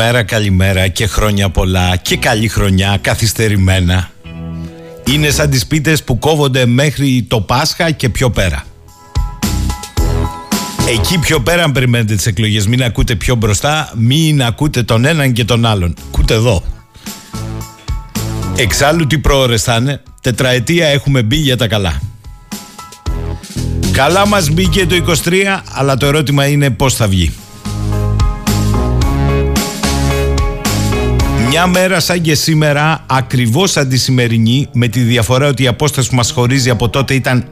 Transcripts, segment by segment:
Καλημέρα, καλημέρα και χρόνια πολλά και καλή χρονιά καθυστερημένα. Είναι σαν τις πίτες που κόβονται μέχρι το Πάσχα και πιο πέρα. Εκεί πιο πέρα αν περιμένετε τις εκλογές Μην ακούτε πιο μπροστά Μην ακούτε τον έναν και τον άλλον Ακούτε εδώ Εξάλλου τι πρόωρες θα είναι Τετραετία έχουμε μπει για τα καλά Καλά μας μπήκε το 23 Αλλά το ερώτημα είναι πώς θα βγει Μια μέρα σαν και σήμερα, ακριβώς αντισημερινή, με τη διαφορά ότι η απόσταση που μας χωρίζει από τότε ήταν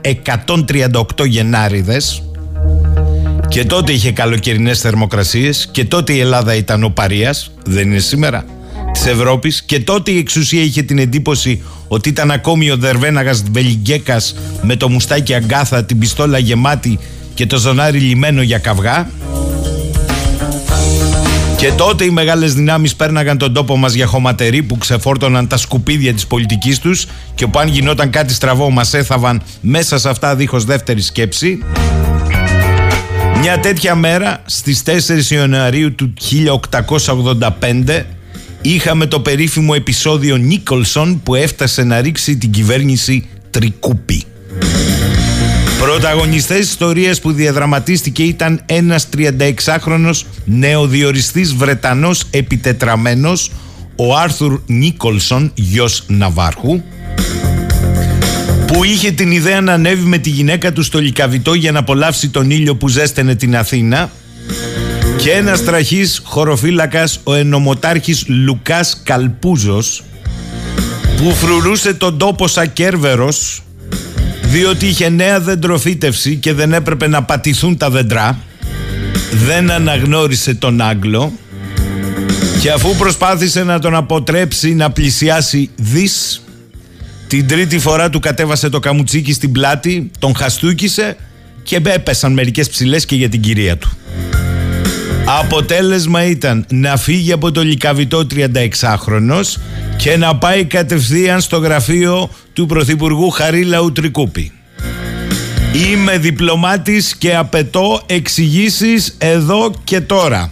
138 Γενάριδες και τότε είχε καλοκαιρινές θερμοκρασίες και τότε η Ελλάδα ήταν ο παρίας, δεν είναι σήμερα, της Ευρώπης και τότε η εξουσία είχε την εντύπωση ότι ήταν ακόμη ο Δερβέναγας Βελιγκέκας με το μουστάκι αγκάθα, την πιστόλα γεμάτη και το ζωνάρι λιμένο για καυγά και τότε οι μεγάλες δυνάμεις πέρναγαν τον τόπο μας για χωματερή που ξεφόρτωναν τα σκουπίδια της πολιτικής τους και που αν γινόταν κάτι στραβό μας έθαβαν μέσα σε αυτά δίχως δεύτερη σκέψη. Μια τέτοια μέρα στις 4 Ιανουαρίου του 1885 είχαμε το περίφημο επεισόδιο Νίκολσον που έφτασε να ρίξει την κυβέρνηση Τρικούπη. Πρωταγωνιστές ιστορίας που διαδραματίστηκε ήταν ένας 36χρονος νεοδιοριστής Βρετανός επιτετραμένος ο Άρθουρ Νίκολσον, γιος Ναβάρχου που είχε την ιδέα να ανέβει με τη γυναίκα του στο Λικαβιτό για να απολαύσει τον ήλιο που ζέστενε την Αθήνα και ένας τραχής χωροφύλακας ο ενομοτάρχης Λουκάς Καλπούζος που φρουρούσε τον τόπο σαν κέρβερος διότι είχε νέα δεντροφύτευση και δεν έπρεπε να πατηθούν τα δεντρά. Δεν αναγνώρισε τον Άγγλο. Και αφού προσπάθησε να τον αποτρέψει να πλησιάσει δις την τρίτη φορά του κατέβασε το καμουτσίκι στην πλάτη τον χαστούκισε και έπεσαν μερικές ψηλές και για την κυρία του. Αποτέλεσμα ήταν να φύγει από το λικαβιτό 36χρονος και να πάει κατευθείαν στο γραφείο του Πρωθυπουργού Χαρίλαου Τρικούπη. Είμαι διπλωμάτης και απαιτώ εξηγήσεις εδώ και τώρα.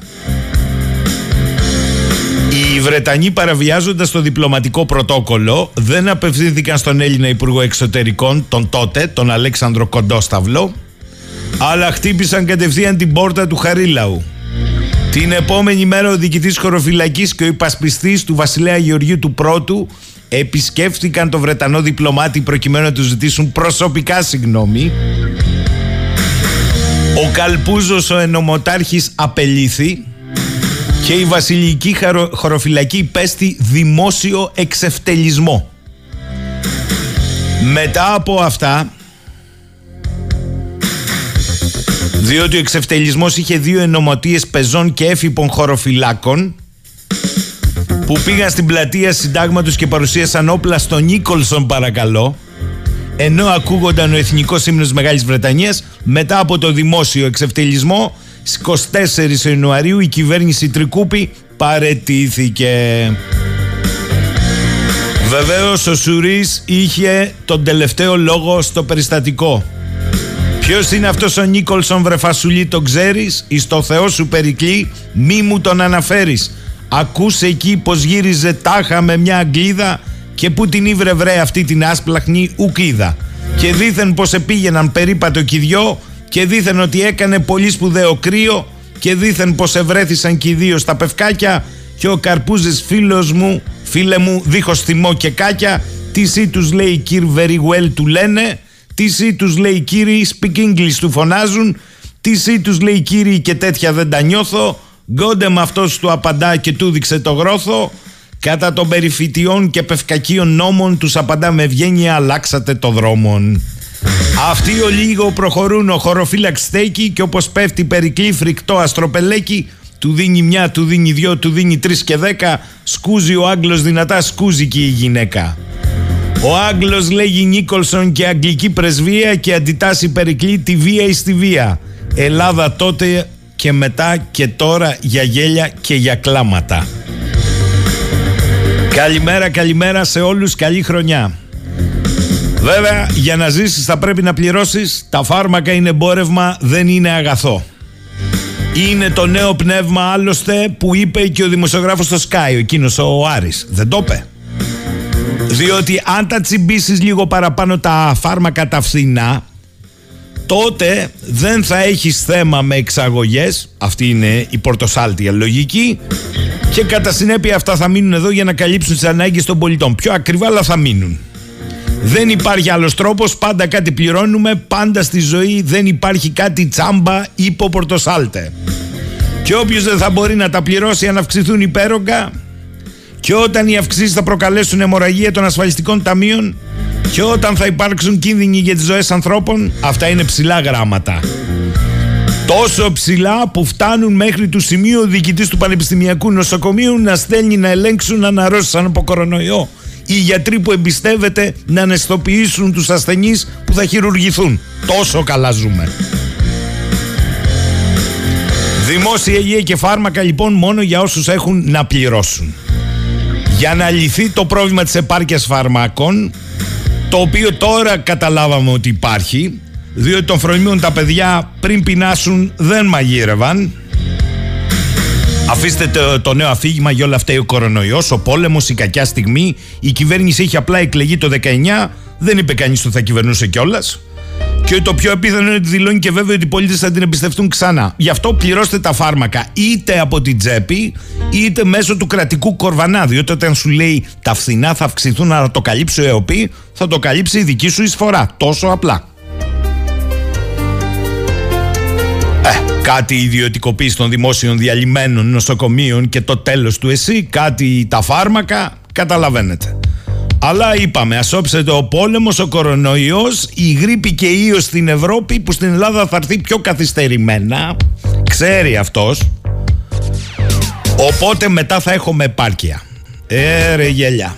Οι Βρετανοί παραβιάζοντας το διπλωματικό πρωτόκολλο δεν απευθύνθηκαν στον Έλληνα Υπουργό Εξωτερικών, τον τότε, τον Αλέξανδρο Κοντόσταυλο, αλλά χτύπησαν κατευθείαν την πόρτα του Χαρίλαου. Την επόμενη μέρα ο διοικητής χωροφυλακής και ο υπασπιστής του βασιλέα Γεωργίου του Πρώτου επισκέφθηκαν τον Βρετανό διπλωμάτη προκειμένου να τους ζητήσουν προσωπικά συγγνώμη. Ο Καλπούζος ο ενομοτάρχης απελήθη και η βασιλική χωροφυλακή πέστη δημόσιο εξευτελισμό. Μετά από αυτά διότι ο εξευτελισμός είχε δύο ενωματείες πεζών και έφυπων χωροφυλάκων που πήγαν στην πλατεία συντάγματος και παρουσίασαν όπλα στον Νίκολσον παρακαλώ ενώ ακούγονταν ο εθνικός ύμνος Μεγάλης Βρετανίας μετά από το δημόσιο εξευτελισμό στις 24 Ιανουαρίου η κυβέρνηση Τρικούπη παρετήθηκε. Βεβαίως ο Σουρίς είχε τον τελευταίο λόγο στο περιστατικό. Ποιος είναι αυτός ο Νίκολσον Βρεφασουλή, τον ξέρεις, εις το Θεό σου περικλεί, μη μου τον αναφέρεις. Ακούσε εκεί πως γύριζε τάχα με μια αγγλίδα και που την ήβρε βρε αυτή την άσπλαχνη ουκίδα. Και δήθεν πως επήγαιναν περίπατο κι δυο και δήθεν ότι έκανε πολύ σπουδαίο κρύο και δήθεν πως ευρέθησαν κι οι δύο στα πευκάκια και ο Καρπούζης φίλος μου, φίλε μου, δίχως θυμό και κάκια, τι ή τους λέει κυρ very well του λένε τι ή τους λέει κύριοι, speak English του φωνάζουν. Τι ή τους λέει κύριοι και τέτοια δεν τα νιώθω. Γκόντε με αυτός του απαντά και του δείξε το γρόθο. Κατά των περιφυτιών και πευκακίων νόμων τους απαντά με ευγένεια αλλάξατε το δρόμον. Αυτοί ο λίγο προχωρούν ο χωροφύλαξ στέκει και όπως πέφτει περικλεί φρικτό αστροπελέκι του δίνει μια, του δίνει δυο, του δίνει τρεις και δέκα σκούζει ο Άγγλος δυνατά σκούζει και η γυναίκα. Ο Άγγλος λέγει Νίκολσον και Αγγλική Πρεσβεία και αντιτάσσει Περικλή τη βία εις τη βία. Ελλάδα τότε και μετά και τώρα για γέλια και για κλάματα. Καλημέρα, καλημέρα σε όλους, καλή χρονιά. Βέβαια, για να ζήσεις θα πρέπει να πληρώσεις, τα φάρμακα είναι εμπόρευμα, δεν είναι αγαθό. Είναι το νέο πνεύμα άλλωστε που είπε και ο δημοσιογράφος στο Sky, ο εκείνος ο Άρης. Δεν το είπε. Διότι αν τα τσιμπήσεις λίγο παραπάνω τα φάρμακα τα φθηνά, τότε δεν θα έχεις θέμα με εξαγωγές, αυτή είναι η πορτοσάλτια λογική, και κατά συνέπεια αυτά θα μείνουν εδώ για να καλύψουν τις ανάγκες των πολιτών. Πιο ακριβά αλλά θα μείνουν. Δεν υπάρχει άλλος τρόπος, πάντα κάτι πληρώνουμε, πάντα στη ζωή δεν υπάρχει κάτι τσάμπα υπό πορτοσάλτε. Και όποιος δεν θα μπορεί να τα πληρώσει αν αυξηθούν υπέρογκα και όταν οι αυξήσεις θα προκαλέσουν αιμορραγία των ασφαλιστικών ταμείων και όταν θα υπάρξουν κίνδυνοι για τις ζωές ανθρώπων, αυτά είναι ψηλά γράμματα. Τόσο ψηλά που φτάνουν μέχρι του σημείου ο διοικητής του Πανεπιστημιακού Νοσοκομείου να στέλνει να ελέγξουν αν αρρώστησαν από κορονοϊό οι γιατροί που εμπιστεύεται να αναισθητοποιήσουν τους ασθενείς που θα χειρουργηθούν. Τόσο καλά ζούμε. Δημόσια υγεία και φάρμακα λοιπόν μόνο για όσους έχουν να πληρώσουν. Για να λυθεί το πρόβλημα της επάρκειας φαρμάκων, το οποίο τώρα καταλάβαμε ότι υπάρχει, διότι των φρονιμίων τα παιδιά πριν πεινάσουν δεν μαγείρευαν, Αφήστε το, το νέο αφήγημα για όλα αυτά ο κορονοϊός, ο πόλεμος, η κακιά στιγμή. Η κυβέρνηση είχε απλά εκλεγεί το 19, δεν είπε κανείς ότι θα κυβερνούσε κιόλας. Και το πιο επίθανο είναι ότι δηλώνει και βέβαια ότι οι πολίτες θα την εμπιστευτούν ξανά. Γι' αυτό πληρώστε τα φάρμακα είτε από την τσέπη είτε μέσω του κρατικού κορβανά. Διότι όταν σου λέει τα φθηνά θα αυξηθούν να το καλύψει ο ΕΟΠΗ, θα το καλύψει η δική σου εισφορά. Τόσο απλά. Κάτι ιδιωτικοποίηση των δημόσιων διαλυμένων νοσοκομείων και το τέλος του εσύ, κάτι τα φάρμακα, καταλαβαίνετε. Αλλά είπαμε, ασόψετε ο πόλεμος, ο κορονοϊός, η γρήπη και ίος στην Ευρώπη που στην Ελλάδα θα έρθει πιο καθυστερημένα. Ξέρει αυτός. Οπότε μετά θα έχουμε επάρκεια. Έρε γελιά.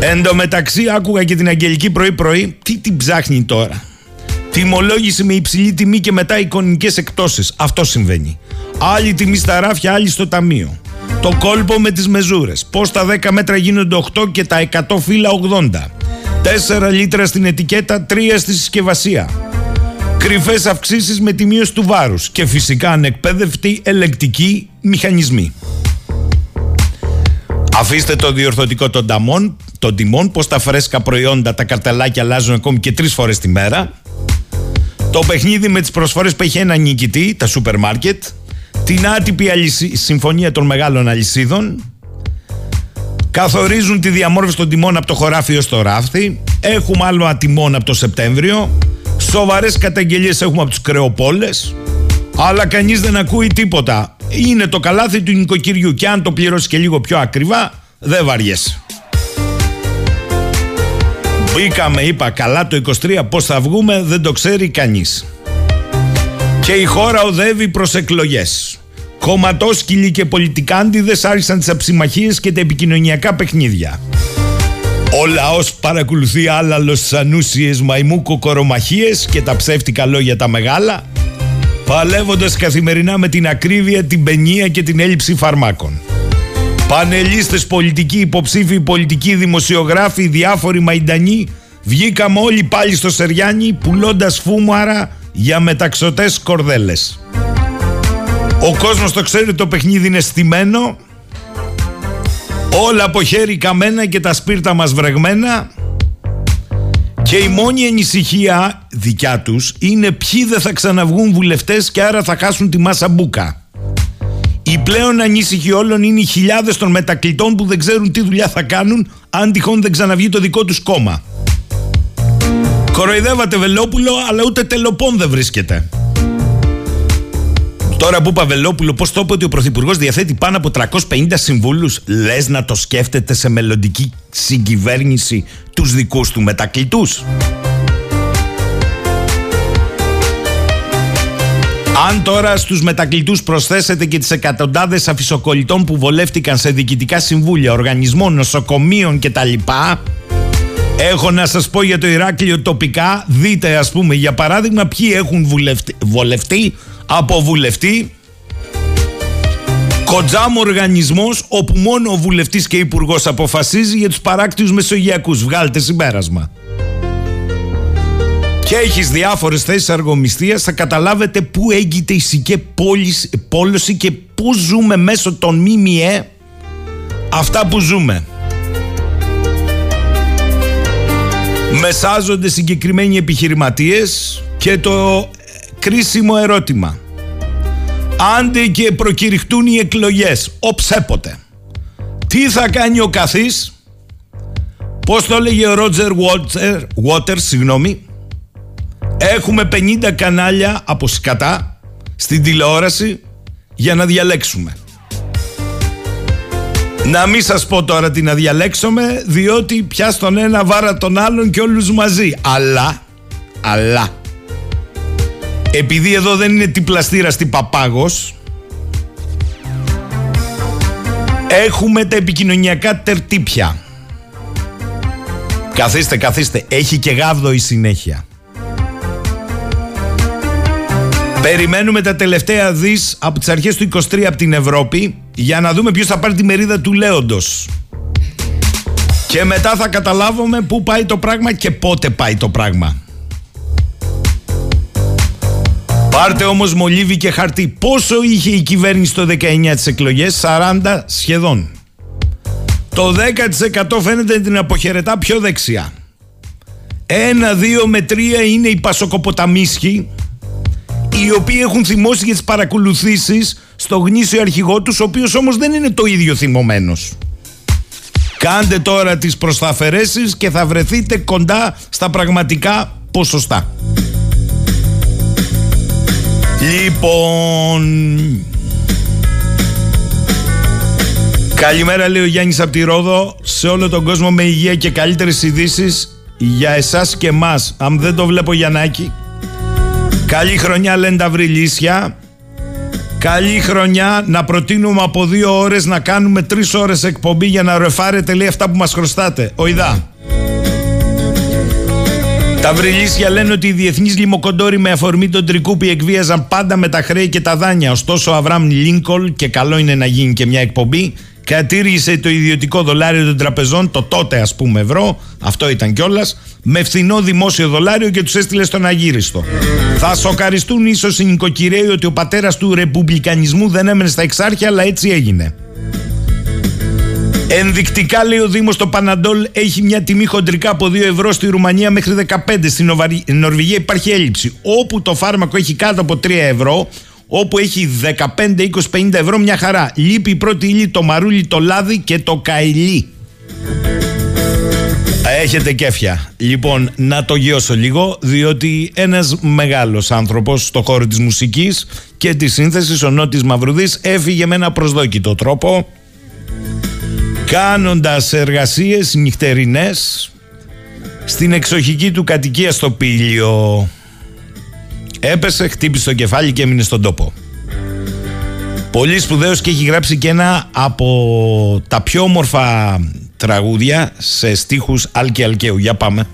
Εν τω μεταξύ άκουγα και την Αγγελική πρωί πρωί. Τι την ψάχνει τώρα. Τιμολόγηση με υψηλή τιμή και μετά εικονικές εκπτώσεις. Αυτό συμβαίνει. Άλλη τιμή στα ράφια, άλλη στο ταμείο. Το κόλπο με τις μεζούρες. Πώς τα 10 μέτρα γίνονται 8 και τα 100 φύλλα 80. 4 λίτρα στην ετικέτα, 3 στη συσκευασία. Κρυφές αυξήσεις με τη μείωση του βάρους. Και φυσικά ανεκπαίδευτοι ελεκτικοί μηχανισμοί. Αφήστε το διορθωτικό των ταμών, των τιμών, πως τα φρέσκα προϊόντα, τα καρτελάκια αλλάζουν ακόμη και τρεις φορές τη μέρα. Το παιχνίδι με τις προσφορές που έχει ένα νικητή, τα σούπερ μάρκετ, την άτυπη συμφωνία των μεγάλων αλυσίδων, καθορίζουν τη διαμόρφωση των τιμών από το χωράφι στο ράφθι, έχουμε άλλο ατιμών από το Σεπτέμβριο, σοβαρές καταγγελίες έχουμε από τους κρεοπόλες, αλλά κανείς δεν ακούει τίποτα. Είναι το καλάθι του νοικοκυριού και αν το πληρώσεις και λίγο πιο ακριβά, δεν βαριέσαι. Μπήκαμε, είπα, καλά το 23, πώς θα βγούμε δεν το ξέρει κανείς. Και η χώρα οδεύει προς εκλογές. Κομματόσκυλοι και πολιτικάντιδες άρχισαν τις αψιμαχίες και τα επικοινωνιακά παιχνίδια. Ο λαός παρακολουθεί άλλαλος τις ανούσιες μαϊμού κοκορομαχίες και τα ψεύτικα λόγια τα μεγάλα, παλεύοντας καθημερινά με την ακρίβεια, την παινία και την έλλειψη φαρμάκων. Πανελίστες πολιτικοί, υποψήφοι πολιτικοί, δημοσιογράφοι, διάφοροι μαϊντανοί βγήκαμε όλοι πάλι στο Σεριάνι πουλώντας φούμαρα για μεταξωτές κορδέλες. Ο κόσμος το ξέρει το παιχνίδι είναι στημένο όλα από χέρι καμένα και τα σπίρτα μας βρεγμένα και η μόνη ανησυχία δικιά τους είναι ποιοι δεν θα ξαναβγούν βουλευτές και άρα θα χάσουν τη μάσα μπούκα. Η πλέον ανήσυχη όλων είναι οι χιλιάδες των μετακλητών που δεν ξέρουν τι δουλειά θα κάνουν αν τυχόν δεν ξαναβγεί το δικό τους κόμμα. Κοροϊδεύατε Βελόπουλο, αλλά ούτε τελοπών δεν βρίσκεται. Τώρα που είπα Βελόπουλο, πώς το είπε ότι ο Πρωθυπουργός διαθέτει πάνω από 350 συμβούλους, λες να το σκέφτεται σε μελλοντική συγκυβέρνηση τους δικούς του μετακλητού. Αν τώρα στους μετακλητούς προσθέσετε και τις εκατοντάδες αφισοκολλητών που βολεύτηκαν σε διοικητικά συμβούλια, οργανισμών, νοσοκομείων κτλ. Έχω να σας πω για το Ηράκλειο τοπικά, δείτε ας πούμε για παράδειγμα ποιοι έχουν βουλευτεί, βολευτεί από βουλευτή Κοντζάμ οργανισμός όπου μόνο ο βουλευτής και υπουργός αποφασίζει για τους παράκτιους μεσογειακούς. Βγάλτε συμπέρασμα. και έχεις διάφορες θέσεις αργομιστίας θα καταλάβετε πού έγκυται η σικέ πόλωση και πού ζούμε μέσω των ΜΜΕ αυτά που ζούμε. Μεσάζονται συγκεκριμένοι επιχειρηματίες και το κρίσιμο ερώτημα. Άντε και προκηρυχτούν οι εκλογές, οψέποτε. Τι θα κάνει ο καθής, πώς το έλεγε ο Ρότζερ Βότερ, συγγνώμη, έχουμε 50 κανάλια από σκατά στην τηλεόραση για να διαλέξουμε. Να μην σας πω τώρα τι να διαλέξουμε διότι πια στον ένα βάρα τον άλλον και όλους μαζί. Αλλά, αλλά, επειδή εδώ δεν είναι τι πλαστήρα στην Παπάγος, έχουμε τα επικοινωνιακά τερτύπια. Καθίστε, καθίστε. Έχει και γάβδο η συνέχεια. Περιμένουμε τα τελευταία δις από τις αρχές του 23 από την Ευρώπη για να δούμε ποιος θα πάρει τη μερίδα του Λέοντος. Και μετά θα καταλάβουμε πού πάει το πράγμα και πότε πάει το πράγμα. Πάρτε όμως μολύβι και χαρτί. Πόσο είχε η κυβέρνηση το 19 τις εκλογές, 40 σχεδόν. Το 10% φαίνεται την αποχαιρετά πιο δεξιά. Ένα, δύο με τρία είναι οι πασοκοποταμίσχοι οι οποίοι έχουν θυμώσει για τις παρακολουθήσεις στο γνήσιο αρχηγό τους, ο οποίος όμως δεν είναι το ίδιο θυμωμένος. Κάντε τώρα τις προσταφαιρέσεις και θα βρεθείτε κοντά στα πραγματικά ποσοστά. Λοιπόν... Καλημέρα λέει ο Γιάννης από τη Ρόδο σε όλο τον κόσμο με υγεία και καλύτερες ειδήσεις για εσάς και εμάς. Αν δεν το βλέπω Γιαννάκη Καλή χρονιά λένε τα βρυλίσια. Καλή χρονιά να προτείνουμε από δύο ώρες να κάνουμε τρεις ώρες εκπομπή για να ρεφάρετε λέει αυτά που μας χρωστάτε. Οιδά. Τα βρυλίσια λένε ότι οι διεθνείς λιμοκοντόροι με αφορμή τον Τρικούπη εκβίαζαν πάντα με τα χρέη και τα δάνεια. Ωστόσο, ο Αβραμ Λίνκολ, και καλό είναι να γίνει και μια εκπομπή, κατήργησε το ιδιωτικό δολάριο των τραπεζών, το τότε ας πούμε ευρώ, αυτό ήταν κιόλας, με φθηνό δημόσιο δολάριο και τους έστειλε στον Αγύριστο. Θα σοκαριστούν ίσως οι νοικοκυρέοι ότι ο πατέρας του ρεπουμπλικανισμού δεν έμενε στα εξάρχεια, αλλά έτσι έγινε. Ενδεικτικά λέει ο Δήμος το Παναντόλ έχει μια τιμή χοντρικά από 2 ευρώ στη Ρουμανία μέχρι 15. Στην Νορβηγία υπάρχει έλλειψη. Όπου το φάρμακο έχει κάτω από 3 ευρώ, όπου έχει 15, 20, 50 ευρώ μια χαρά. Λείπει η πρώτη ύλη το μαρούλι, το λάδι και το καηλί. Έχετε κέφια. Λοιπόν, να το γιώσω λίγο, διότι ένας μεγάλος άνθρωπος στο χώρο της μουσικής και της σύνθεσης, ο Νότης Μαυρουδής, έφυγε με ένα προσδόκητο τρόπο, κάνοντας εργασίες νυχτερινές στην εξοχική του κατοικία στο Πήλιο. Έπεσε, χτύπησε το κεφάλι και έμεινε στον τόπο. Πολύ σπουδαίος και έχει γράψει και ένα από τα πιο όμορφα τραγούδια σε στίχους Άλκη Αλκαίου. Για πάμε.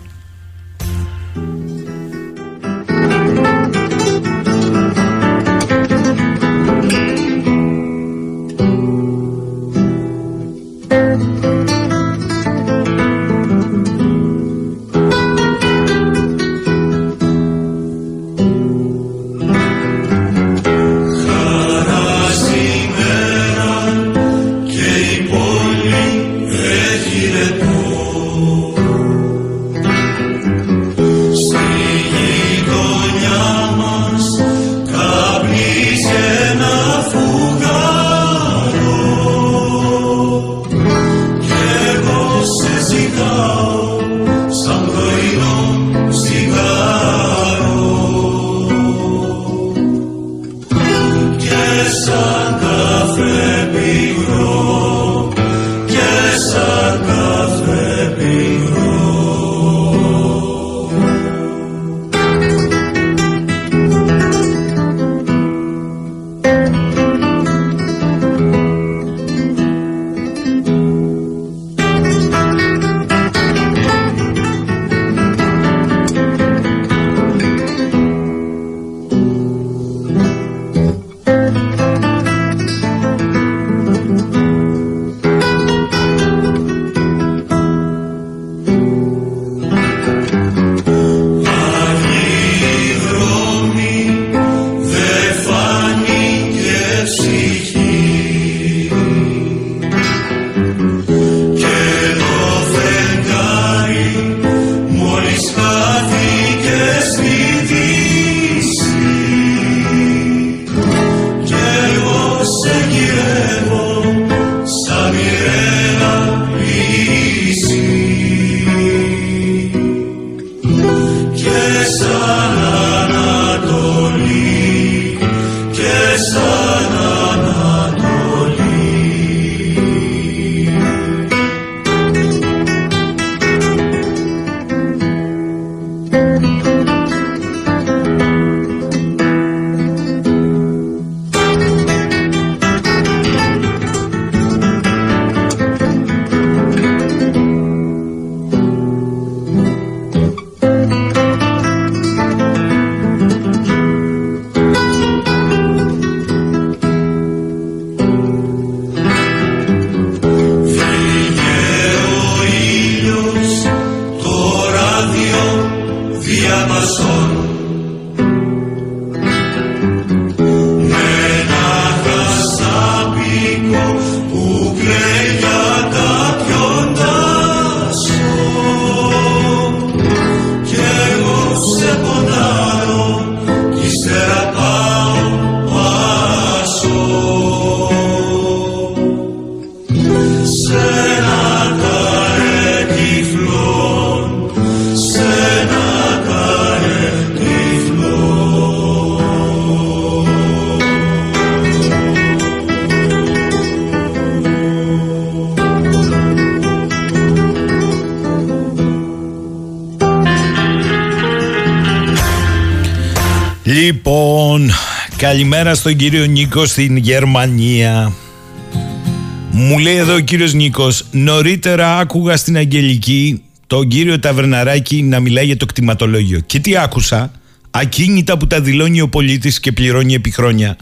Καλημέρα στον κύριο Νίκο στην Γερμανία. Μου λέει εδώ ο κύριος Νίκος, νωρίτερα άκουγα στην Αγγελική τον κύριο Ταβερναράκη να μιλάει για το κτηματολόγιο. Και τι άκουσα, ακίνητα που τα δηλώνει ο πολίτης και πληρώνει επί χρόνια,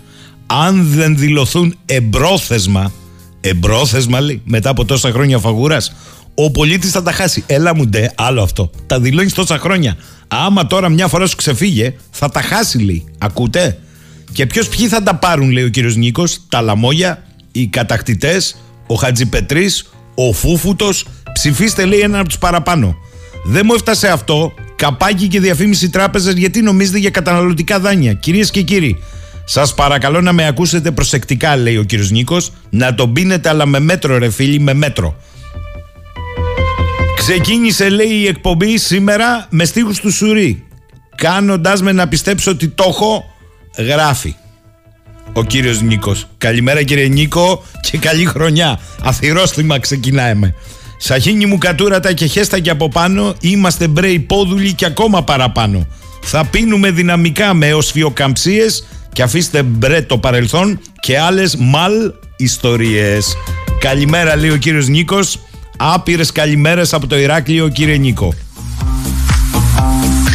αν δεν δηλωθούν εμπρόθεσμα, εμπρόθεσμα λέει, μετά από τόσα χρόνια φαγούρας, ο πολίτης θα τα χάσει. Έλα μου ντε, άλλο αυτό. Τα δηλώνεις τόσα χρόνια. Άμα τώρα μια φορά σου ξεφύγε, θα τα χάσει, λέει. Ακούτε; Και ποιος ποιοι θα τα πάρουν, λέει ο κύριος Νίκος, τα λαμόγια, οι κατακτητές, ο Χατζιπετρή, ο Φούφουτος. Ψηφίστε, λέει, έναν από τους παραπάνω. Δεν μου έφτασε αυτό. Καπάκι και διαφήμιση τράπεζας γιατί νομίζετε για καταναλωτικά δάνεια. Κυρίες και κύριοι, σας παρακαλώ να με ακούσετε προσεκτικά, λέει ο κύριος Νίκος, να τον πίνετε, αλλά με μέτρο, ρε φίλοι, με μέτρο. Ξεκίνησε λέει η εκπομπή σήμερα με στίχους του Σουρή Κάνοντάς με να πιστέψω ότι το έχω γράφει ο κύριος Νίκος. Καλημέρα κύριε Νίκο και καλή χρονιά. Αθυρόστημα ξεκινάμε. Σαχίνη μου κατούρατα και χέστα και από πάνω. Είμαστε μπρε υπόδουλοι και ακόμα παραπάνω. Θα πίνουμε δυναμικά με οσφυοκαμψίες Και αφήστε μπρε το παρελθόν Και άλλες μαλ ιστορίες. Καλημέρα λέει ο κύριος Νίκος. Άπειρες καλημέρες από το Ηράκλειο κύριε Νίκο.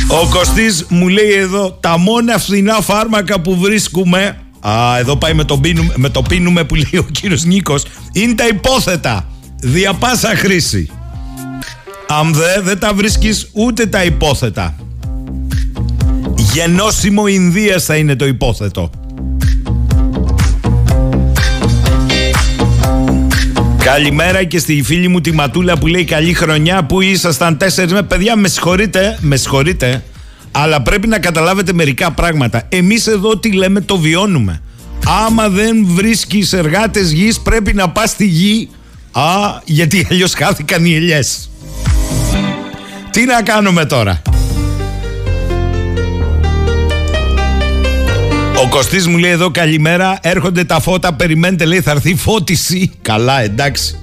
Ο Κωστής μου λέει εδώ τα μόνα φθηνά φάρμακα που βρίσκουμε Α, εδώ πάει με το, πίνουμε, με το πίνουμε που λέει ο κύριος Νίκος Είναι τα υπόθετα Δια πάσα χρήση. Αν δε δεν τα βρίσκεις ούτε τα υπόθετα. Γενώσιμο Ινδίας θα είναι το υπόθετο Καλημέρα και στη φίλη μου τη Ματούλα που λέει καλή χρονιά που ήσασταν τέσσερις με παιδιά με συγχωρείτε, με συγχωρείτε αλλά πρέπει να καταλάβετε μερικά πράγματα. Εμείς εδώ τι λέμε το βιώνουμε. Άμα δεν βρίσκεις εργάτες γης πρέπει να πας στη γη. Α, γιατί αλλιώς χάθηκαν οι ελιές. Τι να κάνουμε τώρα; Ο Κωστής μου λέει εδώ καλημέρα Έρχονται τα φώτα Περιμένετε λέει θα έρθει φώτιση Καλά εντάξει.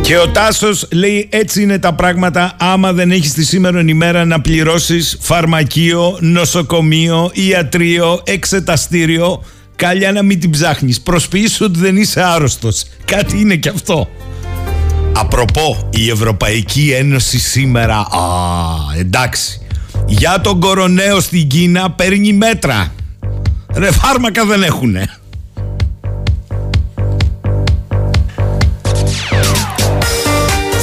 Και ο Τάσος λέει έτσι είναι τα πράγματα άμα δεν έχεις τη σήμερα ημέρα να πληρώσεις φαρμακείο, νοσοκομείο, ιατρείο, εξεταστήριο Καλιά να μην την ψάχνεις, προσποιήσου ότι δεν είσαι άρρωστος. Κάτι είναι και αυτό Απροπό, η Ευρωπαϊκή Ένωση σήμερα, α, εντάξει για τον κοροναίο στην Κίνα παίρνει μέτρα. Ρε φάρμακα δεν έχουνε.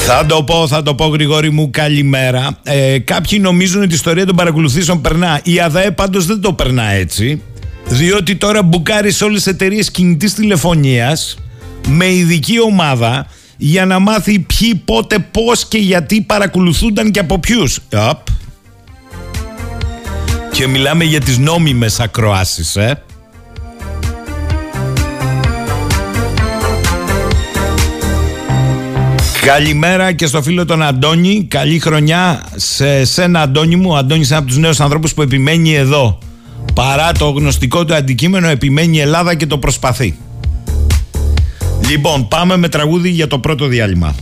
Θα το πω, θα το πω Γρηγόρη μου καλημέρα ε, Κάποιοι νομίζουν ότι η ιστορία των παρακολουθήσεων περνά Η ΑΔΑΕ πάντως δεν το περνά έτσι Διότι τώρα μπουκάρει σε όλες τις εταιρείες κινητής τηλεφωνίας Με ειδική ομάδα Για να μάθει ποιοι, πότε, πώς και γιατί παρακολουθούνταν και από ποιους και μιλάμε για τις νόμιμες ακροάσεις, ε. Καλημέρα και στο φίλο τον Αντώνη. Καλή χρονιά σε σένα, Αντώνη μου. Ο Αντώνης είναι από τους νέους ανθρώπους που επιμένει εδώ. Παρά το γνωστικό του αντικείμενο, επιμένει η Ελλάδα και το προσπαθεί. Λοιπόν, πάμε με τραγούδι για το πρώτο διάλειμμα.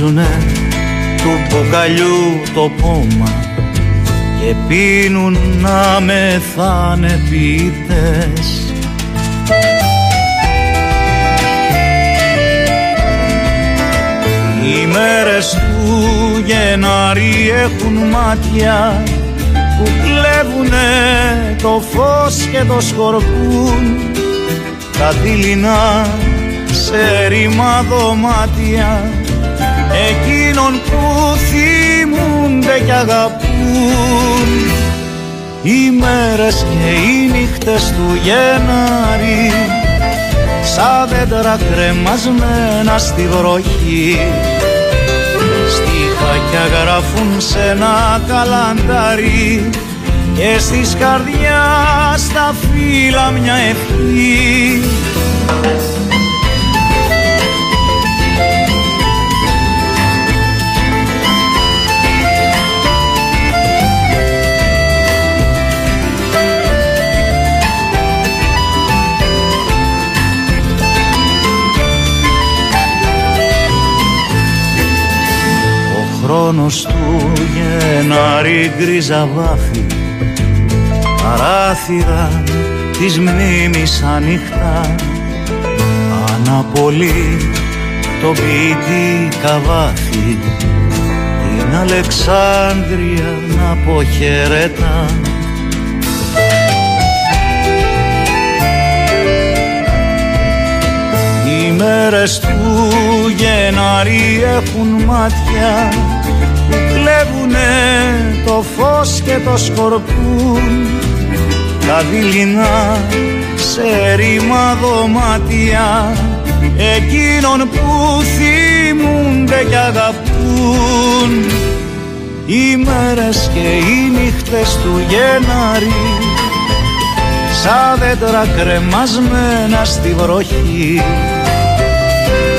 Τσακίζουνε του μπουκαλιού το πόμα και πίνουν να μεθάνε ποιητές Οι μέρες του Γενάρη έχουν μάτια που κλέβουνε το φως και το σκορπούν. Τα δειλινά σε ρήμα δωμάτια εκείνων που θυμούνται κι αγαπούν. Οι μέρες και οι νύχτες του Γενάρη σαν δέντρα κρεμασμένα στη βροχή. Στιχάκια γράφουν σε ένα καλαντάρι και στις καρδιάς τα φύλλα μια ευχή χρόνος του Γενάρη γκρίζα βάφη παράθυρα της μνήμης ανοιχτά. Αναπολύ το ποιητή καβάθι την Αλεξάνδρεια να αποχαιρετά. Οι μέρες του Γενάρη έχουν μάτια κλέβουνε το φως και το σκορπούν. Τα δειλινά σε ρήμα δωμάτια εκείνων που θυμούνται κι αγαπούν. Οι μέρες και οι νύχτες του Γενάρη σαν δέντρα κρεμασμένα στη βροχή.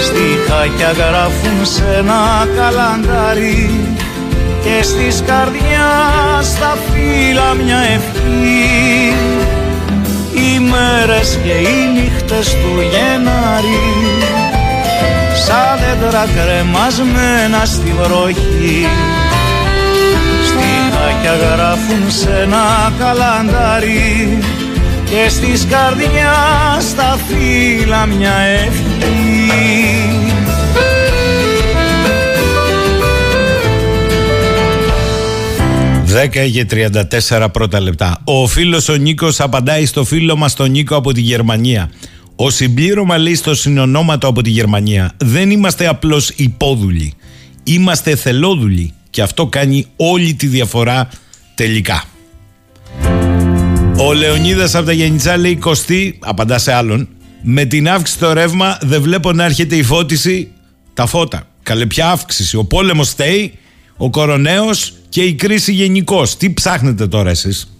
Στιχάκια γράφουν σε ένα καλαντάρι και στις καρδιάς τα φύλλα μια ευχή. Οι μέρες και οι νύχτες του Γενάρη σαν δέντρα κρεμασμένα στη βροχή. Στιχάκια γράφουν σε ένα καλαντάρι και στις καρδιάς τα φύλλα μια ευχή 10 και 34 πρώτα λεπτά. Ο φίλος ο Νίκος απαντάει στο φίλο μας τον Νίκο από τη Γερμανία. Ο συμπλήρωμα λέει στο συνονόματο από τη Γερμανία. Δεν είμαστε απλώς υπόδουλοι. Είμαστε θελόδουλοι. Και αυτό κάνει όλη τη διαφορά τελικά. Ο Λεωνίδας από τα Γενιτσά λέει Κωστή, απαντά σε άλλον. Με την αύξηση στο ρεύμα δεν βλέπω να έρχεται η φώτιση. Τα φώτα. Καλέ πια αύξηση. Ο πόλεμος στέει, ο κοροναίος και η κρίση γενικώ. Τι ψάχνετε τώρα εσείς;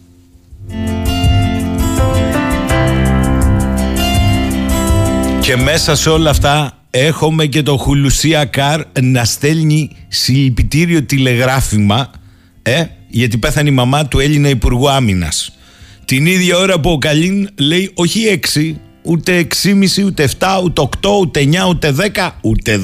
Και μέσα σε όλα αυτά έχουμε και το Χουλουσία Καρ να στέλνει συλληπιτήριο τηλεγράφημα ε, γιατί πέθανε η μαμά του Έλληνα Υπουργού Άμυνας. Την ίδια ώρα που ο Καλίν λέει όχι 6, ούτε 6,5, ούτε 7, ούτε 8, ούτε 9, ούτε 10, ούτε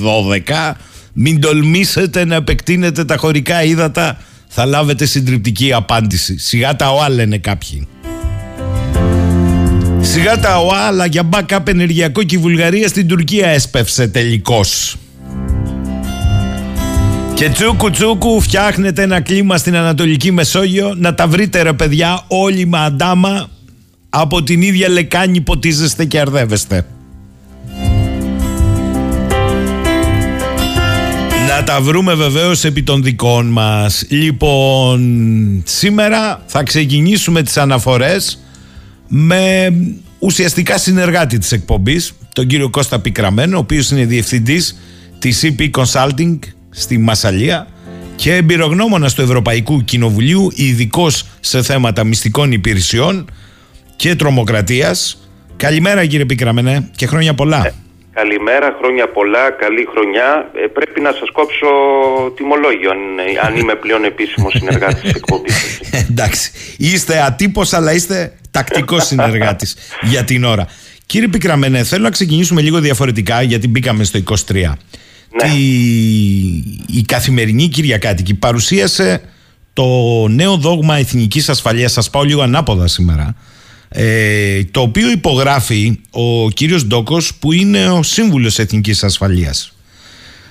12. Μην τολμήσετε να επεκτείνετε τα χωρικά ύδατα θα λάβετε συντριπτική απάντηση. Σιγά τα ΟΑ λένε κάποιοι. Σιγά τα ΟΑ, αλλά για backup ενεργειακό και η Βουλγαρία στην Τουρκία έσπευσε τελικώς. Και τσούκου τσούκου φτιάχνετε ένα κλίμα στην Ανατολική Μεσόγειο να τα βρείτε ρε παιδιά όλοι με αντάμα από την ίδια λεκάνη ποτίζεστε και αρδεύεστε. Να τα βρούμε βεβαίως επί των δικών μας. Λοιπόν, σήμερα θα ξεκινήσουμε τις αναφορές με ουσιαστικά συνεργάτη της εκπομπής, τον κύριο Κώστα Πικραμένο, ο οποίος είναι διευθυντής της CP Consulting στη Μασαλία και εμπειρογνώμονας του Ευρωπαϊκού Κοινοβουλίου, ειδικός σε θέματα μυστικών υπηρεσιών και τρομοκρατίας. Καλημέρα κύριε Πικραμένε και χρόνια πολλά. Ε, Καλημέρα, χρόνια πολλά, καλή χρονιά. Ε, πρέπει να σας κόψω τιμολόγιο αν, αν είμαι πλέον επίσημος συνεργάτης της εκπομπής. Εντάξει, είστε ατύπος αλλά είστε τακτικός συνεργάτης για την ώρα. Κύριε Πικραμένε, θέλω να ξεκινήσουμε λίγο διαφορετικά γιατί μπήκαμε στο 23. Ναι. Η, η καθημερινή Κυριακάτικη παρουσίασε το νέο δόγμα εθνικής ασφαλείας. Σας πάω λίγο ανάποδα σήμερα. Ε, το οποίο υπογράφει ο κύριος Ντόκος που είναι ο σύμβουλος εθνικής ασφαλείας.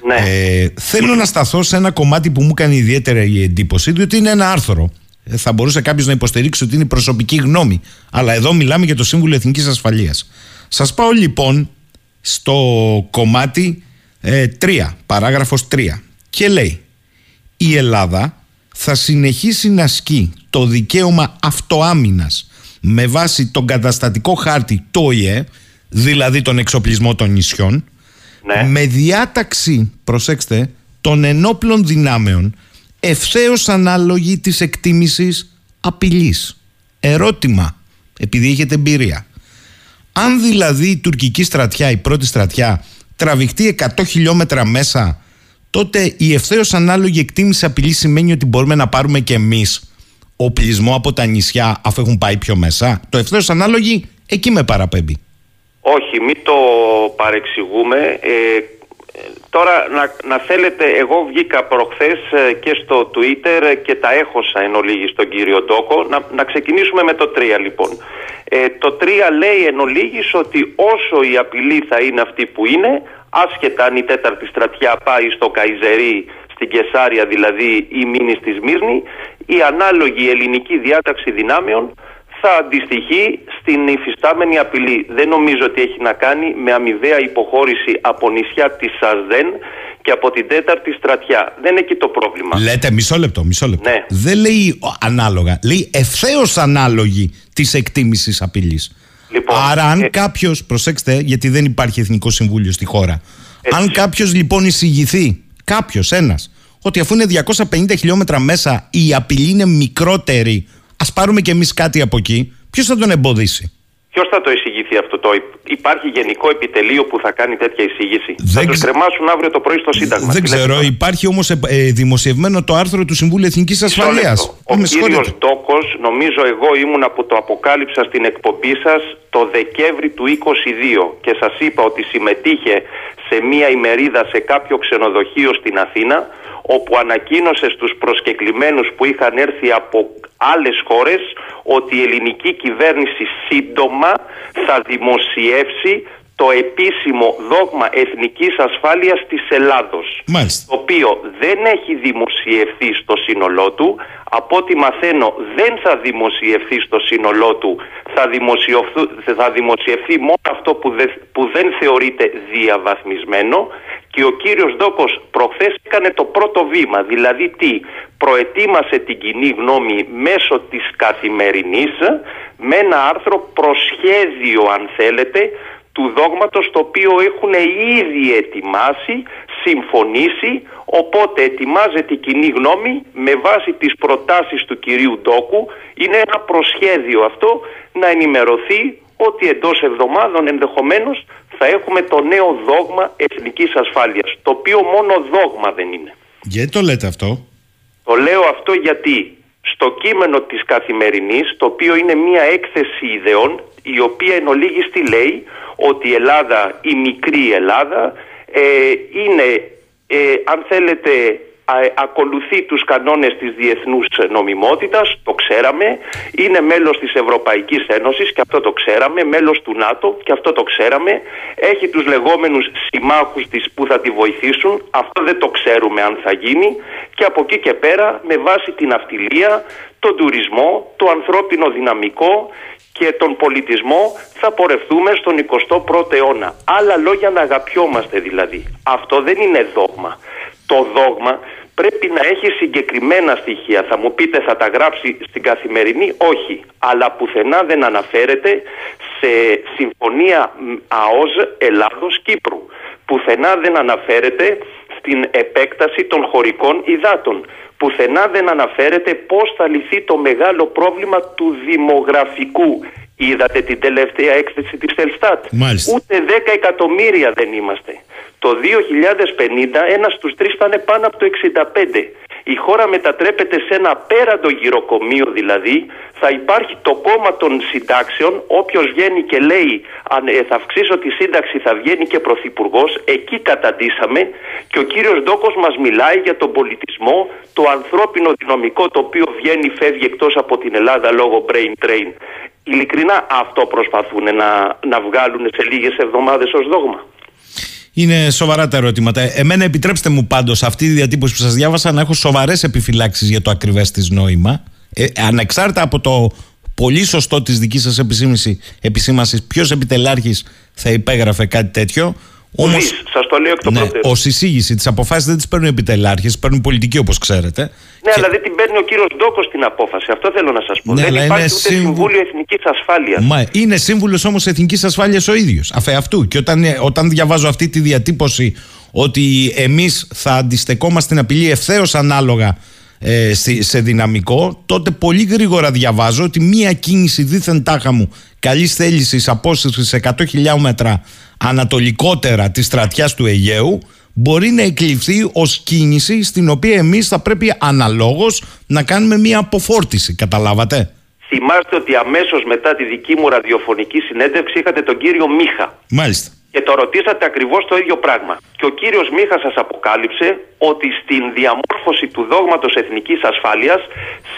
Ναι. Ε, θέλω να σταθώ σε ένα κομμάτι που μου κάνει ιδιαίτερη εντύπωση διότι είναι ένα άρθρο. Ε, θα μπορούσε κάποιος να υποστηρίξει ότι είναι η προσωπική γνώμη. Αλλά εδώ μιλάμε για το Σύμβουλο Εθνικής Ασφαλείας. Σας πάω λοιπόν στο κομμάτι ε, 3, παράγραφος 3 και λέει η Ελλάδα θα συνεχίσει να ασκεί το δικαίωμα αυτοάμυνας με βάση τον καταστατικό χάρτη το ΟΗΕ, δηλαδή τον εξοπλισμό των νησιών, Ναι. με διάταξη, προσέξτε, των ενόπλων δυνάμεων ευθέως ανάλογη της εκτίμησης απειλής. Ερώτημα, επειδή έχετε εμπειρία. Αν δηλαδή η τουρκική στρατιά, η πρώτη στρατιά, τραβηχτεί 100 χιλιόμετρα μέσα, τότε η ευθέως ανάλογη εκτίμηση απειλής σημαίνει ότι μπορούμε να πάρουμε και εμείς οπλισμό από τα νησιά αφού έχουν πάει πιο μέσα. Το ευθέως ανάλογη εκεί με παραπέμπει. Όχι, μην το παρεξηγούμε. Ε, ε, τώρα να, να θέλετε, εγώ βγήκα προχθές ε, και στο Twitter ε, και τα έχωσα εν ολίγης στον κύριο Ντόκο. Να, να ξεκινήσουμε με το 3 λοιπόν. Ε, το 3 λέει εν ολίγης ότι όσο η απειλή θα είναι αυτή που είναι, άσχετα αν η τέταρτη στρατιά πάει στο Καϊζερί, στην Κεσάρια δηλαδή ή μείνει στη Σμύρνη, η ανάλογη ελληνική διάταξη δυνάμεων θα αντιστοιχεί στην υφιστάμενη απειλή. Δεν νομίζω ότι έχει να κάνει με αμοιβαία υποχώρηση από νησιά της ΣΑΣΔΕΝ και από την τέταρτη στρατιά. Δεν είναι εκεί το πρόβλημα. Λέτε μισό λεπτό, μισό λεπτό. Ναι. Δεν λέει ο- ανάλογα, λέει ευθέως ανάλογη της εκτίμησης απειλής. Λοιπόν, Άρα αν ε- κάποιος, προσέξτε γιατί δεν υπάρχει Εθνικό Συμβούλιο στη χώρα, Έτσι. αν κάποιος λοιπόν εισηγηθεί, κάποιος ένας, ότι αφού είναι 250 χιλιόμετρα μέσα η απειλή είναι μικρότερη, ας πάρουμε και εμείς κάτι από εκεί, ποιος θα τον εμποδίσει; Ποιος θα το εισηγηθεί αυτό το. Υπάρχει γενικό επιτελείο που θα κάνει τέτοια εισήγηση; Δεν θα τους ξε- κρεμάσουν αύριο το πρωί στο Σύνταγμα. Δεν Τι λέτε ξέρω, τώρα; υπάρχει όμως ε, ε, δημοσιευμένο το άρθρο του Συμβούλου Εθνικής Μισό Ασφαλείας. λεπτό. Ε, Ο με κύριος συγχωρείτε. Ντόκο, νομίζω εγώ ήμουν που το αποκάλυψα στην εκπομπή σας το Δεκέμβρη του 22 και σας είπα ότι συμμετείχε σε μία ημερίδα σε κάποιο ξενοδοχείο στην Αθήνα όπου ανακοίνωσε στους προσκεκλημένους που είχαν έρθει από άλλες χώρες ότι η ελληνική κυβέρνηση σύντομα θα δημοσιεύσει το επίσημο δόγμα εθνικής ασφάλειας της Ελλάδος Μάλιστα. το οποίο δεν έχει δημοσιευθεί στο σύνολό του. Από ό,τι μαθαίνω δεν θα δημοσιευθεί στο σύνολό του. Θα, δημοσιευθού- θα δημοσιευθεί μόνο αυτό που δεν, που δεν θεωρείται διαβαθμισμένο και ο κύριος Ντόκος προχθές έκανε το πρώτο βήμα. Δηλαδή τι, προετοίμασε την κοινή γνώμη μέσω της καθημερινής με ένα άρθρο προσχέδιο αν θέλετε του δόγματος το οποίο έχουν ήδη ετοιμάσει, συμφωνήσει, οπότε ετοιμάζεται η κοινή γνώμη με βάση τις προτάσεις του κυρίου Ντόκου. Είναι ένα προσχέδιο αυτό να ενημερωθεί ότι εντός εβδομάδων ενδεχομένως θα έχουμε το νέο δόγμα εθνικής ασφάλειας, το οποίο μόνο δόγμα δεν είναι. Γιατί το λέτε αυτό; Το λέω αυτό γιατί στο κείμενο της καθημερινής, το οποίο είναι μια έκθεση ιδεών, η οποία εν ολίγης τι λέει, ότι η Ελλάδα, η μικρή Ελλάδα, ε, είναι, ε, αν θέλετε, α- ακολουθεί τους κανόνες της διεθνούς νομιμότητας, το ξέραμε, είναι μέλος της Ευρωπαϊκής Ένωσης και αυτό το ξέραμε, μέλος του ΝΑΤΟ και αυτό το ξέραμε, έχει τους λεγόμενους συμμάχους της που θα τη βοηθήσουν, αυτό δεν το ξέρουμε αν θα γίνει και από εκεί και πέρα με βάση την αυτιλία, τον τουρισμό, το ανθρώπινο δυναμικό και τον πολιτισμό θα πορευτούμε στον 21ο αιώνα. Άλλα λόγια να αγαπιόμαστε δηλαδή. Αυτό δεν είναι δόγμα. Το δόγμα πρέπει να έχει συγκεκριμένα στοιχεία. Θα μου πείτε θα τα γράψει στην καθημερινή; Όχι. Αλλά πουθενά δεν αναφέρεται σε συμφωνία μ, ΑΟΣ Ελλάδος-Κύπρου. Πουθενά δεν αναφέρεται στην επέκταση των χωρικών υδάτων. Πουθενά δεν αναφέρεται πώς θα λυθεί το μεγάλο πρόβλημα του δημογραφικού Είδατε την τελευταία έκθεση της Ελστάτ. Μάλιστα. Ούτε 10 εκατομμύρια δεν είμαστε. Το 2050 ένας στους τρεις θα είναι πάνω από το 65. Η χώρα μετατρέπεται σε ένα απέραντο γυροκομείο δηλαδή. Θα υπάρχει το κόμμα των συντάξεων. Όποιος βγαίνει και λέει αν ε, θα αυξήσω τη σύνταξη θα βγαίνει και πρωθυπουργός. Εκεί καταντήσαμε. Και ο κύριος Ντόκος μας μιλάει για τον πολιτισμό, το ανθρώπινο δυναμικό το οποίο βγαίνει, φεύγει εκτός από την Ελλάδα λόγω brain train. Ειλικρινά αυτό προσπαθούν να, να βγάλουν σε λίγες εβδομάδες ως δόγμα. Είναι σοβαρά τα ερωτήματα. Εμένα επιτρέψτε μου πάντως αυτή η διατύπωση που σας διάβασα να έχω σοβαρές επιφυλάξεις για το ακριβές της νόημα. Ε, ανεξάρτητα από το πολύ σωστό της δική σας επισήμασης, ποιος επιτελάρχης θα υπέγραφε κάτι τέτοιο. Όμω. Σας το λέω εκ των ναι, Ω εισήγηση τη αποφάση δεν τις παίρνουν επιτελάρχες, παίρνουν πολιτικοί όπως ξέρετε. Ναι, και... αλλά δεν την παίρνει ο κύριος Ντόκος την απόφαση. Αυτό θέλω να σας πω. Ναι, δεν υπάρχει ούτε Συμβούλιο Εθνικής Ασφάλειας. Μα είναι σύμβουλος όμως Εθνικής Ασφάλειας ο ίδιος. Αφ' αυτού. Και όταν, όταν διαβάζω αυτή τη διατύπωση ότι εμείς θα αντιστεκόμαστε στην απειλή ευθέως ανάλογα ε, σε δυναμικό, τότε πολύ γρήγορα διαβάζω ότι μία κίνηση δίθεν τάχα μου καλής θέλησης απόσταση σε 100 χιλιόμετρα ανατολικότερα της στρατιάς του Αιγαίου μπορεί να εκλειφθεί ως κίνηση στην οποία εμείς θα πρέπει αναλόγως να κάνουμε μία αποφόρτιση. Καταλάβατε; Θυμάστε ότι αμέσως μετά τη δική μου ραδιοφωνική συνέντευξη είχατε τον κύριο Μίχα. Μάλιστα και το ρωτήσατε ακριβώς το ίδιο πράγμα. Και ο κύριος Μίχας σας αποκάλυψε ότι στην διαμόρφωση του δόγματος εθνικής ασφάλειας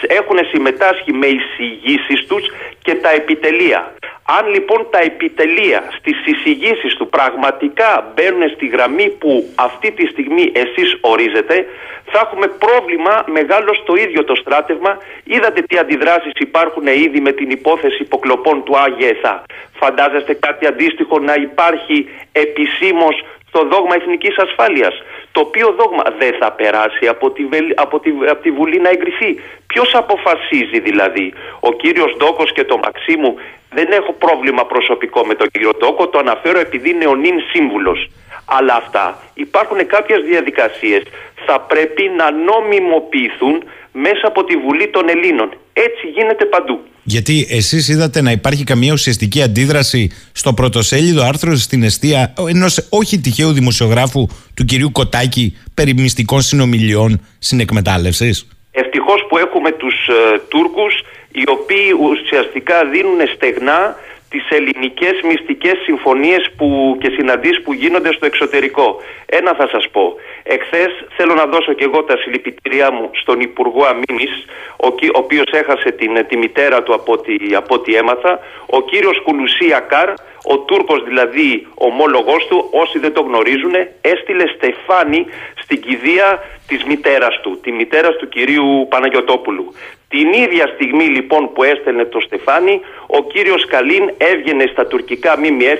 έχουν συμμετάσχει με εισηγήσεις τους και τα επιτελεία. Αν λοιπόν τα επιτελεία στις εισηγήσεις του πραγματικά μπαίνουν στη γραμμή που αυτή τη στιγμή εσείς ορίζετε, θα έχουμε πρόβλημα μεγάλο στο ίδιο το στράτευμα. Είδατε τι αντιδράσεις υπάρχουν ήδη με την υπόθεση υποκλοπών του ΑΓΕΘΑ. Φαντάζεστε κάτι αντίστοιχο να υπάρχει επισήμως στο δόγμα εθνικής ασφάλειας το οποίο δόγμα δεν θα περάσει από τη, από τη, από τη Βουλή να εγκριθεί. Ποιος αποφασίζει δηλαδή, ο κύριος Ντόκος και το Μαξίμου δεν έχω πρόβλημα προσωπικό με τον κύριο Ντόκο, το αναφέρω επειδή είναι ο νυν σύμβουλος. Αλλά αυτά υπάρχουν κάποιες διαδικασίες θα πρέπει να νομιμοποιηθούν μέσα από τη Βουλή των Ελλήνων. Έτσι γίνεται παντού. Γιατί εσείς είδατε να υπάρχει καμία ουσιαστική αντίδραση στο πρωτοσέλιδο άρθρο στην αιστεία ενός όχι τυχαίου δημοσιογράφου του κυρίου Κοτάκη περί μυστικών συνομιλιών συνεκμετάλλευσης. Ευτυχώς που έχουμε τους ε, Τούρκους οι οποίοι ουσιαστικά δίνουν στεγνά τις ελληνικές μυστικές συμφωνίες που, και συναντήσεις που γίνονται στο εξωτερικό. Ένα θα σας πω. Εχθές θέλω να δώσω και εγώ τα συλληπιτήριά μου στον Υπουργό Αμήνης, ο, ο οποίος έχασε την, τη μητέρα του από ό,τι, από ό,τι έμαθα, ο κύριος Κουλουσί Ακάρ, ο Τούρκος δηλαδή ομόλογός του, όσοι δεν το γνωρίζουν, έστειλε στεφάνι στην κηδεία της μητέρας του, τη μητέρας του κυρίου Παναγιωτόπουλου. Την ίδια στιγμή λοιπόν που έστελνε το στεφάνι, ο κύριος Καλίν έβγαινε στα τουρκικά ΜΜΕ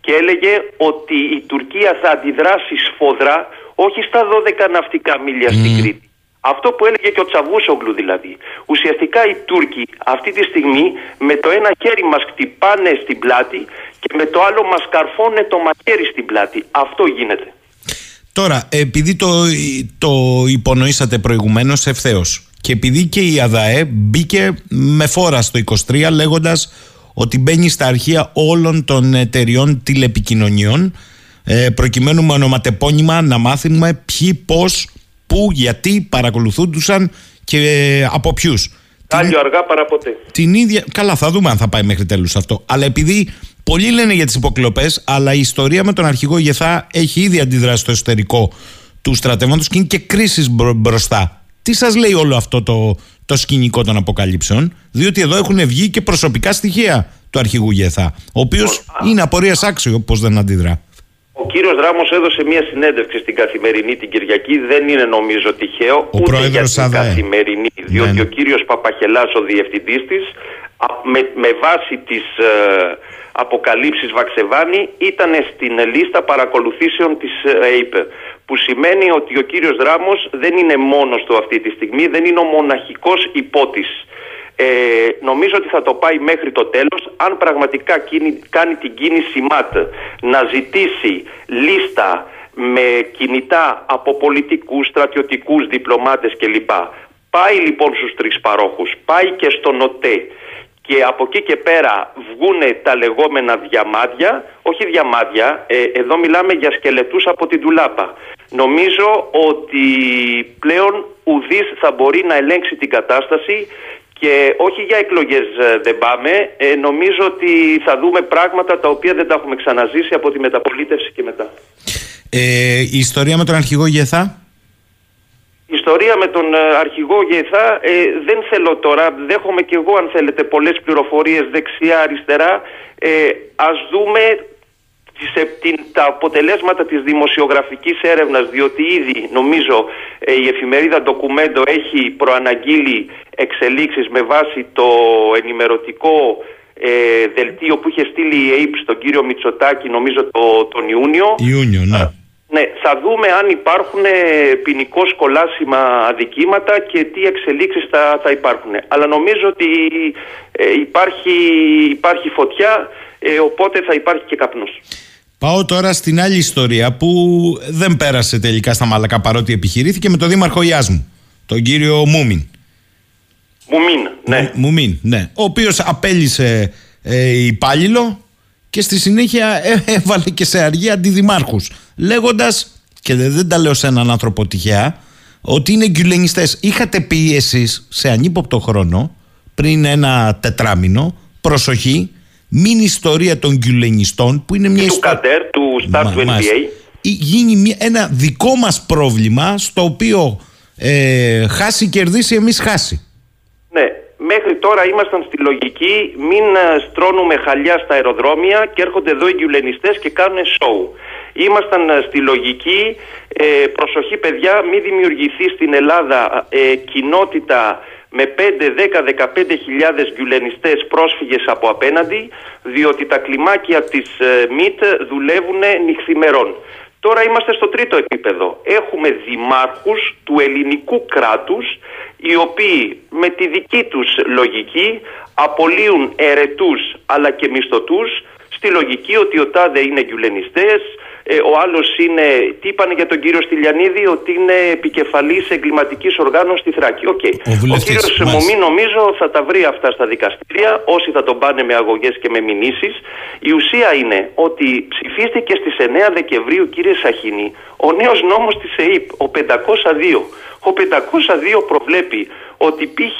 και έλεγε ότι η Τουρκία θα αντιδράσει σφοδρά, όχι στα 12 ναυτικά μίλια στην Κρήτη. Αυτό που έλεγε και ο Τσαβούσογλου δηλαδή. Ουσιαστικά οι Τούρκοι αυτή τη στιγμή με το ένα χέρι μας χτυπάνε στην πλάτη και με το άλλο μας καρφώνε το μαχαίρι στην πλάτη. Αυτό γίνεται. Τώρα, επειδή το, το υπονοήσατε προηγουμένως ευθέως και επειδή και η ΑΔΑΕ μπήκε με φόρα στο 23 λέγοντας ότι μπαίνει στα αρχεία όλων των εταιριών τηλεπικοινωνιών ε, προκειμένου με ονοματεπώνυμα να μάθουμε ποιοι, πώς, πού, γιατί παρακολουθούντουσαν και ε, από ποιους. Άλλο αργά παρά ποτέ. Την ίδια. Καλά, θα δούμε αν θα πάει μέχρι τέλους αυτό. Αλλά επειδή πολλοί λένε για τις υποκλοπές, αλλά η ιστορία με τον αρχηγό Γεθά έχει ήδη αντιδράσει στο εσωτερικό του στρατεύματος και είναι και κρίσεις μπροστά. Τι σας λέει όλο αυτό το, το σκηνικό των αποκαλύψεων, διότι εδώ έχουν βγει και προσωπικά στοιχεία του αρχηγού Γεθά, ο οποίος είναι απορίας άξιο πώς δεν αντιδρά. Ο κύριος Ράμο έδωσε μια συνέντευξη στην καθημερινή την Κυριακή. Δεν είναι νομίζω τυχαίο ο ούτε για την καθημερινή, διότι ναι. ο κύριος Παπαχελά, ο διευθυντής της, με, με βάση τις ε, αποκαλύψεις Βαξεβάνη, ήταν στην λίστα παρακολουθήσεων της ΕΙΠΕ. Που σημαίνει ότι ο κύριος Ράμος δεν είναι μόνος του αυτή τη στιγμή, δεν είναι ο μοναχικός υπότης ε, νομίζω ότι θα το πάει μέχρι το τέλος αν πραγματικά κάνει την κίνηση ΜΑΤ να ζητήσει λίστα με κινητά από πολιτικούς, στρατιωτικούς, διπλωμάτες κλπ. Πάει λοιπόν στους τρεις παρόχους, πάει και στον ΟΤΕ και από εκεί και πέρα βγούνε τα λεγόμενα διαμάδια, όχι διαμάδια, ε, εδώ μιλάμε για σκελετούς από την τουλάπα. Νομίζω ότι πλέον ουδής θα μπορεί να ελέγξει την κατάσταση και όχι για εκλογές ε, δεν πάμε, ε, νομίζω ότι θα δούμε πράγματα τα οποία δεν τα έχουμε ξαναζήσει από τη μεταπολίτευση και μετά. Ε, η ιστορία με τον αρχηγό Γεθά; Η ιστορία με τον αρχηγό Γεθά δεν θέλω τώρα, δέχομαι και εγώ αν θέλετε πολλές πληροφορίες δεξιά αριστερά. Ε, ας δούμε την, τα αποτελέσματα της δημοσιογραφικής έρευνας διότι ήδη νομίζω ε, η εφημερίδα Ντοκουμέντο έχει προαναγγείλει εξελίξεις με βάση το ενημερωτικό ε, δελτίο που είχε στείλει η ΑΕΠ στον κύριο Μητσοτάκη νομίζω το, τον Ιούνιο. Ιούνιο, ναι. Ναι, θα δούμε αν υπάρχουν ε, ποινικό κολάσιμα αδικήματα και τι εξελίξεις θα, θα υπάρχουν. Αλλά νομίζω ότι ε, υπάρχει, υπάρχει φωτιά, οπότε θα υπάρχει και καπνός. Πάω τώρα στην άλλη ιστορία που δεν πέρασε τελικά στα Μαλακά παρότι επιχειρήθηκε με τον Δήμαρχο Ιάσμου, τον κύριο Μούμιν. Μουμίν, ναι. Μουμίν, ναι. Ο οποίος απέλησε ε, υπάλληλο και στη συνέχεια ε, έβαλε και σε αργία αντιδημάρχους. Λέγοντας, και δεν τα λέω σε έναν άνθρωπο τυχαία, ότι είναι γκυλενιστέ. Είχατε πει εσείς σε ανύποπτο χρόνο, πριν ένα τετράμινο, προσοχή, μην ιστορία των γκυλενιστών που είναι μια ιστορία. Του Κατέρ, του Start του NBA. Γίνει ένα δικό μας πρόβλημα στο οποίο ε, χάσει κερδίσει εμείς χάσει. Ναι, μέχρι τώρα ήμασταν στη λογική μην ε, στρώνουμε χαλιά στα αεροδρόμια και έρχονται εδώ οι γκυλενιστές και κάνουν σοου. Ήμασταν ε, στη λογική, ε, προσοχή παιδιά, μην δημιουργηθεί στην Ελλάδα ε, κοινότητα με 5, 10, 15 χιλιάδες γκουλενιστές πρόσφυγες από απέναντι διότι τα κλιμάκια της ε, ΜΙΤ δουλεύουν νυχθημερών. Τώρα είμαστε στο τρίτο επίπεδο. Έχουμε δημάρχους του ελληνικού κράτους οι οποίοι με τη δική τους λογική απολύουν ερετούς αλλά και μισθωτούς στη λογική ότι ο τάδε είναι γκουλενιστές, ε, ο άλλος είναι, τι είπανε για τον κύριο Στυλιανίδη, ότι είναι επικεφαλής εγκληματικής οργάνωσης στη Θράκη. Okay. Ο, ο κύριος Μωμή νομίζω θα τα βρει αυτά στα δικαστήρια, όσοι θα τον πάνε με αγωγές και με μηνύσεις. Η ουσία είναι ότι ψηφίστηκε στις 9 Δεκεμβρίου, κύριε Σαχίνη, ο νέος νόμος της ΕΕΠ, ο 502. Ο 502 προβλέπει ότι π.χ.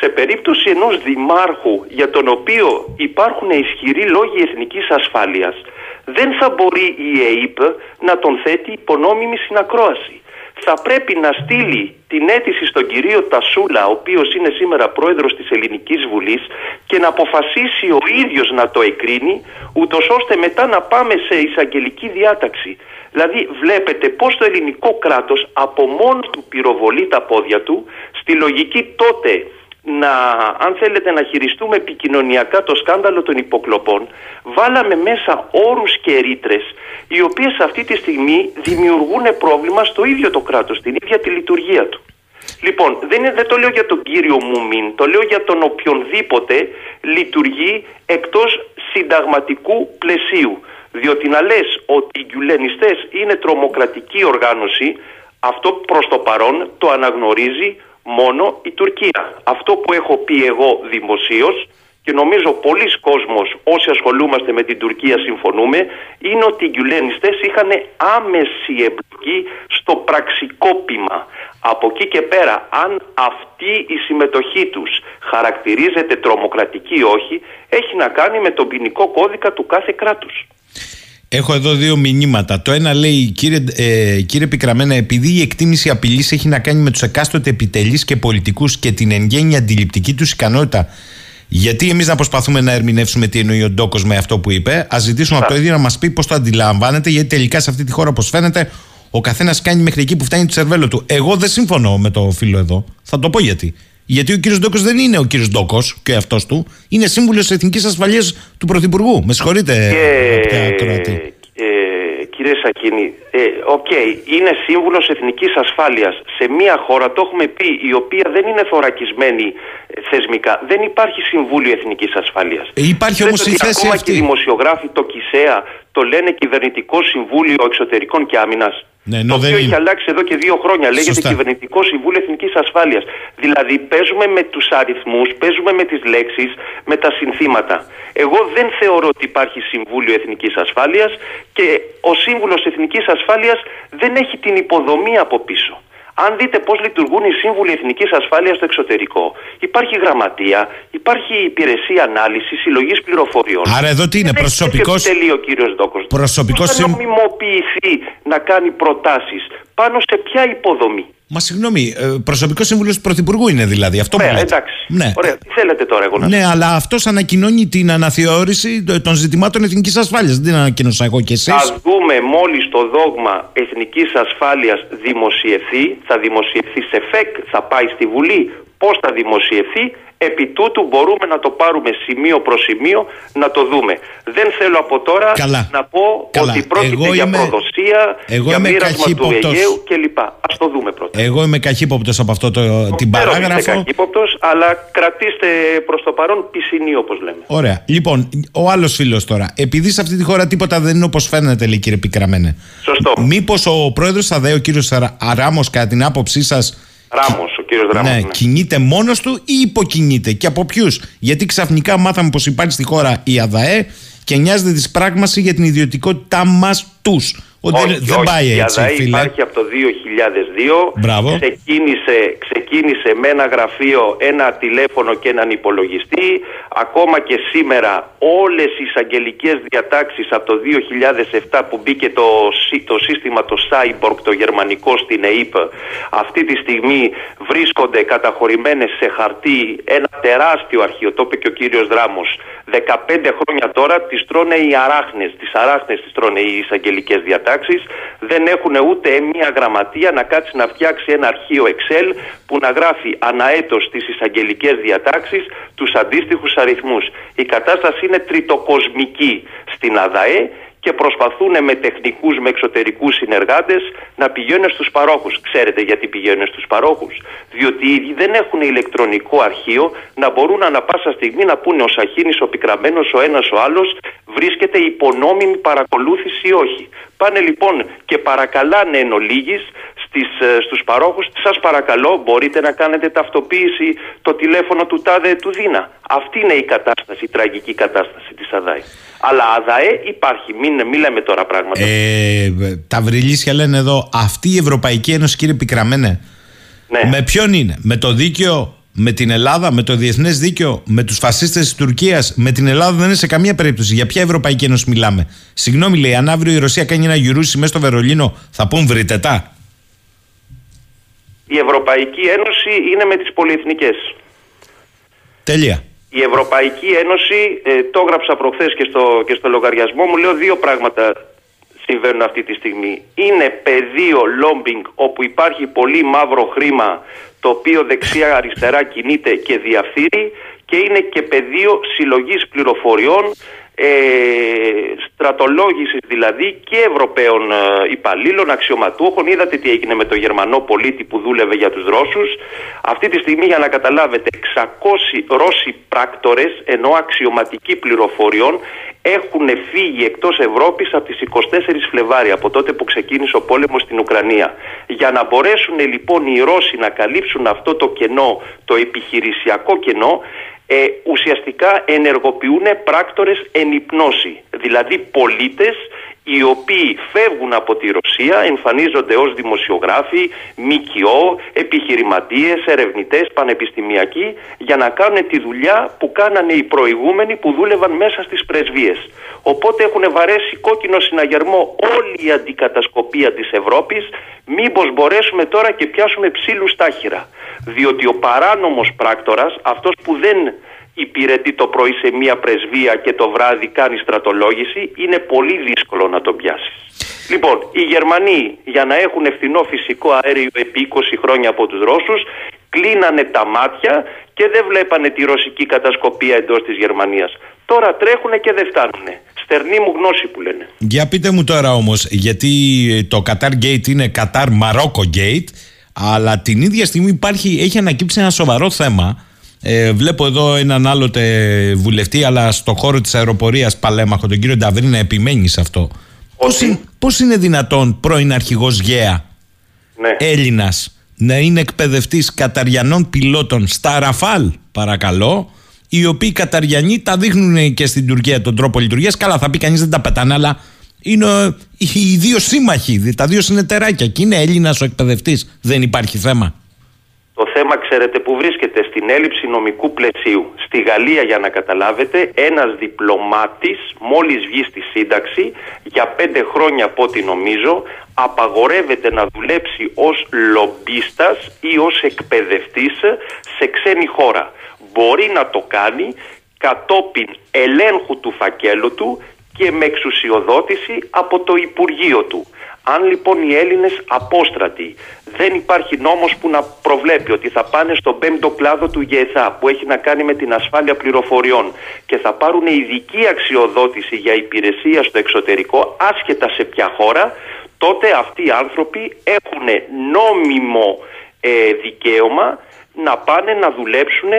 σε περίπτωση ενός δημάρχου για τον οποίο υπάρχουν ισχυροί λόγοι εθνικής ασφάλειας δεν θα μπορεί η ΕΕΠ να τον θέτει υπονόμιμη συνακρόαση. Θα πρέπει να στείλει την αίτηση στον κυρίο Τασούλα, ο οποίος είναι σήμερα πρόεδρος της Ελληνικής Βουλής και να αποφασίσει ο ίδιος να το εκρίνει, ούτως ώστε μετά να πάμε σε εισαγγελική διάταξη. Δηλαδή βλέπετε πώς το ελληνικό κράτος από μόνο του πυροβολεί τα πόδια του, στη λογική τότε να, αν θέλετε να χειριστούμε επικοινωνιακά το σκάνδαλο των υποκλοπών, βάλαμε μέσα όρους και ρήτρες, οι οποίες αυτή τη στιγμή δημιουργούν πρόβλημα στο ίδιο το κράτος, στην ίδια τη λειτουργία του. Λοιπόν, δεν, είναι, δεν το λέω για τον κύριο Μουμίν, το λέω για τον οποιονδήποτε λειτουργεί εκτός συνταγματικού πλαισίου. Διότι να λες ότι οι γκουλενιστές είναι τρομοκρατική οργάνωση, αυτό προς το παρόν το αναγνωρίζει μόνο η Τουρκία. Αυτό που έχω πει εγώ δημοσίως και νομίζω πολλοί κόσμος όσοι ασχολούμαστε με την Τουρκία συμφωνούμε είναι ότι οι γκουλένιστες είχαν άμεση εμπλοκή στο πραξικόπημα. Από εκεί και πέρα αν αυτή η συμμετοχή τους χαρακτηρίζεται τρομοκρατική ή όχι έχει να κάνει με τον ποινικό κώδικα του κάθε κράτους. Έχω εδώ δύο μηνύματα. Το ένα λέει, κύριε, ε, κύριε Πικραμένα, επειδή η εκτίμηση απειλής έχει να κάνει με τους εκάστοτε επιτελείς και πολιτικούς και την εν γέννη αντιληπτική τους ικανότητα, γιατί εμείς να προσπαθούμε να ερμηνεύσουμε τι εννοεί ο Ντόκος με αυτό που είπε, ας ζητήσουμε από το ίδιο να μας πει πώς το αντιλαμβάνεται, γιατί τελικά σε αυτή τη χώρα, όπως φαίνεται, ο καθένας κάνει μέχρι εκεί που φτάνει το σερβέλο του. Εγώ δεν συμφωνώ με το φίλο εδώ. Θα το πω γιατί. Γιατί ο κύριος Ντόκος δεν είναι ο κύριος Ντόκος και αυτός του. Είναι σύμβουλος Εθνικής Ασφαλείας του Πρωθυπουργού. Με συγχωρείτε, και... Ε, κύριε Σαχίνη, ε, οκ, είναι σύμβουλος εθνικής ασφάλειας σε μια χώρα, το έχουμε πει, η οποία δεν είναι θωρακισμένη ε, θεσμικά. Δεν υπάρχει Συμβούλιο Εθνικής Ασφάλειας. Ε, υπάρχει όμως η Ακόμα και οι δημοσιογράφοι, το ΚΥΣΕΑ, το λένε Κυβερνητικό Συμβούλιο Εξωτερικών και Άμυνας. Ναι, το ενώ δεν οποίο έχει είναι. αλλάξει εδώ και δύο χρόνια. Λέγεται Σωστά. Κυβερνητικό Συμβούλιο Εθνικής Ασφάλειας. Δηλαδή παίζουμε με τους αριθμούς, παίζουμε με τις λέξεις, με τα συνθήματα. Εγώ δεν θεωρώ ότι υπάρχει Συμβούλιο Εθνικής Ασφάλειας και ο Σύμβουλος Εθνικής Ασφάλειας δεν έχει την υποδομή από πίσω. Αν δείτε πώς λειτουργούν οι σύμβουλοι εθνικής ασφάλειας στο εξωτερικό, υπάρχει γραμματεία, υπάρχει υπηρεσία ανάλυσης, συλλογής πληροφοριών. Άρα εδώ τι είναι, Δεν έχει προσωπικός- τέτοιο επιτελείο, κύριος Δόκος. Προσωπικός Πώς θα συμ- νομιμοποιηθεί να κάνει προτάσεις πάνω σε ποια υποδομή. Μα συγγνώμη, ε, προσωπικός σύμβουλος του Πρωθυπουργού είναι δηλαδή. Αυτό Ωραία, μου λέτε. εντάξει. Ναι. Ωραία, τι θέλετε τώρα εγώ να Ναι, αλλά αυτός ανακοινώνει την αναθεώρηση των ζητημάτων εθνικής ασφάλειας. Δεν την ανακοίνωσα εγώ και εσείς. Θα δούμε μόλις το δόγμα εθνικής ασφάλειας δημοσιευθεί, θα δημοσιευθεί σε ΦΕΚ, θα πάει στη Βουλή, πώς θα δημοσιευθεί, επί τούτου μπορούμε να το πάρουμε σημείο προς σημείο να το δούμε. Δεν θέλω από τώρα Καλά. να πω Καλά. ότι πρόκειται Εγώ για είμαι- προδοσία, εγώ για είμαι μοίρασμα του καχύποπτος. Αιγαίου κλπ. Ας το δούμε πρώτα. Εγώ είμαι καχύποπτος από αυτό το, την Ξέρω ότι είστε παράγραφο. καχύποπτος, αλλά κρατήστε προς το παρόν πισινή όπως λέμε. Ωραία. Λοιπόν, ο άλλος φίλος τώρα. Επειδή σε αυτή τη χώρα τίποτα δεν είναι όπως φαίνεται, λέει κύριε Πικραμένε. Σωστό. Μήπως ο πρόεδρος ΑΔΕ, ο κύριο Αράμος, κατά την άποψή σας, Ράμος, ο κύριος Ράμος. ναι, ναι. κινείται μόνος του ή υποκινείται; Και από ποιους; Γιατί ξαφνικά μάθαμε πως υπάρχει στη χώρα η ΑΔΑΕ και νοιάζεται της πράγμασης για την ιδιωτικότητά μας τους. Όχι, Δεν, δεν όχι. πάει Η έτσι, ΑΔΑΕ φίλε. υπάρχει από το 2002. Μπράβο. Ξεκίνησε, ξεκίνησε με ένα γραφείο, ένα τηλέφωνο και έναν υπολογιστή. Ακόμα και σήμερα όλες οι εισαγγελικές διατάξεις από το 2007 που μπήκε το, σύ- το σύστημα το Cyborg, το γερμανικό στην ΕΕΠ, αυτή τη στιγμή βρίσκονται καταχωρημένες σε χαρτί ένα τεράστιο αρχείο, το είπε και ο κύριος Δράμος. 15 χρόνια τώρα τις τρώνε οι αράχνες, τις αράχνες τις τρώνε οι εισαγγελικές διατάξεις. Δεν έχουν ούτε μία γραμματεία να κάτσει να φτιάξει ένα αρχείο Excel που να γράφει αναέτος τις εισαγγελικές διατάξεις τους αντίστοιχους αριθμούς. Η κατάσταση είναι τριτοκοσμική στην ΑΔΑΕ και προσπαθούν με τεχνικούς, με εξωτερικούς συνεργάτες να πηγαίνουν στους παρόχους. Ξέρετε γιατί πηγαίνουν στους παρόχους; Διότι οι ίδιοι δεν έχουν ηλεκτρονικό αρχείο να μπορούν ανα πάσα στιγμή να πούνε ο Σαχίνης, ο Πικραμένος, ο ένας, ο άλλος βρίσκεται υπονόμιμη παρακολούθηση ή όχι. Πάνε λοιπόν και παρακαλάνε εν ολίγης στις, ε, στους παρόχους σας παρακαλώ μπορείτε να κάνετε ταυτοποίηση το τηλέφωνο του ΤΑΔΕ του ΔΙΝΑ. Αυτή είναι η κατάσταση, η τραγική κατάσταση της ΑΔΑΕ. Αλλά ΑΔΑΕ υπάρχει, μην, μην λέμε τώρα πράγματα. Ε, τα βρυλίσια λένε εδώ, αυτή η Ευρωπαϊκή Ένωση, κύριε Πικραμένε, ναι. με ποιον είναι, με το δίκαιο, με την Ελλάδα, με το διεθνές δίκαιο, με τους φασίστες της Τουρκίας, με την Ελλάδα δεν είναι σε καμία περίπτωση. Για ποια Ευρωπαϊκή Ένωση μιλάμε; Συγγνώμη, λέει, αν αύριο η Ρωσία κάνει ένα γιουρούσι μέσα στο Βερολίνο, θα πούν βρείτε τα. Η Ευρωπαϊκή Ένωση είναι με τις πολυεθνικές. Τέλεια. Η Ευρωπαϊκή Ένωση, ε, το έγραψα προχθές και στο, και στο λογαριασμό μου, λέω δύο πράγματα συμβαίνουν αυτή τη στιγμή. Είναι πεδίο lobbying όπου υπάρχει πολύ μαύρο χρήμα το οποίο δεξιά-αριστερά κινείται και διαφθείρει και είναι και πεδίο συλλογής πληροφοριών ε, στρατολόγησης δηλαδή και Ευρωπαίων ε, υπαλλήλων, αξιωματούχων. Είδατε τι έγινε με το Γερμανό πολίτη που δούλευε για τους Ρώσους. Αυτή τη στιγμή για να καταλάβετε 600 Ρώσοι πράκτορες ενώ αξιωματικοί πληροφοριών έχουν φύγει εκτός Ευρώπης από τις 24 Φλεβάρι από τότε που ξεκίνησε ο πόλεμος στην Ουκρανία. Για να μπορέσουν λοιπόν οι Ρώσοι να καλύψουν αυτό το κενό, το επιχειρησιακό κενό ε, ουσιαστικά ενεργοποιούν πράκτορες εν υπνώση, δηλαδή πολίτες οι οποίοι φεύγουν από τη Ρωσία, εμφανίζονται ως δημοσιογράφοι, ΜΚΟ, επιχειρηματίες, ερευνητές, πανεπιστημιακοί για να κάνουν τη δουλειά που κάνανε οι προηγούμενοι που δούλευαν μέσα στις πρεσβείες. Οπότε έχουν βαρέσει κόκκινο συναγερμό όλη η αντικατασκοπία της Ευρώπης μήπως μπορέσουμε τώρα και πιάσουμε ψήλους στάχυρα. Διότι ο παράνομος πράκτορας, αυτός που δεν υπηρετεί το πρωί σε μία πρεσβεία και το βράδυ κάνει στρατολόγηση, είναι πολύ δύσκολο να τον πιάσεις. Λοιπόν, οι Γερμανοί για να έχουν ευθυνό φυσικό αέριο επί 20 χρόνια από τους Ρώσους κλείνανε τα μάτια και δεν βλέπανε τη ρωσική κατασκοπία εντός της Γερμανίας. Τώρα τρέχουνε και δεν φτάνουνε. Στερνή μου γνώση που λένε. Για πείτε μου τώρα όμως, γιατί το Qatar Gate είναι Qatar Morocco Gate, αλλά την ίδια στιγμή υπάρχει, έχει ανακύψει ένα σοβαρό θέμα. Ε, βλέπω εδώ έναν άλλοτε βουλευτή, αλλά στο χώρο της αεροπορίας Παλέμαχο, τον κύριο Νταβρή, να επιμένει σε αυτό. Πώς, είναι, πώς είναι δυνατόν πρώην αρχηγός ΓΕΑ Ναι. Έλληνας να είναι εκπαιδευτής καταριανών πιλότων στα Ραφάλ παρακαλώ οι οποίοι καταριανοί τα δείχνουν και στην Τουρκία τον τρόπο λειτουργίας καλά θα πει κανείς δεν τα πετάνε αλλά είναι ε, οι δύο σύμμαχοι τα δύο συνεταιράκια και είναι Έλληνας ο εκπαιδευτής δεν υπάρχει θέμα Το θέμα ξέρετε που βρίσκεται στην έλλειψη νομικού πλαισίου. Στη Γαλλία για να καταλάβετε ένας διπλωμάτης μόλις βγει στη σύνταξη για πέντε χρόνια από ό,τι νομίζω απαγορεύεται να δουλέψει ως λομπίστας ή ως εκπαιδευτής σε ξένη χώρα. Μπορεί να το κάνει κατόπιν ελέγχου του φακέλου του και με εξουσιοδότηση από το Υπουργείο του. Αν λοιπόν οι Έλληνες απόστρατοι δεν υπάρχει νόμος που να προβλέπει ότι θα πάνε στον πέμπτο κλάδο του ΓΕΘΑ που έχει να κάνει με την ασφάλεια πληροφοριών και θα πάρουν ειδική αξιοδότηση για υπηρεσία στο εξωτερικό άσχετα σε ποια χώρα τότε αυτοί οι άνθρωποι έχουν νόμιμο ε, δικαίωμα να πάνε να δουλέψουν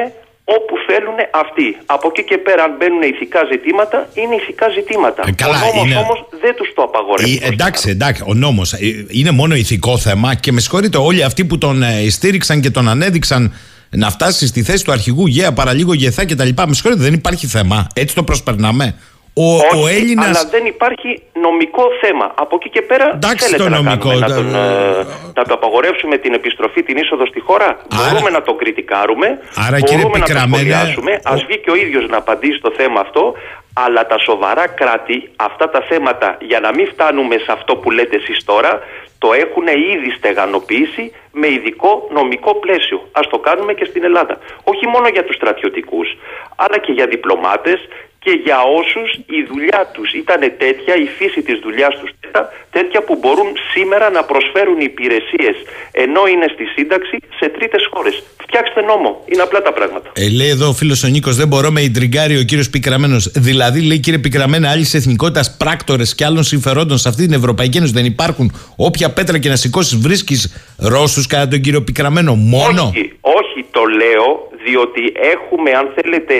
όπου θέλουν αυτοί. Από εκεί και πέρα, αν μπαίνουν ηθικά ζητήματα, είναι ηθικά ζητήματα. Ε, καλά, ο νόμος είναι- όμως δεν τους το απαγορεύει. Ε, εντάξει, εντάξει, ο νόμος είναι μόνο ηθικό θέμα και με συγχωρείτε, όλοι αυτοί που τον ε, στήριξαν και τον ανέδειξαν να φτάσει στη θέση του αρχηγού Γέα, παραλίγο Γεθά κτλ. Με συγχωρείτε, δεν υπάρχει θέμα. Έτσι το προσπερνάμε. Ο, Όχι, ο Έλληνα. αλλά δεν υπάρχει νομικό θέμα. Από εκεί και πέρα Εντάξει, θέλετε το να, νομικό, κάνουμε, να, το- τον, ε, να το απαγορεύσουμε την επιστροφή, την είσοδο στη χώρα; Άρα- Μπορούμε να το κριτικάρουμε, Άρα, κύριε μπορούμε να το Πικραμένε, σχολιάσουμε. ο- Ας βγει και ο ίδιος να απαντήσει στο θέμα αυτό, αλλά τα σοβαρά κράτη, αυτά τα θέματα, για να μην φτάνουμε σε αυτό που λέτε εσείς τώρα, το έχουν ήδη στεγανοποιήσει με ειδικό νομικό πλαίσιο. Ας το κάνουμε και στην Ελλάδα. Όχι μόνο για τους στρατιωτικούς, αλλά και για διπλωμάτες και για όσους η δουλειά τους ήταν τέτοια, η φύση της δουλειάς τους τέτοια, τέτοια που μπορούν σήμερα να προσφέρουν υπηρεσίες ενώ είναι στη σύνταξη σε τρίτες χώρες. Φτιάξτε νόμο. Είναι απλά τα πράγματα. Ε, λέει εδώ ο φίλος ο Νίκος, δεν μπορώ με ιντριγκάρει ο κύριος Πικραμένος. Δηλαδή, λέει κύριε Πικραμένα, άλλη εθνικότητας πράκτορες και άλλων συμφερόντων σε αυτή την Ευρωπαϊκή Ένωση δεν υπάρχουν. Όποια πέτρα και να σηκώσεις, βρίσκεις Ρώσους κατά τον κύριο Πικραμένο. Μόνο. Όχι, όχι το λέω διότι έχουμε αν θέλετε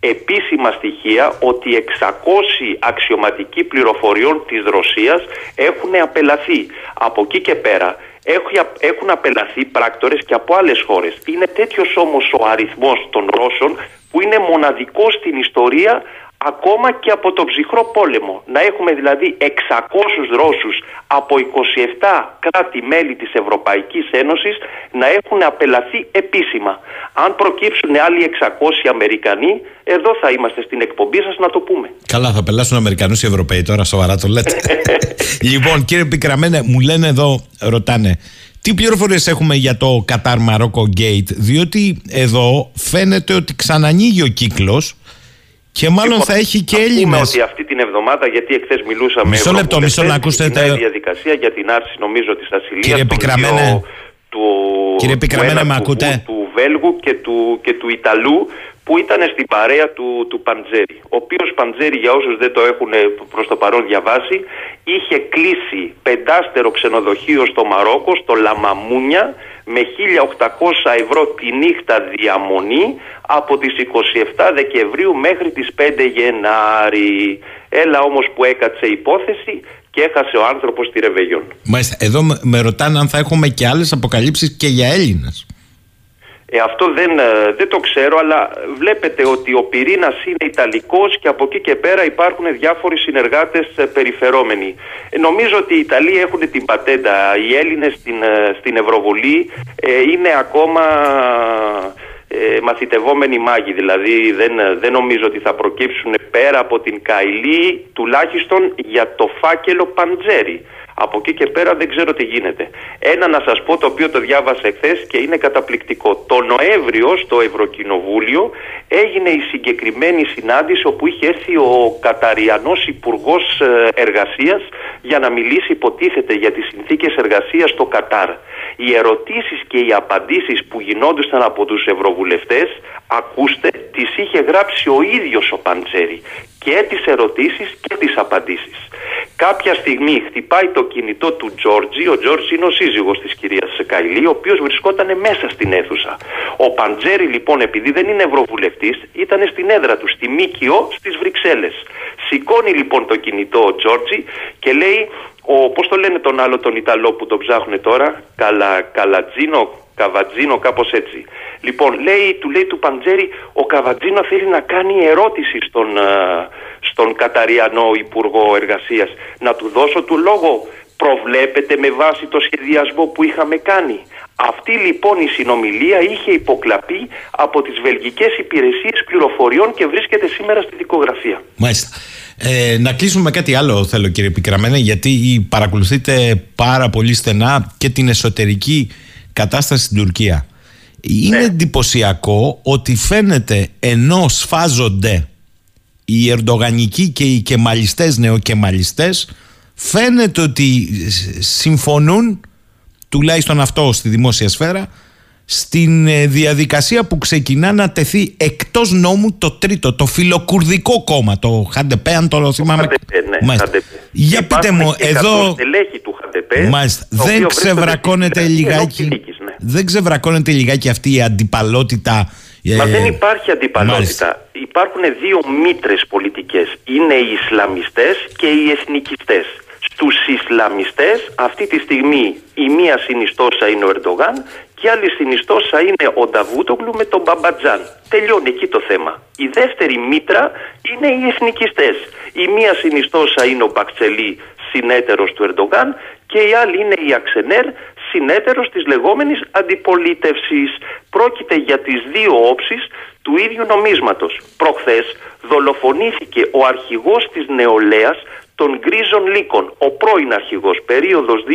επίσημα στοιχεία ότι 600 αξιωματικοί πληροφοριών της Ρωσίας έχουν απελαθεί. Από εκεί και πέρα έχει- έχουν απελαθεί πράκτορες και από άλλες χώρες. Είναι τέτοιος όμως ο αριθμός των Ρώσων που είναι μοναδικός στην ιστορία ακόμα και από τον ψυχρό πόλεμο. Να έχουμε δηλαδή 600 Ρώσους από 27 κράτη-μέλη της Ευρωπαϊκής Ένωσης να έχουν απελαθεί επίσημα. Αν προκύψουν άλλοι 600 Αμερικανοί, εδώ θα είμαστε στην εκπομπή σας να το πούμε. Καλά, θα πελάσουν Αμερικανούς οι Ευρωπαίοι τώρα, σοβαρά το λέτε. λοιπόν, κύριε Πικραμένε, μου λένε εδώ, ρωτάνε, τι πληροφορίες έχουμε για το Qatar Morocco Gate, διότι εδώ φαίνεται ότι ξανανοίγει ο κύκλος και μάλλον θα έχει και Να πούμε Έλληνες. ότι αυτή την εβδομάδα, γιατί εχθές μιλούσαμε. Μισό λεπτό, μισό να ευρωβουλευτές, ακούσετε. ξεκινάει η διαδικασία για την άρση, νομίζω, της ασυλίας Κύριε Πικραμένε. του, Κύριε Πικραμένε, του με ένα ακούτε; Του, του Βέλγου και του, και του Ιταλού που ήταν στην παρέα του, του Παντζέρη. Ο οποίος Παντζέρη, για όσους δεν το έχουν προς το παρόν διαβάσει, είχε κλείσει πεντάστερο ξενοδοχείο στο Μαρόκο, στο Λαμαμούνια, με 1.800 ευρώ τη νύχτα διαμονή από τις 27 Δεκεμβρίου μέχρι τις 5 Γενάρη. Έλα όμως που έκατσε η υπόθεση και έχασε ο άνθρωπος τη Ρεβεγιόν. Μάλιστα, εδώ με- με ρωτάνε αν θα έχουμε και άλλες αποκαλύψεις και για Έλληνες. Ε, αυτό δεν, ε, δεν το ξέρω, αλλά βλέπετε ότι ο πυρήνας είναι Ιταλικός και από εκεί και πέρα υπάρχουν διάφοροι συνεργάτες ε, περιφερόμενοι. Ε, νομίζω ότι οι Ιταλοί έχουν την πατέντα. Οι Έλληνες στην, ε, στην Ευρωβουλή ε, είναι ακόμα ε, μαθητευόμενοι μάγοι. Δηλαδή δεν, ε, δεν νομίζω ότι θα προκύψουν πέρα από την Καηλή τουλάχιστον για το φάκελο Παντζέρη. Από εκεί και πέρα δεν ξέρω τι γίνεται. Ένα να σας πω το οποίο το διάβασα εχθές και είναι καταπληκτικό. Το Νοέμβριο στο Ευρωκοινοβούλιο έγινε η συγκεκριμένη συνάντηση όπου είχε έρθει ο Καταριανός Υπουργός ε, Εργασίας για να μιλήσει υποτίθεται για τις συνθήκες εργασίας στο Κατάρ. Οι ερωτήσεις και οι απαντήσεις που γινόντουσαν από τους ευρωβουλευτές, ακούστε, τις είχε γράψει ο ίδιος ο Παντζέρη και τις ερωτήσεις και τις απαντήσεις. Κάποια στιγμή χτυπάει το κινητό του Τζόρτζι, ο Τζόρτζι είναι ο σύζυγος της κυρίας Καηλή, ο οποίος βρισκόταν μέσα στην αίθουσα. Ο Παντζέρη λοιπόν επειδή δεν είναι ευρωβουλευτής, ήταν στην έδρα του, στη Μίκιο στις Βρυξέλλες. Σηκώνει λοιπόν το κινητό ο Τζόρτζι και λέει, ο, πώς το λένε τον άλλο τον Ιταλό που τον ψάχνουν τώρα, Καλα, Καλατζίνο, Καβατζίνο, κάπως έτσι. Λοιπόν, λέει, του λέει του Παντζέρη, ο Καβατζίνο θέλει να κάνει ερώτηση στον, στον Καταριανό Υπουργό Εργασίας. Να του δώσω του λόγο, προβλέπετε με βάση το σχεδιασμό που είχαμε κάνει. Αυτή λοιπόν η συνομιλία είχε υποκλαπεί από τις βελγικές υπηρεσίες πληροφοριών και βρίσκεται σήμερα στη δικογραφία. Μάλιστα. Ε, να κλείσουμε με κάτι άλλο θέλω κύριε Πικραμένε γιατί παρακολουθείτε πάρα πολύ στενά και την εσωτερική κατάσταση στην Τουρκία. Είναι ναι. εντυπωσιακό ότι φαίνεται ενώ σφάζονται οι ερντογανικοί και οι κεμαλιστές νεοκεμαλιστές φαίνεται ότι συμφωνούν τουλάχιστον αυτό στη δημόσια σφαίρα στην ε, διαδικασία που ξεκινά να τεθεί εκτός νόμου το τρίτο, το φιλοκουρδικό κόμμα, το Χαντεπέ, αν το θυμάμαι. Χαντεπέ, ναι, Χαντεπέ. Για πείτε μου, εδώ... του Χαντεπέ, Μάλιστα. Δεν ξεβρακώνεται λιγάκι... Ναι. Δεν ξεβρακώνεται λιγάκι αυτή η αντιπαλότητα Μα δεν υπάρχει αντιπαλότητα. Υπάρχουν δύο μήτρες πολιτικές. Είναι οι Ισλαμιστές και οι Εθνικιστές. Στους Ισλαμιστές αυτή τη στιγμή η μία συνιστόσα είναι ο Ερντογάν και άλλη συνιστόσα είναι ο Νταβούτογλου με τον Μπαμπατζάν. Τελειώνει εκεί το θέμα. Η δεύτερη μήτρα είναι οι εθνικιστές. Η μία συνιστόσα είναι ο Μπακτσελή, συνέτερος του Ερντογάν και η άλλη είναι η Αξενέρ, συνέτερος της λεγόμενης αντιπολίτευσης. Πρόκειται για τις δύο όψεις του ίδιου νομίσματος. Προχθές δολοφονήθηκε ο αρχηγός της νεολαίας των γκρίζων λύκων, ο πρώην αρχηγός, περίοδος 2019-2020.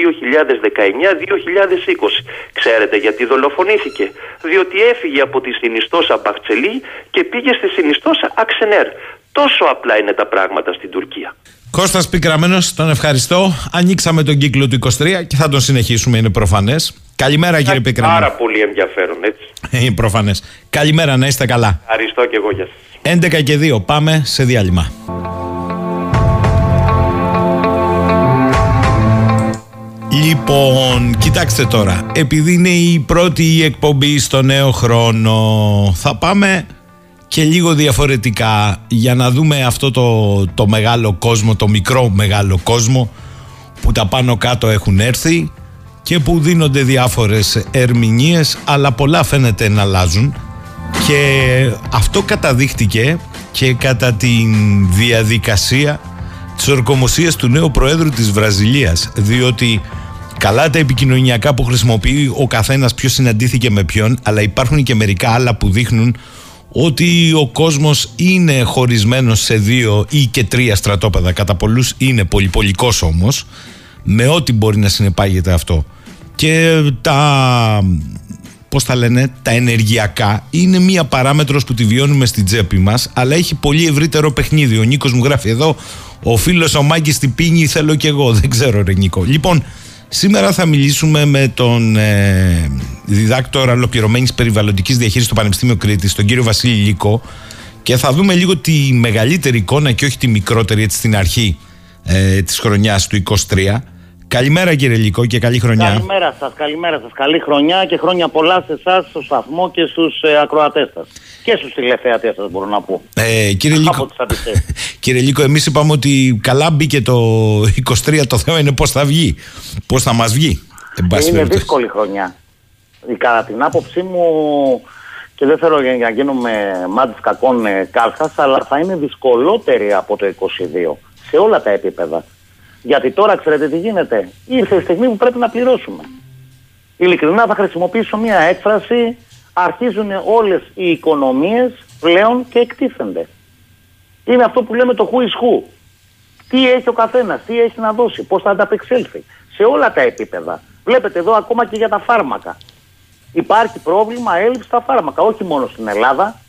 Ξέρετε γιατί δολοφονήθηκε; Διότι έφυγε από τη συνιστόσα Μπαχτσελή και πήγε στη συνιστόσα Αξενέρ. Τόσο απλά είναι τα πράγματα στην Τουρκία. Κώστας Πικραμένος, τον ευχαριστώ. Ανοίξαμε τον κύκλο του 23 και θα τον συνεχίσουμε, είναι προφανές. Καλημέρα κύριε Πικραμένο. Πάρα πολύ ενδιαφέρον, έτσι. Είναι προφανές. Καλημέρα, να είστε καλά. Ευχαριστώ και εγώ για σας. 11 και 2, πάμε σε διάλειμμα. Λοιπόν, κοιτάξτε τώρα, επειδή είναι η πρώτη εκπομπή στο νέο χρόνο, θα πάμε και λίγο διαφορετικά για να δούμε αυτό το, το μεγάλο κόσμο, το μικρό μεγάλο κόσμο που τα πάνω κάτω έχουν έρθει και που δίνονται διάφορες ερμηνείες αλλά πολλά φαίνεται να αλλάζουν. Και αυτό καταδείχτηκε και κατά τη διαδικασία της ορκομοσίας του νέου Προέδρου της Βραζιλίας διότι καλά τα επικοινωνιακά που χρησιμοποιεί ο καθένας ποιος συναντήθηκε με ποιον αλλά υπάρχουν και μερικά άλλα που δείχνουν ότι ο κόσμος είναι χωρισμένος σε δύο ή και τρία στρατόπεδα. Κατά πολλούς είναι πολυπολικός όμως με ό,τι μπορεί να συνεπάγεται αυτό. Και τα πώς τα λένε, τα ενεργειακά είναι μία παράμετρος που τη βιώνουμε στην τσέπη μας αλλά έχει πολύ ευρύτερο παιχνίδι. Ο Νίκος μου γράφει εδώ ο φίλος ο Μάγκης την πίνει θέλω κι εγώ δεν ξέρω ρε Νίκο. Λοιπόν Σήμερα θα μιλήσουμε με τον ε, διδάκτορα ολοκληρωμένης περιβαλλοντικής διαχείρισης στο Πανεπιστήμιο Κρήτη, τον κύριο Βασίλη Λίκο, και θα δούμε λίγο τη μεγαλύτερη εικόνα και όχι τη μικρότερη έτσι στην αρχή ε, της χρονιάς του 23. Καλημέρα κύριε Λίκο και καλή χρονιά. Καλημέρα σας, καλημέρα σας. Καλή χρονιά και χρόνια πολλά σε εσάς, στο σταθμό και στους ε, ακροατές σας. Και στους τηλεθεατές σας, μπορώ να πω. Ε, κύριε, Λίκο, κύριε Λίκο, εμείς είπαμε ότι καλά μπήκε το 23. Το θέμα είναι πώς θα βγει. Πώς θα μας βγει. Είναι δύσκολη χρονιά. Κατά την άποψή μου, και δεν θέλω για να γίνουμε μάτι κακών ε, κάλχα, αλλά θα είναι δυσκολότερη από το 22 σε όλα τα επίπεδα. Γιατί τώρα ξέρετε τι γίνεται. Ήρθε η στιγμή που πρέπει να πληρώσουμε. Ειλικρινά θα χρησιμοποιήσω μια έκφραση. Αρχίζουν όλες οι οικονομίες πλέον και εκτίθενται. Είναι αυτό που λέμε το who is who. Τι έχει ο καθένας, τι έχει να δώσει, πώς θα ανταπεξέλθει. Σε όλα τα επίπεδα. Βλέπετε εδώ ακόμα και για τα φάρμακα. Υπάρχει πρόβλημα έλλειψη στα φάρμακα, όχι μόνο στην Ελλάδα.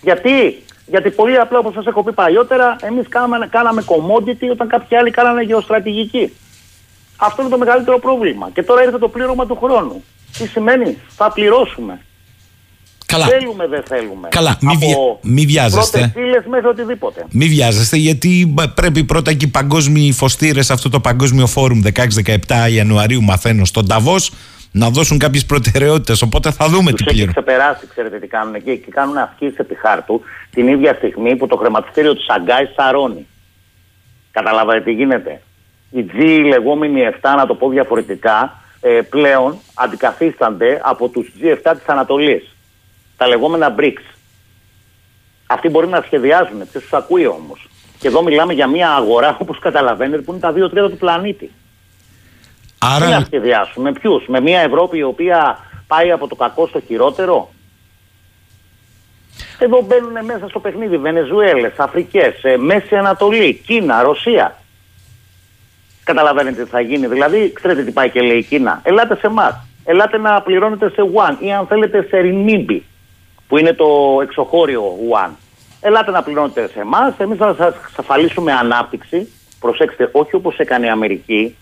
Γιατί γιατί πολύ απλά, όπως σας έχω πει παλιότερα, εμείς κάναμε, κάναμε commodity όταν κάποιοι άλλοι κάνανε γεωστρατηγική. Αυτό είναι το μεγαλύτερο πρόβλημα. Και τώρα ήρθε το πλήρωμα του χρόνου. Τι σημαίνει, θα πληρώσουμε. Καλά. Θέλουμε, δεν θέλουμε. Καλά, μην μη βιάζεστε. Πρώτε μέχρι οτιδήποτε. Μην βιάζεστε, γιατί πρέπει πρώτα και οι παγκόσμιοι φωστήρες, αυτό το παγκόσμιο φόρουμ 16-17 Ιανουαρίου, μαθαίνω στον Ταβός, να δώσουν κάποιες προτεραιότητες. Οπότε θα δούμε Τους τι πλήρω. Έχει ξεπεράσει, ξέρετε τι κάνουν εκεί. Και κάνουν ασκήσει επί χάρτου την ίδια στιγμή που το χρηματιστήριο του Σαγκάη σαρώνει. Καταλάβατε τι γίνεται. Οι G, οι λεγόμενοι 7, να το πω διαφορετικά, ε, πλέον αντικαθίστανται από τους G7 της Ανατολής. Τα λεγόμενα BRICS. Αυτοί μπορεί να σχεδιάζουν, ποιος τους ακούει όμως. Και εδώ μιλάμε για μια αγορά, όπως καταλαβαίνετε, που είναι τα δύο τρίτα του πλανήτη. Άρα... Τι να σχεδιάσουμε, ποιους, με μια Ευρώπη η οποία πάει από το κακό στο χειρότερο; Εδώ μπαίνουν μέσα στο παιχνίδι Βενεζουέλες, Αφρικές, ε, Μέση Ανατολή, Κίνα, Ρωσία. Καταλαβαίνετε τι θα γίνει. Δηλαδή, ξέρετε τι πάει και λέει η Κίνα. Ελάτε σε εμάς. Ελάτε να πληρώνετε σε One ή αν θέλετε σε Ρινίμπι, που είναι το εξωχώριο One. Ελάτε να πληρώνετε σε εμάς. Εμείς θα σας ασφαλίσουμε ανάπτυξη. Προσέξτε, όχι όπως έκανε η Αμερική,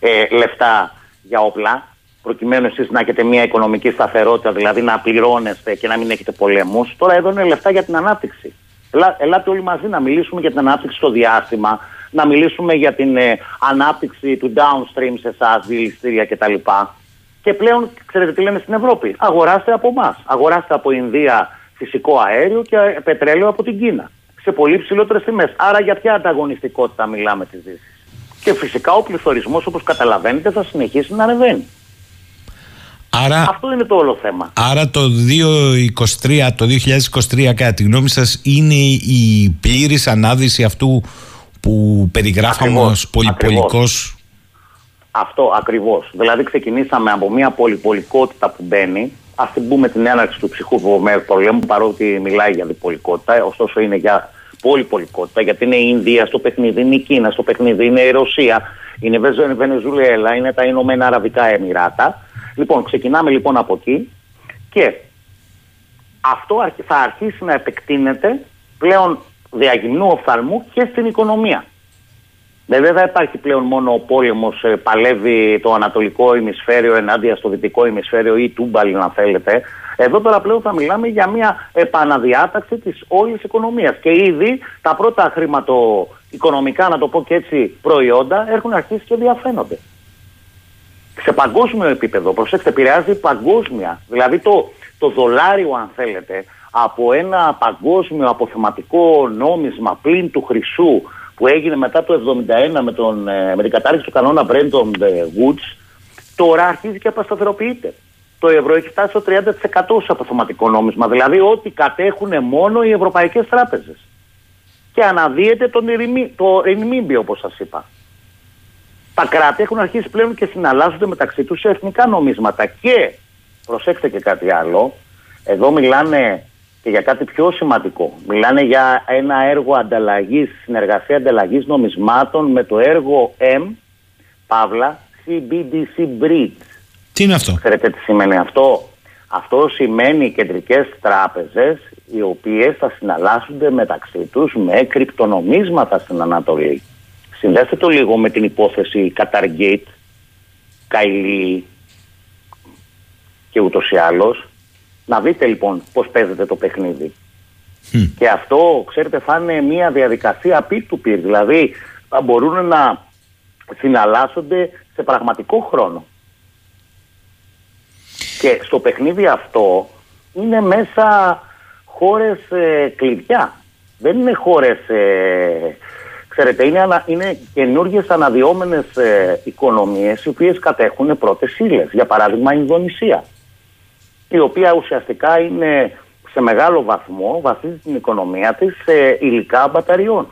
ε, λεφτά για όπλα, προκειμένου εσείς να έχετε μια οικονομική σταθερότητα, δηλαδή να πληρώνεστε και να μην έχετε πολέμου. Τώρα εδώ είναι λεφτά για την ανάπτυξη. Ελά, ελάτε όλοι μαζί να μιλήσουμε για την ανάπτυξη στο διάστημα, να μιλήσουμε για την ε, ανάπτυξη του downstream σε εσάς, δηληστήρια κτλ. Και πλέον, ξέρετε τι λένε στην Ευρώπη, αγοράστε από εμάς. Αγοράστε από Ινδία φυσικό αέριο και πετρέλαιο από την Κίνα. Σε πολύ ψηλότερες τιμές. Άρα για ποια ανταγωνιστικότητα μιλάμε τη Δύση; Και φυσικά ο πληθωρισμός, όπως καταλαβαίνετε, θα συνεχίσει να ανεβαίνει. Άρα, Αυτό είναι το όλο θέμα. άρα το 2023, το 2023 κατά τη γνώμη σας είναι η πλήρης ανάδυση αυτού που περιγράφαμε Ακριβώς, ως πολυπολικός Αυτό ακριβώς. Δηλαδή, ξεκινήσαμε από μια πολυπολικότητα που μπαίνει. Α την πούμε την έναρξη του ψυχού πολέμου, παρότι μιλάει για διπολικότητα, ωστόσο είναι για πολυπολικότητα, γιατί είναι η Ινδία στο παιχνίδι, είναι η Κίνα στο παιχνίδι, είναι η Ρωσία, είναι η Βενεζουέλα, είναι τα Ηνωμένα Αραβικά Εμμυράτα. Λοιπόν, ξεκινάμε λοιπόν από εκεί και αυτό αρχι- θα αρχίσει να επεκτείνεται πλέον διαγυμνού οφθαλμού και στην οικονομία. Δεν δεν θα υπάρχει πλέον μόνο ο πόλεμος παλεύει το ανατολικό ημισφαίριο ενάντια στο δυτικό ημισφαίριο ή τούμπαλιν, αν θέλετε. Εδώ τώρα πλέον θα μιλάμε για μια επαναδιάταξη της όλης οικονομίας. Και ήδη τα πρώτα χρηματοοικονομικά, να το πω και έτσι, προϊόντα έχουν αρχίσει και διαφαίνονται. Σε παγκόσμιο επίπεδο, προσέξτε, επηρεάζει παγκόσμια. Δηλαδή το, το δολάριο, αν θέλετε, από ένα παγκόσμιο αποθεματικό νόμισμα πλην του χρυσού που έγινε μετά το 1971 με, τον, ε, με την κατάρριξη του κανόνα Brenton Woods, τώρα αρχίζει και απασταθεροποιείται. Το ευρώ έχει φτάσει στο 30% ως αποθεματικό νόμισμα, δηλαδή ό,τι κατέχουν μόνο οι ευρωπαϊκές τράπεζες. Και αναδύεται τον ειρημί, το ρινμίμπι όπως σας είπα. Τα κράτη έχουν αρχίσει πλέον και συναλλάσσονται μεταξύ τους σε εθνικά νομίσματα και, προσέξτε και κάτι άλλο, εδώ μιλάνε και για κάτι πιο σημαντικό. Μιλάνε για ένα έργο ανταλλαγής, συνεργασία ανταλλαγής νομισμάτων με το έργο M, Παύλα, CBDC Bridge. Τι είναι αυτό; Ξέρετε τι σημαίνει αυτό; Αυτό σημαίνει κεντρικές τράπεζες οι οποίες θα συναλλάσσονται μεταξύ τους με κρυπτονομίσματα στην Ανατολή. Συνδέστε το λίγο με την υπόθεση Qatargate, Καϊλή και ούτως ή άλλως. Να δείτε λοιπόν πώς παίζεται το παιχνίδι. Μμ. Και αυτό, ξέρετε, θα είναι μια διαδικασία peer-to-peer. Δηλαδή, θα μπορούν να συναλλάσσονται σε πραγματικό χρόνο. Και στο παιχνίδι αυτό είναι μέσα χώρες ε, κλειδιά. Δεν είναι χώρες, ε, ξέρετε, είναι, ανα, είναι καινούργιες αναδυόμενες ε, οικονομίες οι οποίες κατέχουν πρώτες ύλες. Για παράδειγμα η Ινδονησία, η οποία ουσιαστικά είναι σε μεγάλο βαθμό βασίζει την οικονομία της σε υλικά μπαταριών.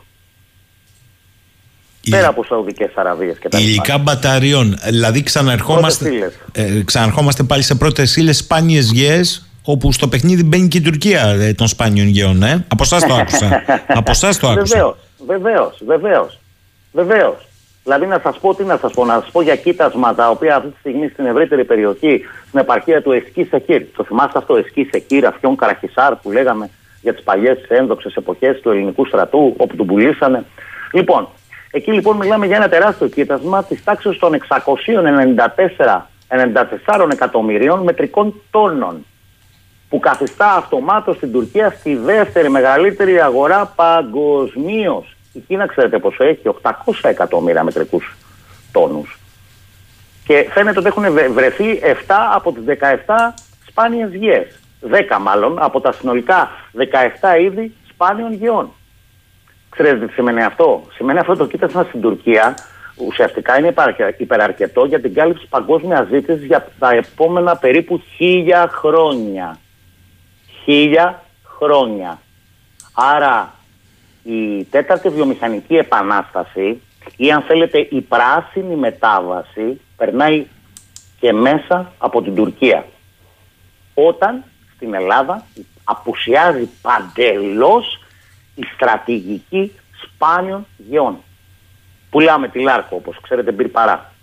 Η- Πέρα από Σαουδικές Αραβίες και τα λοιπά. Υλικά μπαταριών. Δηλαδή ξαναρχόμαστε, Πρώτες ε, ξαναρχόμαστε πάλι σε πρώτες ύλες σπάνιες γέες, όπου στο παιχνίδι μπαίνει και η Τουρκία ε, των σπάνιων γεών. Ε. Από εσάς το άκουσα. Από εσάς το άκουσα. Βεβαίως, βεβαίως, βεβαίως. Βεβαίω. Δηλαδή να σας πω τι να σας πω, να σας πω για κοίτασμα τα οποία αυτή τη στιγμή στην ευρύτερη περιοχή, στην επαρχία του Εσκή Σεκύρ. Το θυμάστε αυτό, Εσκή Σεκύρ, Αφιόν Καραχισάρ που λέγαμε για τις παλιές ένδοξες εποχές του ελληνικού στρατού, όπου τον πουλήσανε. Λοιπόν, εκεί λοιπόν μιλάμε για ένα τεράστιο κοίτασμα της τάξης των 694 94 εκατομμυρίων μετρικών τόνων που καθιστά αυτομάτως την Τουρκία στη δεύτερη μεγαλύτερη αγορά παγκοσμίως. Η Κίνα ξέρετε πόσο έχει, 800 εκατομμύρια μετρικούς τόνους. Και φαίνεται ότι έχουν βρε- βρεθεί 7 από τις 17 σπάνιες γεές. 10 μάλλον από τα συνολικά 17 είδη σπάνιων γεών. Ξέρετε τι σημαίνει αυτό; Σημαίνει αυτό το κοίτασμα στην Τουρκία ουσιαστικά είναι υπεραρκετό για την κάλυψη παγκόσμιας ζήτησης για τα επόμενα περίπου χίλια χρόνια. Χίλια χρόνια. Άρα η τέταρτη βιομηχανική επανάσταση ή αν θέλετε η πράσινη μετάβαση περνάει και μέσα από την Τουρκία. Όταν στην Ελλάδα απουσιάζει παντελώς η στρατηγική σπάνιων γεών. Πουλάμε τη Λάρκο όπως ξέρετε μπήρ παρά.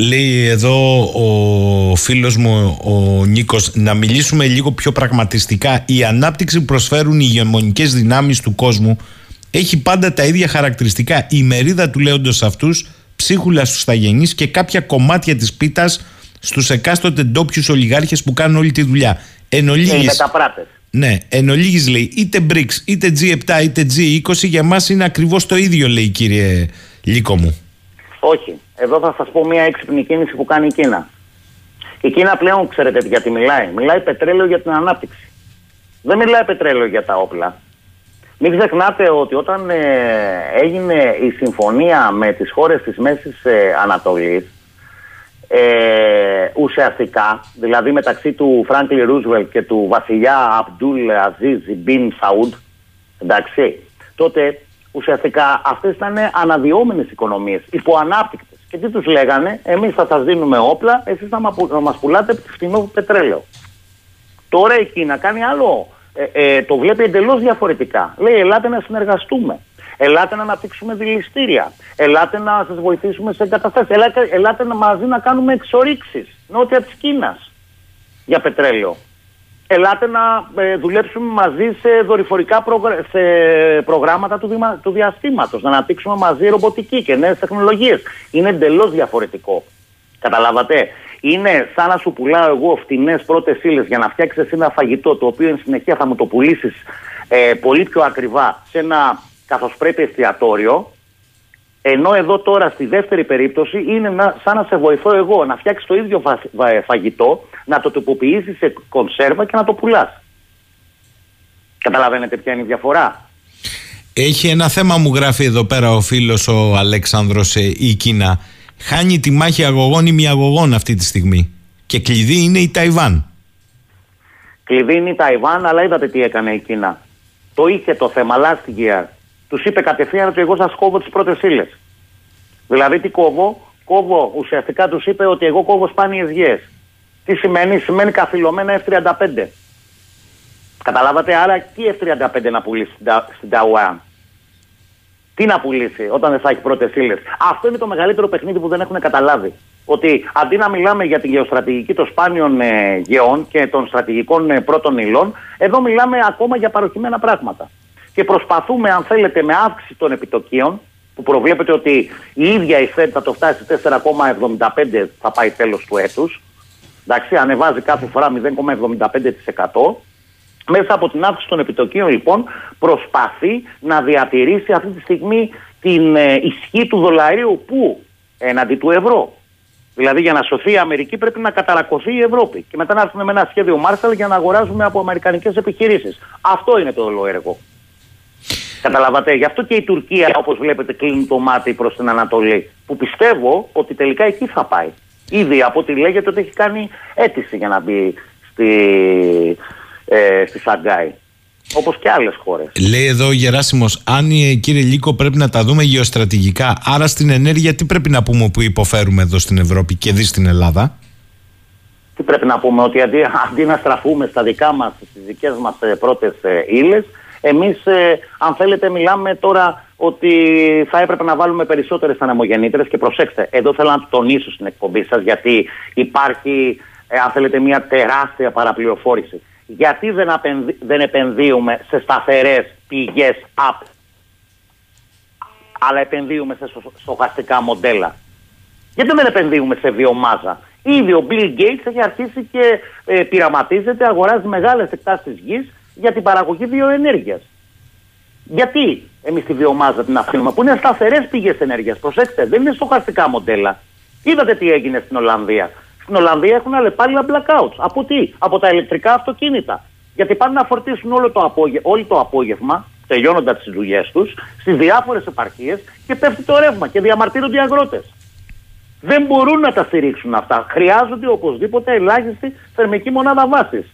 Λέει εδώ ο φίλος μου ο Νίκος να μιλήσουμε λίγο πιο πραγματιστικά η ανάπτυξη που προσφέρουν οι ηγεμονικές δυνάμεις του κόσμου έχει πάντα τα ίδια χαρακτηριστικά η μερίδα του λέοντος αυτούς ψίχουλα στους θαγενείς και κάποια κομμάτια της πίτας στους εκάστοτε ντόπιους ολιγάρχες που κάνουν όλη τη δουλειά. Εν ολίγης, ναι, εν ολίγης λέει είτε BRICS, είτε G7, είτε G20 για μας είναι ακριβώς το ίδιο λέει κύριε Λίκο μου. Όχι. Εδώ θα σας πω μια έξυπνη κίνηση που κάνει η Κίνα. Η Κίνα πλέον ξέρετε γιατί μιλάει. Μιλάει πετρέλαιο για την ανάπτυξη. Δεν μιλάει πετρέλαιο για τα όπλα. Μην ξεχνάτε ότι όταν ε, έγινε η συμφωνία με τις χώρες της Μέσης ε, Ανατολής ε, ουσιαστικά, δηλαδή μεταξύ του Φράγκλι Ρούσβελ και του βασιλιά Αμπτούλ Αζίζ Μπιν Σαούντ, εντάξει, τότε ουσιαστικά αυτές ήταν αναδυόμενες οικονομίες, υποανάπτυκτες. Και τι τους λέγανε, εμείς θα σας δίνουμε όπλα, εσείς θα μας πουλάτε φθηνό πετρέλαιο. Τώρα η Κίνα κάνει άλλο, ε, ε, το βλέπει εντελώς διαφορετικά. Λέει, ελάτε να συνεργαστούμε. Ελάτε να αναπτύξουμε δηληστήρια. Ελάτε να σας βοηθήσουμε σε εγκαταστάσεις. Ελάτε, ελάτε να μαζί να κάνουμε εξορίξεις νότια της Κίνας για πετρέλαιο. Ελάτε να ε, δουλέψουμε μαζί σε δορυφορικά σε προγράμματα του, διμα... του διαστήματος, να αναπτύξουμε μαζί ρομποτική και νέες τεχνολογίες. Είναι εντελώς διαφορετικό. Καταλάβατε; Είναι σαν να σου πουλάω εγώ φτηνές πρώτες ύλες για να φτιάξεις ένα φαγητό το οποίο εν συνεχεία θα μου το πουλήσεις ε, πολύ πιο ακριβά σε ένα καθώς πρέπει εστιατόριο, ενώ εδώ τώρα στη δεύτερη περίπτωση είναι να, σαν να σε βοηθώ εγώ να φτιάξεις το ίδιο φαγητό, να το τυποποιήσεις σε κονσέρβα και να το πουλάς. Καταλαβαίνετε ποια είναι η διαφορά; Έχει ένα θέμα μου γράφει εδώ πέρα ο φίλος ο Αλέξανδρος ε, η Κίνα. Χάνει τη μάχη αγωγών ή μη αγωγών αυτή τη στιγμή. Και κλειδί είναι η Ταϊβάν. Κλειδί είναι η Ταϊβάν, αλλά είδατε τι έκανε η Κίνα. Το είχε το θέμα last year τους είπε κατευθείαν ότι εγώ σας κόβω τις πρώτες ύλες. Δηλαδή τι κόβω, κόβω ουσιαστικά τους είπε ότι εγώ κόβω σπάνιες γιέ. Τι σημαίνει, σημαίνει καθυλωμένα F35. Καταλάβατε, άρα τι F35 να πουλήσει στην Ταϊουάν. Τι να πουλήσει όταν δεν θα έχει πρώτες ύλες; Αυτό είναι το μεγαλύτερο παιχνίδι που δεν έχουν καταλάβει. Ότι αντί να μιλάμε για τη γεωστρατηγική των σπάνιων ε, γεών και των στρατηγικών ε, πρώτων υλών, εδώ μιλάμε ακόμα για παροχημένα πράγματα και προσπαθούμε, αν θέλετε, με αύξηση των επιτοκίων, που προβλέπεται ότι η ίδια η ΦΕΔ θα το φτάσει 4,75 θα πάει τέλος του έτους, εντάξει, ανεβάζει κάθε φορά 0,75%, μέσα από την αύξηση των επιτοκίων λοιπόν προσπαθεί να διατηρήσει αυτή τη στιγμή την ε, ισχύ του δολαρίου που έναντι του ευρώ. Δηλαδή για να σωθεί η Αμερική πρέπει να καταρακωθεί η Ευρώπη και μετά να έρθουμε με ένα σχέδιο Μάρσαλ για να αγοράζουμε από αμερικανικές επιχειρήσεις. Αυτό είναι το όλο έργο. Καταλαβατε. Γι' αυτό και η Τουρκία, όπως βλέπετε, κλείνει το μάτι προς την Ανατολή. Που πιστεύω ότι τελικά εκεί θα πάει. Ήδη από ό,τι λέγεται ότι έχει κάνει αίτηση για να μπει στη, ε, στη Σαγκάη. Όπως και άλλες χώρες. Λέει εδώ ο Γεράσιμος, αν ε, κύριε Λίκο πρέπει να τα δούμε γεωστρατηγικά, άρα στην ενέργεια τι πρέπει να πούμε που υποφέρουμε εδώ στην Ευρώπη και δει στην Ελλάδα; Τι πρέπει να πούμε, ότι αντί, αντί να στραφούμε στα δικά μας, στις δικές μας ε, πρώτες ύλες, Εμείς, ε, αν θέλετε, μιλάμε τώρα ότι θα έπρεπε να βάλουμε περισσότερες ανεμογεννήτρες και προσέξτε, εδώ θέλω να το τονίσω στην εκπομπή σας, γιατί υπάρχει, ε, αν θέλετε, μια τεράστια παραπληροφόρηση. Γιατί δεν, δεν επενδύουμε σε σταθερές πηγές app, αλλά επενδύουμε σε στοχαστικά μοντέλα. Γιατί δεν επενδύουμε σε βιομάζα; Ήδη ο Bill Gates έχει αρχίσει και ε, πειραματίζεται, αγοράζει μεγάλες εκτάσεις γης για την παραγωγή βιοενέργειας. Γιατί εμείς τη βιομάζα την αφήνουμε, που είναι σταθερές πηγές ενέργειας. Προσέξτε, δεν είναι στοχαστικά μοντέλα. Είδατε τι έγινε στην Ολλανδία. Στην Ολλανδία έχουν αλλεπάλληλα blackouts. Από τι, από τα ηλεκτρικά αυτοκίνητα. Γιατί πάνε να φορτίσουν όλο το απόγευμα, όλο το απόγευμα, τελειώνοντας τις δουλειές τους, στις διάφορες επαρχίες και πέφτει το ρεύμα και διαμαρτύρονται οι αγρότες. Δεν μπορούν να τα στηρίξουν αυτά. Χρειάζονται οπωσδήποτε ελάχιστη θερμική μονάδα βάσης.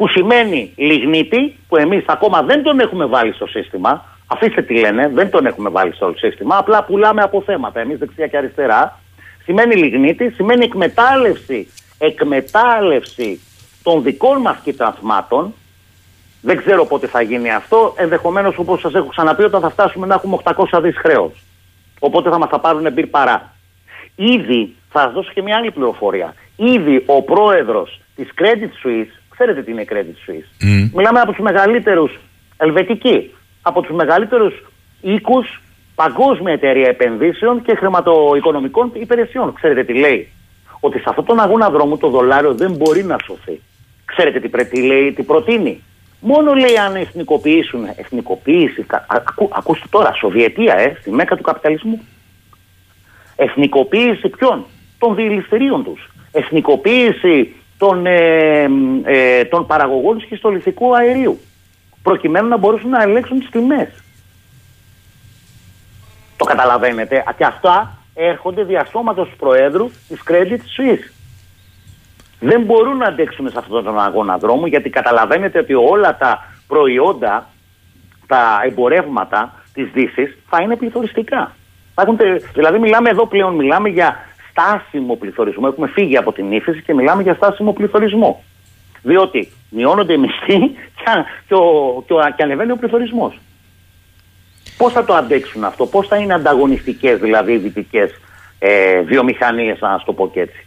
Που σημαίνει λιγνίτη, που εμείς ακόμα δεν τον έχουμε βάλει στο σύστημα. Αφήστε τι λένε, δεν τον έχουμε βάλει στο σύστημα. Απλά πουλάμε από θέματα εμείς δεξιά και αριστερά. Σημαίνει λιγνίτη, σημαίνει εκμετάλλευση, εκμετάλλευση των δικών μας κοιτασμάτων. Δεν ξέρω πότε θα γίνει αυτό. Ενδεχομένως, όπως σας έχω ξαναπεί, όταν θα φτάσουμε να έχουμε 800 δις χρέος. Οπότε θα μας τα πάρουν μπυρ παρά. Ήδη, θα σας δώσω και μια άλλη πληροφορία. Ήδη ο πρόεδρος της Credit Suisse, ξέρετε τι είναι Credit Suisse. Μιλάμε από τους μεγαλύτερους, ελβετικοί, από τους μεγαλύτερους οίκους παγκόσμια εταιρεία επενδύσεων και χρηματοοικονομικών υπηρεσιών. Ξέρετε τι λέει; Ότι σε αυτόν τον αγώνα δρόμου το δολάριο δεν μπορεί να σωθεί. Ξέρετε τι, τι λέει, τι προτείνει; Μόνο λέει αν εθνικοποιήσουν, εθνικοποίηση, ακού, ακούστε τώρα, Σοβιετία, ε, στη μέκα του καπιταλισμού. Εθνικοποίηση ποιων, των διελιστερίων τους. Εθνικοποίηση των, ε, ε, των παραγωγών σχιστολιθικού αερίου. Προκειμένου να μπορούσαν να ελέγξουν τις τιμές. Το καταλαβαίνετε. Και αυτά έρχονται διαστόματος του Προέδρου της Credit Suisse. Δεν μπορούν να αντέξουν σε αυτόν τον αγώνα δρόμου γιατί καταλαβαίνετε ότι όλα τα προϊόντα, τα εμπορεύματα της Δύσης θα είναι πληθωριστικά. δηλαδή μιλάμε εδώ πλέον μιλάμε για στάσιμο πληθωρισμό. Έχουμε φύγει από την ύφεση και μιλάμε για στάσιμο πληθωρισμό. Διότι μειώνονται οι μισθοί και, και ανεβαίνει ο πληθωρισμός. Πώς θα το αντέξουν αυτό, πώς θα είναι ανταγωνιστικές δηλαδή οι δυτικές ε, βιομηχανίες, να το πω και έτσι;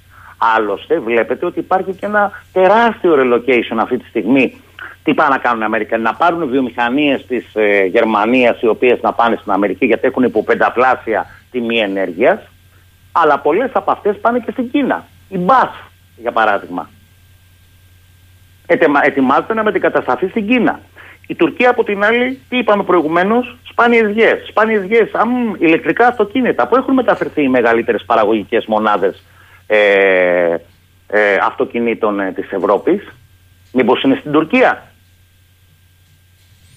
Άλλωστε, βλέπετε ότι υπάρχει και ένα τεράστιο relocation αυτή τη στιγμή. Τι πάνε να κάνουν οι Αμερικανοί, να πάρουν βιομηχανίες της ε, Γερμανίας, οι οποίες να πάνε στην Αμερική γιατί έχουν υποπενταπλάσια τιμή ενέργειας. Αλλά πολλές από αυτές πάνε και στην Κίνα. Η BASF, για παράδειγμα. Ετοιμάζεται να μετεκατασταθεί στην Κίνα. Η Τουρκία από την άλλη, τι είπαμε προηγουμένως, σπάνιες γιέ. Σπάνιες γιέ, ηλεκτρικά αυτοκίνητα. Πού έχουν μεταφερθεί οι μεγαλύτερες παραγωγικές μονάδες ε, ε, αυτοκινήτων ε, της Ευρώπης, Μήπως είναι στην Τουρκία;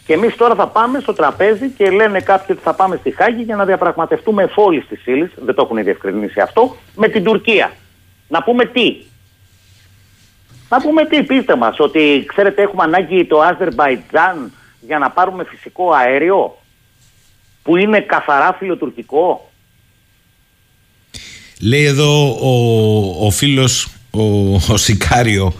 Και εμείς τώρα θα πάμε στο τραπέζι και λένε κάποιοι ότι θα πάμε στη Χάγη για να διαπραγματευτούμε φόλη τη ύλη, δεν το έχουν διευκρινίσει αυτό, με την Τουρκία. Να πούμε τι, να πούμε τι, πείστε μας, ότι ξέρετε έχουμε ανάγκη το Αζερβαϊτζάν για να πάρουμε φυσικό αέριο που είναι καθαρά φιλοτουρκικό. Λέει εδώ ο, ο φίλος, ο, ο Σικάριο,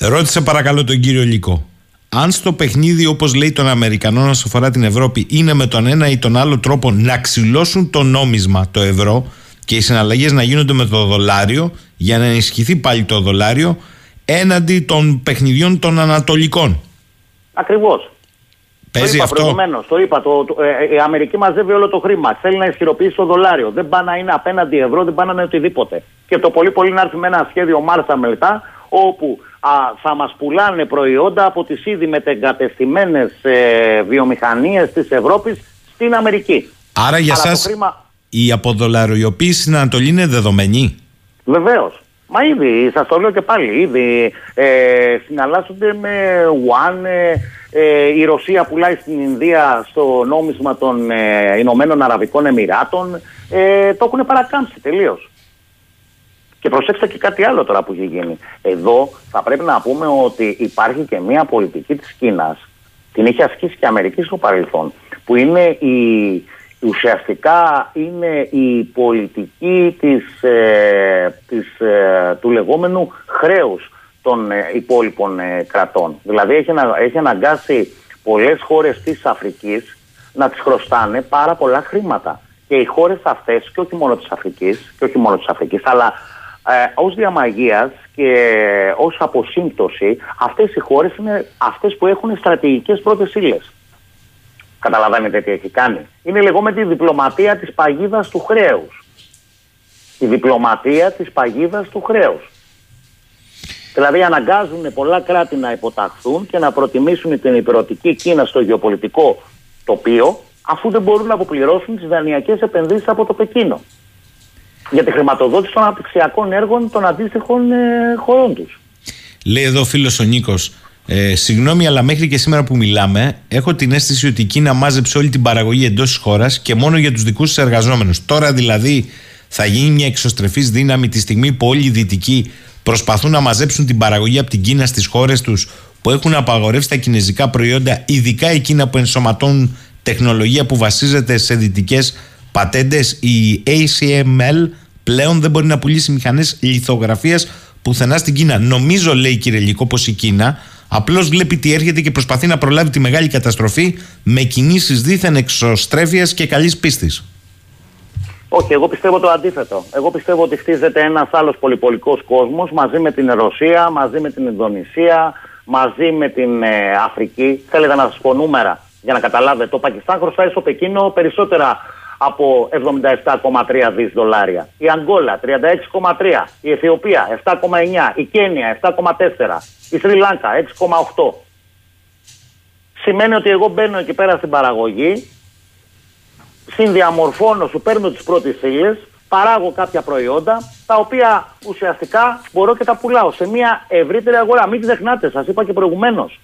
ρώτησε παρακαλώ τον κύριο Λίκο, αν στο παιχνίδι όπως λέει των Αμερικανών όσο αφορά την Ευρώπη είναι με τον ένα ή τον άλλο τρόπο να ξυλώσουν το νόμισμα, το ευρώ και οι συναλλαγές να γίνονται με το δολάριο για να ενισχυθεί πάλι το δολάριο έναντι των παιχνιδιών των Ανατολικών. Ακριβώς. Παίζει το αυτό; Το είπα. Το, το, ε, η Αμερική μαζεύει όλο το χρήμα. Θέλει να ισχυροποιήσει το δολάριο. Δεν πάει να είναι απέναντι ευρώ, δεν πάει να είναι οτιδήποτε. Και το πολύ πολύ να έρθει με ένα σχέδιο Μάρσα μετά, όπου α, θα μας πουλάνε προϊόντα από τις ήδη μετεγκατεστημένε ε, βιομηχανίες της Ευρώπης στην Αμερική. Άρα για εσά χρήμα... η αποδολαριοποίηση στην Ανατολή είναι δεδομένη; Βεβαίως. Μα ήδη, σας το λέω και πάλι, ήδη ε, συναλλάσσονται με Ουάν. Ε, ε, η Ρωσία πουλάει στην Ινδία στο νόμισμα των ε, Ηνωμένων Αραβικών Εμμυράτων. Ε, το έχουν παρακάμψει τελείως. Και προσέξτε και κάτι άλλο τώρα που έχει γίνει. Εδώ θα πρέπει να πούμε ότι υπάρχει και μια πολιτική της Κίνας, την έχει ασκήσει και η Αμερική στο παρελθόν, που είναι η ουσιαστικά είναι η πολιτική της, ε, της, ε, του λεγόμενου χρέους των ε, υπόλοιπων κρατών. Δηλαδή έχει, έχει αναγκάσει πολλές χώρες της Αφρικής να τις χρωστάνε πάρα πολλά χρήματα. Και οι χώρες αυτές, και όχι μόνο της Αφρικής, και όχι μόνο της Αφρικής, αλλά ε, ως διαμαγείας και ως αποσύμπτωση, αυτές οι χώρες είναι αυτές που έχουν στρατηγικές πρώτες ύλες. Καταλαβαίνετε τι έχει κάνει. Είναι λεγόμενη διπλωματία της παγίδας του χρέους. Η διπλωματία της παγίδας του χρέους. Δηλαδή αναγκάζουν πολλά κράτη να υποταχθούν και να προτιμήσουν την υπηρετική Κίνα στο γεωπολιτικό τοπίο αφού δεν μπορούν να αποπληρώσουν τις δανειακές επενδύσεις από το Πεκίνο για τη χρηματοδότηση των αναπτυξιακών έργων των αντίστοιχων ε, χωρών τους. Λέει εδώ ο φίλος ο Νίκος Ε, συγγνώμη, αλλά μέχρι και σήμερα που μιλάμε, έχω την αίσθηση ότι η Κίνα μάζεψε όλη την παραγωγή εντός της χώρας και μόνο για τους δικούς της εργαζόμενους. Τώρα δηλαδή θα γίνει μια εξωστρεφής δύναμη τη στιγμή που όλοι οι δυτικοί προσπαθούν να μαζέψουν την παραγωγή από την Κίνα στις χώρες τους που έχουν απαγορεύσει τα κινέζικα προϊόντα, ειδικά εκείνα που ενσωματώνουν τεχνολογία που βασίζεται σε δυτικές πατέντες. Η ACML πλέον δεν μπορεί να πουλήσει μηχανές λιθογραφίας πουθενά στην Κίνα. Νομίζω, λέει κύριε Λυκό, πως η Κίνα απλώς βλέπει τι έρχεται και προσπαθεί να προλάβει τη μεγάλη καταστροφή με κινήσεις δίθεν εξωστρέφειας και καλής πίστης. Όχι, εγώ πιστεύω το αντίθετο. Εγώ πιστεύω ότι χτίζεται ένας άλλος πολυπολικός κόσμος μαζί με την Ρωσία, μαζί με την Ινδονησία, μαζί με την ε, Αφρική. Θέλετε να σας πω νούμερα για να καταλάβετε. Το Πακιστάν χρωστάει στο Πεκίνο περισσότερα από 77,3 δις δολάρια. Η Αγγόλα 36,3. Η Αιθιοπία 7,9. Η Κένια 7,4. Η Σρι Λάνκα 6,8. Σημαίνει ότι εγώ μπαίνω εκεί πέρα στην παραγωγή, συνδιαμορφώνω, σου παίρνω τις πρώτες ύλες, παράγω κάποια προϊόντα, τα οποία ουσιαστικά μπορώ και τα πουλάω σε μια ευρύτερη αγορά. Μην ξεχνάτε, σας είπα και προηγουμένως,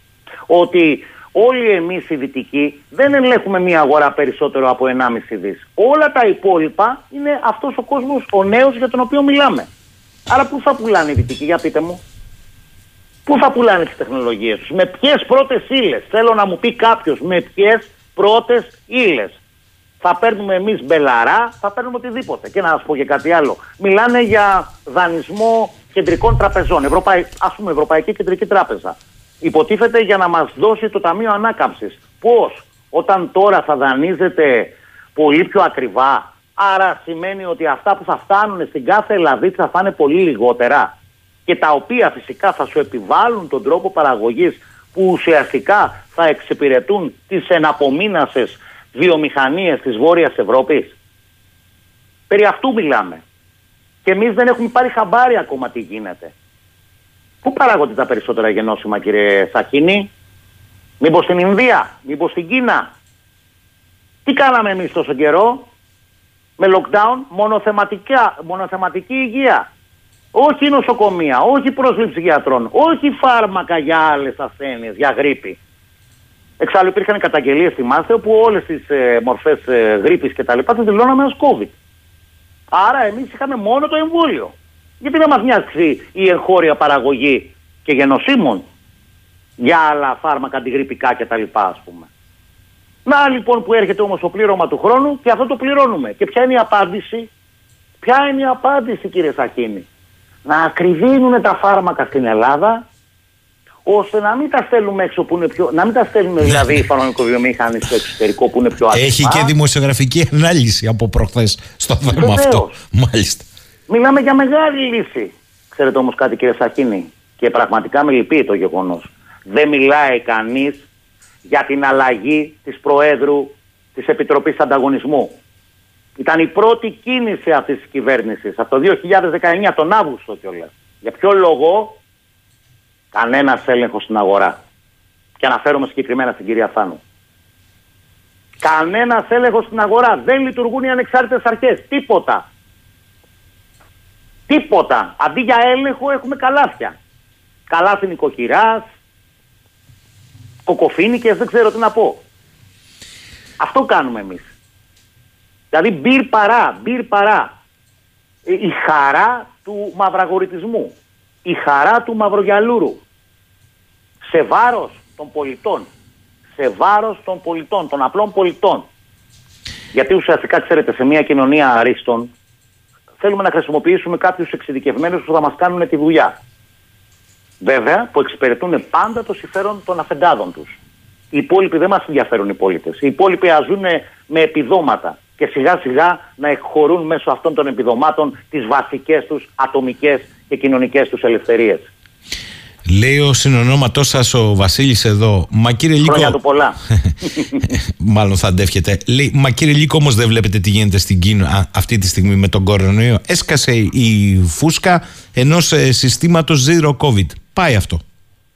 ότι όλοι εμείς οι δυτικοί δεν ελέγχουμε μια αγορά περισσότερο από 1,5 δις. Όλα τα υπόλοιπα είναι αυτός ο κόσμος, ο νέος για τον οποίο μιλάμε. Άρα πού θα πουλάνε οι δυτικοί, για πείτε μου. Πού θα πουλάνε τις τεχνολογίες τους, με ποιες πρώτες ύλες. Θέλω να μου πει κάποιος με ποιες πρώτες ύλες. Θα παίρνουμε εμείς μπελαρά, θα παίρνουμε οτιδήποτε. Και να σας πω και κάτι άλλο. Μιλάνε για δανεισμό κεντρικών τραπεζών. Ευρωπαϊ... Α πούμε, Ευρωπαϊκή Κεντρική Τράπεζα υποτίθεται για να μας δώσει το Ταμείο Ανάκαμψης. Πώς, όταν τώρα θα δανείζεται πολύ πιο ακριβά, άρα σημαίνει ότι αυτά που θα φτάνουν στην κάθε Ελλαδίτη θα φάνε πολύ λιγότερα και τα οποία φυσικά θα σου επιβάλλουν τον τρόπο παραγωγής που ουσιαστικά θα εξυπηρετούν τις εναπομείνασες βιομηχανίες της Βόρειας Ευρώπης. Περί αυτού μιλάμε. Και εμείς δεν έχουμε πάρει χαμπάρι ακόμα τι γίνεται. Πού παράγονται τα περισσότερα γενώσιμα, κύριε Σαχίνη, Μήπως στην Ινδία, μήπως στην Κίνα; Τι κάναμε εμείς τόσο καιρό, με lockdown, μονοθεματική υγεία. Όχι νοσοκομεία, όχι πρόσληψη γιατρών, όχι φάρμακα για άλλες ασθένειες, για γρήπη. Εξάλλου υπήρχαν καταγγελίες, θυμάστε, όπου όλες τις ε, μορφές ε, γρήπης και τα λοιπά τις δηλώναμε ως COVID. Άρα εμείς είχαμε μόνο το εμβόλιο. Γιατί να μας νοιάξει η εγχώρια παραγωγή και γενοσύμων για άλλα φάρμακα αντιγρυπικά κτλ. ας πούμε. Να λοιπόν που έρχεται όμως το πλήρωμα του χρόνου και αυτό το πληρώνουμε. Και ποια είναι η απάντηση; Ποια είναι η απάντηση κύριε Σακίνη. Να ακριβίνουν τα φάρμακα στην Ελλάδα ώστε να μην τα στέλνουμε έξω που είναι πιο. να μην τα στέλνουμε δηλαδή οι φαρμακοβιομήχανοι στο εξωτερικό που είναι πιο άσχημα. Έχει και δημοσιογραφική ανάλυση από προχθές στο θέμα αυτό. Μάλιστα. Μιλάμε για μεγάλη λύση. Ξέρετε όμως κάτι κύριε Σαχίνη και πραγματικά με λυπεί το γεγονός. Δεν μιλάει κανείς για την αλλαγή της Προέδρου της Επιτροπής Ανταγωνισμού. Ήταν η πρώτη κίνηση αυτής της κυβέρνησης από το 2019, τον Αύγουστο κιόλας. Για ποιο λόγο; Κανένας έλεγχος στην αγορά. Και αναφέρομαι συγκεκριμένα στην κυρία Θάνου. Κανένας έλεγχος στην αγορά. Δεν λειτουργούν οι ανεξάρτητες αρχές. Τίποτα. Τίποτα. Αντί για έλεγχο έχουμε καλάθια. Καλάθι νοικοκυράς, κοκοφίνικες, δεν ξέρω τι να πω. Αυτό κάνουμε εμείς. Δηλαδή μπυρ παρά, μπυρ παρά. Ε, η χαρά του μαυραγορητισμού. Η χαρά του μαυρογιαλούρου. Σε βάρος των πολιτών. Σε βάρος των πολιτών, των απλών πολιτών. Γιατί ουσιαστικά ξέρετε σε μια κοινωνία αρίστων θέλουμε να χρησιμοποιήσουμε κάποιους εξειδικευμένους που θα μας κάνουν τη δουλειά. Βέβαια, που εξυπηρετούν πάντα το συμφέρον των αφεντάδων τους. Οι υπόλοιποι δεν μας ενδιαφέρουν οι πολίτες. Οι υπόλοιποι αζούν με επιδόματα και σιγά σιγά να εκχωρούν μέσω αυτών των επιδομάτων τις βασικές τους ατομικές και κοινωνικές τους ελευθερίες. Λέει ο συνονόματός σας ο Βασίλης εδώ. Μα κύριε Λίκο. Χρόνια του πολλά. Μάλλον θα αντεύχεται. Λέει, μα κύριε Λίκο, όμως δεν βλέπετε τι γίνεται στην Κίνα αυτή τη στιγμή με τον κορονοϊό. Έσκασε η φούσκα ενός ε, συστήματος Zero COVID. Πάει αυτό.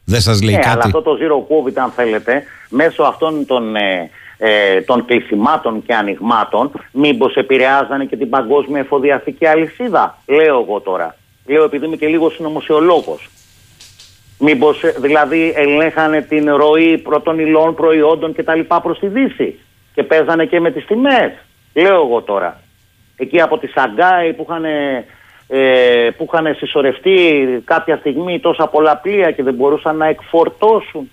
Δεν σας λέει ναι, κάτι; Αλλά αυτό το Zero COVID, αν θέλετε, μέσω αυτών των. Ε, ε, των κλεισιμάτων και ανοιγμάτων, μήπως επηρεάζανε και την παγκόσμια εφοδιαστική αλυσίδα. Λέω εγώ τώρα. Λέω επειδή είμαι και λίγο συνωμοσιολόγος. Μήπως ε, δηλαδή ελέγχανε την ροή πρώτων υλών, προϊόντων κτλ. προς τη Δύση και παίζανε και με τις τιμές. Λέω εγώ τώρα. Εκεί από τη Σαγκάη που είχαν, ε, που είχαν συσσωρευτεί κάποια στιγμή τόσα πολλά πλοία και δεν μπορούσαν να εκφορτώσουν.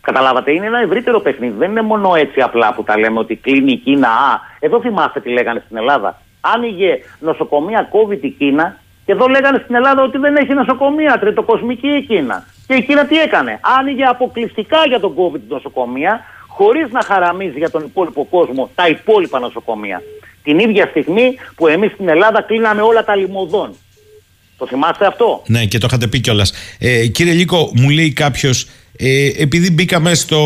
Καταλάβατε, είναι ένα ευρύτερο παιχνίδι. Δεν είναι μόνο έτσι απλά που τα λέμε ότι κλείνει η Κίνα. Α, εδώ θυμάστε τι λέγανε στην Ελλάδα. Άνοιγε νοσοκομεία COVID η Κίνα και εδώ λέγανε στην Ελλάδα ότι δεν έχει νοσοκομεία, τριτοκοσμική η Κίνα. Και η Κίνα τι έκανε; Άνοιγε αποκλειστικά για τον COVID την νοσοκομεία, χωρίς να χαραμίζει για τον υπόλοιπο κόσμο τα υπόλοιπα νοσοκομεία. Την ίδια στιγμή που εμείς στην Ελλάδα κλείναμε όλα τα λιμωδών. Το θυμάστε αυτό; Ναι, και το είχατε πει κιόλας. Ε, κύριε Λίκο, μου λέει κάποιος, ε, επειδή μπήκαμε στο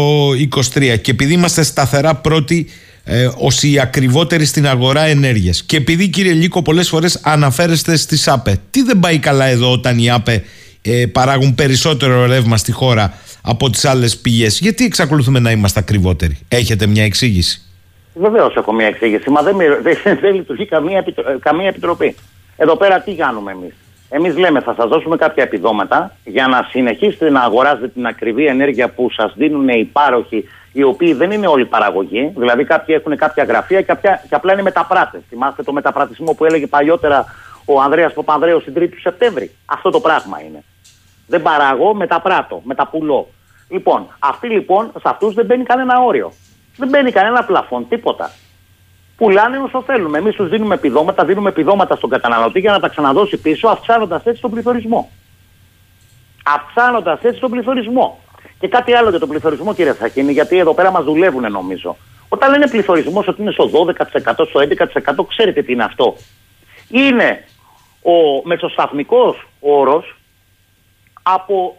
23 και επειδή είμαστε σταθερά πρώτοι ε, ως οι ακριβότεροι στην αγορά ενέργειας. Και επειδή κύριε Λίκο πολλές φορές αναφέρεστε στις ΑΠΕ τι δεν πάει καλά εδώ όταν οι ΑΠΕ ε, παράγουν περισσότερο ρεύμα στη χώρα από τις άλλες πηγές; Γιατί εξακολουθούμε να είμαστε ακριβότεροι; Έχετε μια εξήγηση; Βεβαίως έχω μια εξήγηση μα δεν, δεν, δεν λειτουργεί καμία, καμία επιτροπή. Εδώ πέρα τι κάνουμε εμείς; Εμείς λέμε θα σας δώσουμε κάποια επιδόματα για να συνεχίσετε να αγοράζετε την ακριβή ενέργεια που σας δίνουν οι πάροχοι οι οποίοι δεν είναι όλοι παραγωγοί, δηλαδή κάποιοι έχουν κάποια γραφεία και, και απλά είναι μεταπράτες. Θυμάστε το μεταπρατισμό που έλεγε παλιότερα ο Ανδρέας Παπανδρέου στην 3η του Σεπτέμβρη. Αυτό το πράγμα είναι. Δεν παράγω, μεταπράττω, μεταπουλώ. Λοιπόν, αυτοί λοιπόν, σε αυτούς δεν μπαίνει κανένα όριο. Δεν μπαίνει κανένα πλαφόν, τίποτα. Πουλάνε όσο θέλουμε. Εμείς τους δίνουμε επιδόματα, δίνουμε επιδόματα στον καταναλωτή για να τα ξαναδώσει πίσω, αυξάνοντας έτσι τον πληθωρισμό. Αυξάνοντας έτσι τον πληθωρισμό. Και κάτι άλλο για τον πληθωρισμό, κύριε Σαχίνη, γιατί εδώ πέρα μας δουλεύουν νομίζω. Όταν λένε πληθωρισμός ότι είναι στο 12%, στο 11%, ξέρετε τι είναι αυτό. Είναι ο μεσοσταθμικός όρος από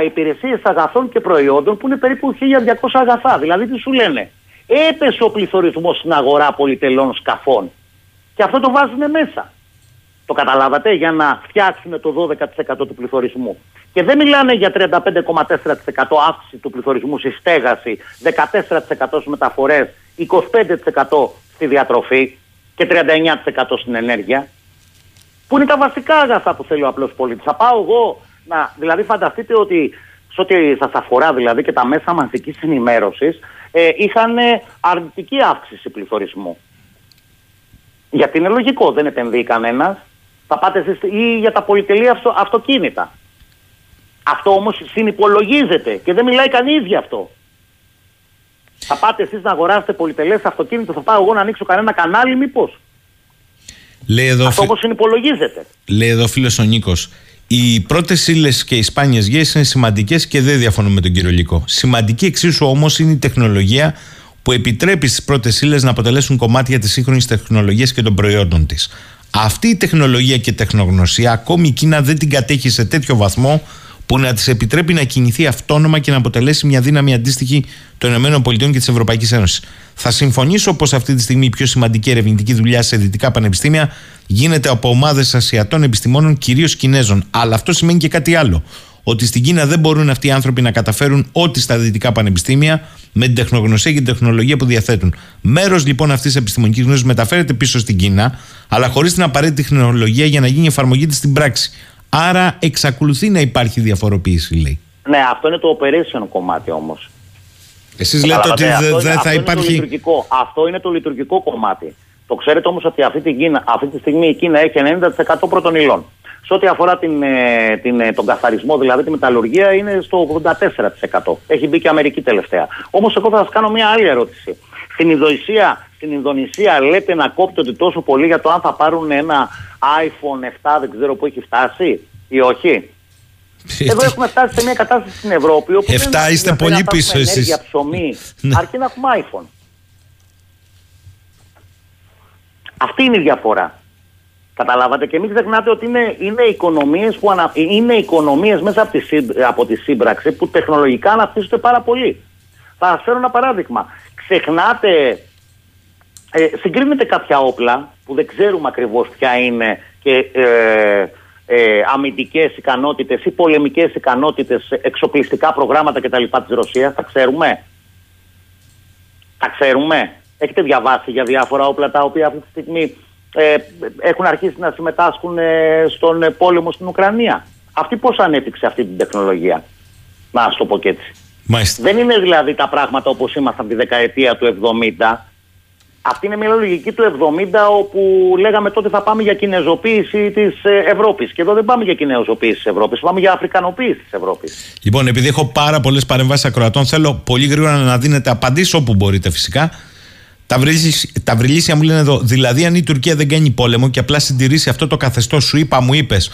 12 υπηρεσίες αγαθών και προϊόντων που είναι περίπου 1200 αγαθά. Δηλαδή τι σου λένε; Έπεσε ο πληθωρισμός στην αγορά πολυτελών σκαφών. Και αυτό το βάζουν μέσα. Το καταλάβατε για να φτιάξουν το 12% του πληθωρισμού. Και δεν μιλάνε για 35,4% αύξηση του πληθωρισμού στη στέγαση, 14% στις μεταφορές, 25% στη διατροφή και 39% στην ενέργεια. Που είναι τα βασικά αγαθά που θέλει ο απλός πολίτης. Θα πάω εγώ να, δηλαδή φανταστείτε ότι σε ό,τι σας αφορά δηλαδή και τα μέσα μαζικής ενημέρωσης ε, είχαν αρνητική αύξηση πληθωρισμού. Γιατί είναι λογικό, δεν επενδύει κανένας. Θα πάτε εσείς ή για τα πολυτελή αυτοκίνητα. Αυτό όμως συνυπολογίζεται και δεν μιλάει κανείς γι' αυτό. Θα πάτε εσείς να αγοράσετε πολυτελές αυτοκίνητο, θα πάω εγώ να ανοίξω κανένα κανάλι μήπως. Λέει εδώ Αυτό όμως συνυπολογίζεται. Λέει εδώ φίλος ο Νίκος, οι πρώτες ύλες και οι σπάνιες γέες είναι σημαντικές και δεν διαφωνώ με τον κύριο Λίκο. Σημαντική εξίσου όμως είναι η τεχνολογία που επιτρέπει στις πρώτες ύλες να αποτελέσουν κομμάτια της σύγχρονης τεχνολογίας και των προϊόντων της. Αυτή η τεχνολογία και τεχνογνωσία ακόμη η Κίνα δεν την κατέχει σε τέτοιο βαθμό που να της επιτρέπει να κινηθεί αυτόνομα και να αποτελέσει μια δύναμη αντίστοιχη των ΗΠΑ και της Ευρωπαϊκής Ένωσης. Θα συμφωνήσω πως αυτή τη στιγμή η πιο σημαντική ερευνητική δουλειά σε δυτικά πανεπιστήμια γίνεται από ομάδες Ασιατών επιστημόνων, κυρίως Κινέζων. Αλλά αυτό σημαίνει και κάτι άλλο. Ότι στην Κίνα δεν μπορούν αυτοί οι άνθρωποι να καταφέρουν ό,τι στα δυτικά πανεπιστήμια με την τεχνογνωσία και την τεχνολογία που διαθέτουν. Μέρος λοιπόν αυτής της επιστημονικής γνώσης μεταφέρεται πίσω στην Κίνα, αλλά χωρίς την απαραίτητη τεχνολογία για να γίνει εφαρμογή της στην πράξη. Άρα εξακολουθεί να υπάρχει διαφοροποίηση, λέει. Ναι, αυτό είναι το operation κομμάτι όμως. Εσείς λέτε ότι δεν θα υπάρχει. Το αυτό είναι το λειτουργικό κομμάτι. Το ξέρετε όμως ότι αυτή τη, Κίνα, αυτή τη στιγμή η Κίνα έχει 90% πρώτων υλών. Σε ό,τι αφορά την, ε, την, ε, τον καθαρισμό, δηλαδή τη μεταλλουργία, είναι στο 84%. Έχει μπει και η Αμερική τελευταία. Όμως, εγώ θα σας κάνω μια άλλη ερώτηση. Στην Ινδονησία, στην Ινδονησία λέτε να κόπτονται τόσο πολύ για το αν θα πάρουν ένα iPhone 7, δεν ξέρω πού έχει φτάσει ή όχι. Εδώ έχουμε φτάσει σε μια κατάσταση στην Ευρώπη όπου 7 δεν είστε πολύ πίσω εσείς. Ενέργεια, ψωμί, ναι. αρκεί να έχουμε iPhone. Αυτή είναι η διαφορά. Καταλάβατε και μην ξεχνάτε ότι είναι, είναι οικονομίες, που ανα, είναι οικονομίες μέσα από τη, από τη σύμπραξη που τεχνολογικά αναπτύσσονται πάρα πολύ. Θα σας φέρω ένα παράδειγμα. Ξεχνάτε, ε, συγκρίνετε κάποια όπλα που δεν ξέρουμε ακριβώς ποια είναι και ε, ε, αμυντικές ικανότητες ή πολεμικές ικανότητες, εξοπλιστικά προγράμματα κτλ. της Ρωσίας. Τα ξέρουμε; Τα ξέρουμε; Έχετε διαβάσει για διάφορα όπλα τα οποία αυτή τη στιγμή ε, έχουν αρχίσει να συμμετάσχουν ε, στον πόλεμο στην Ουκρανία; Αυτή πώς ανέπτυξε αυτή την τεχνολογία; Να το πω και έτσι. Μάλιστα. Δεν είναι δηλαδή τα πράγματα όπως ήμασταν τη δεκαετία του 70. Αυτή είναι μια λογική του 70 όπου λέγαμε τότε θα πάμε για κινεζοποίηση της Ευρώπης. Και εδώ δεν πάμε για κινεζοποίηση της Ευρώπης, πάμε για αφρικανοποίηση της Ευρώπης. Λοιπόν, επειδή έχω πάρα πολλές παρεμβάσεις ακροατών, θέλω πολύ γρήγορα να δίνετε απαντήσεις όπου μπορείτε φυσικά. Τα βρυλίσια μου λένε εδώ, δηλαδή αν η Τουρκία δεν κάνει πόλεμο και απλά συντηρήσει αυτό το καθεστώς, σου είπα, μου είπες,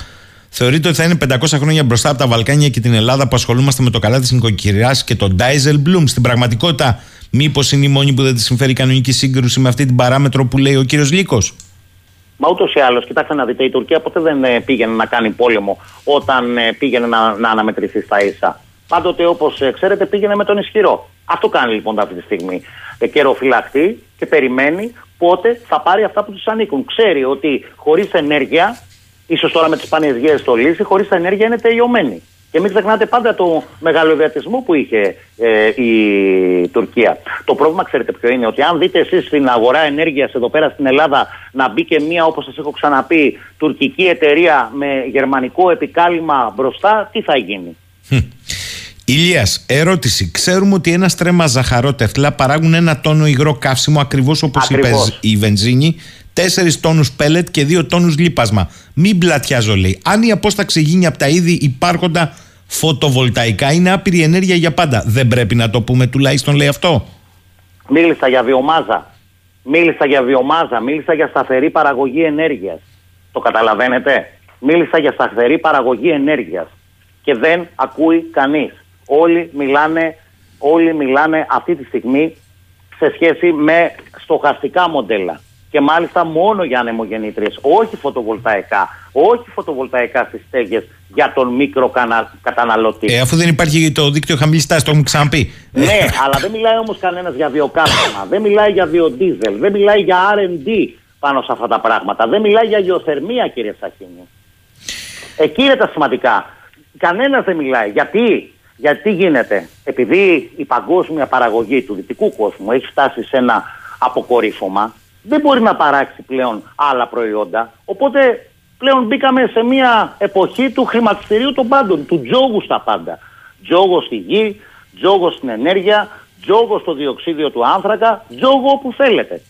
θεωρείτε ότι θα είναι 500 χρόνια μπροστά από τα Βαλκάνια και την Ελλάδα που ασχολούμαστε με το καλά της νοικοκυριά και τον Ντάιζελ Στην πραγματικότητα, μήπως είναι η μόνη που δεν της συμφέρει η κανονική σύγκρουση με αυτή την παράμετρο που λέει ο κύριος Λίκο. Μα ούτως ή άλλως, κοιτάξτε να δείτε, η Τουρκία ποτέ δεν ε, πήγαινε να κάνει πόλεμο όταν ε, πήγαινε να, να αναμετρηθεί στα ίσα. Πάντοτε, όπως ε, ξέρετε, πήγαινε με τον ισχυρό. Αυτό κάνει λοιπόν αυτή τη στιγμή. Ε, καιροφυλακτή και περιμένει πότε θα πάρει αυτά που τους ανήκουν. Ξέρει ότι χωρίς ενέργεια, ίσως τώρα με τις σπάνιε γέε το λύσει, χωρί ενέργεια είναι τελειωμένη. Και μην ξεχνάτε πάντα το μεγαλοδιατισμό που είχε ε, η Τουρκία. Το πρόβλημα, ξέρετε ποιο είναι, ότι αν δείτε εσείς στην αγορά ενέργειας εδώ πέρα στην Ελλάδα να μπει και μία, όπως σας έχω ξαναπεί, τουρκική εταιρεία με γερμανικό επικάλυμα μπροστά, τι θα γίνει; Ηλίας, ερώτηση. Ξέρουμε ότι ένα στρέμμα ζαχαρότευτλα παράγουν ένα τόνο υγρό καύσιμο ακριβώς όπως είπε η βενζίνη, τέσσερις τόνους πέλετ και δύο τόνους λίπασμα. Μην πλατιάζω, λέει. Αν η απόσταξη γίνει από τα ήδη υπάρχοντα φωτοβολταϊκά, είναι άπειρη ενέργεια για πάντα. Δεν πρέπει να το πούμε τουλάχιστον, λέει αυτό. Μίλησα για βιομάζα. Μίλησα για βιομάζα. Μίλησα για σταθερή παραγωγή ενέργειας. Το καταλαβαίνετε; Μίλησα για σταθερή παραγωγή ενέργειας. Και δεν ακούει κανείς όλοι μιλάνε, όλοι μιλάνε αυτή τη στιγμή σε σχέση με στοχαστικά μοντέλα. Και μάλιστα μόνο για ανεμογεννήτριες, όχι φωτοβολταϊκά. Όχι φωτοβολταϊκά στις στέγες για τον μικροκαταναλωτή. Ε, αφού δεν υπάρχει το δίκτυο χαμηλής τάση, το έχουμε ξαναπεί. Ναι, αλλά δεν μιλάει όμως κανένας για βιοκαύσιμα, δεν μιλάει για βιοδίζελ, δεν μιλάει για RD πάνω σε αυτά τα πράγματα, δεν μιλάει για γεωθερμία, κύριε Σαχίνη. Εκεί είναι τα σημαντικά. Κανένας δεν μιλάει. Γιατί; Γιατί γίνεται, επειδή η παγκόσμια παραγωγή του δυτικού κόσμου έχει φτάσει σε ένα αποκορύφωμα, δεν μπορεί να παράξει πλέον άλλα προϊόντα. Οπότε πλέον μπήκαμε σε μια εποχή του χρηματιστηρίου των πάντων, του τζόγου στα πάντα. Τζόγο στη γη, τζόγο στην ενέργεια, τζόγο στο διοξίδιο του άνθρακα, τζόγο όπου θέλετε.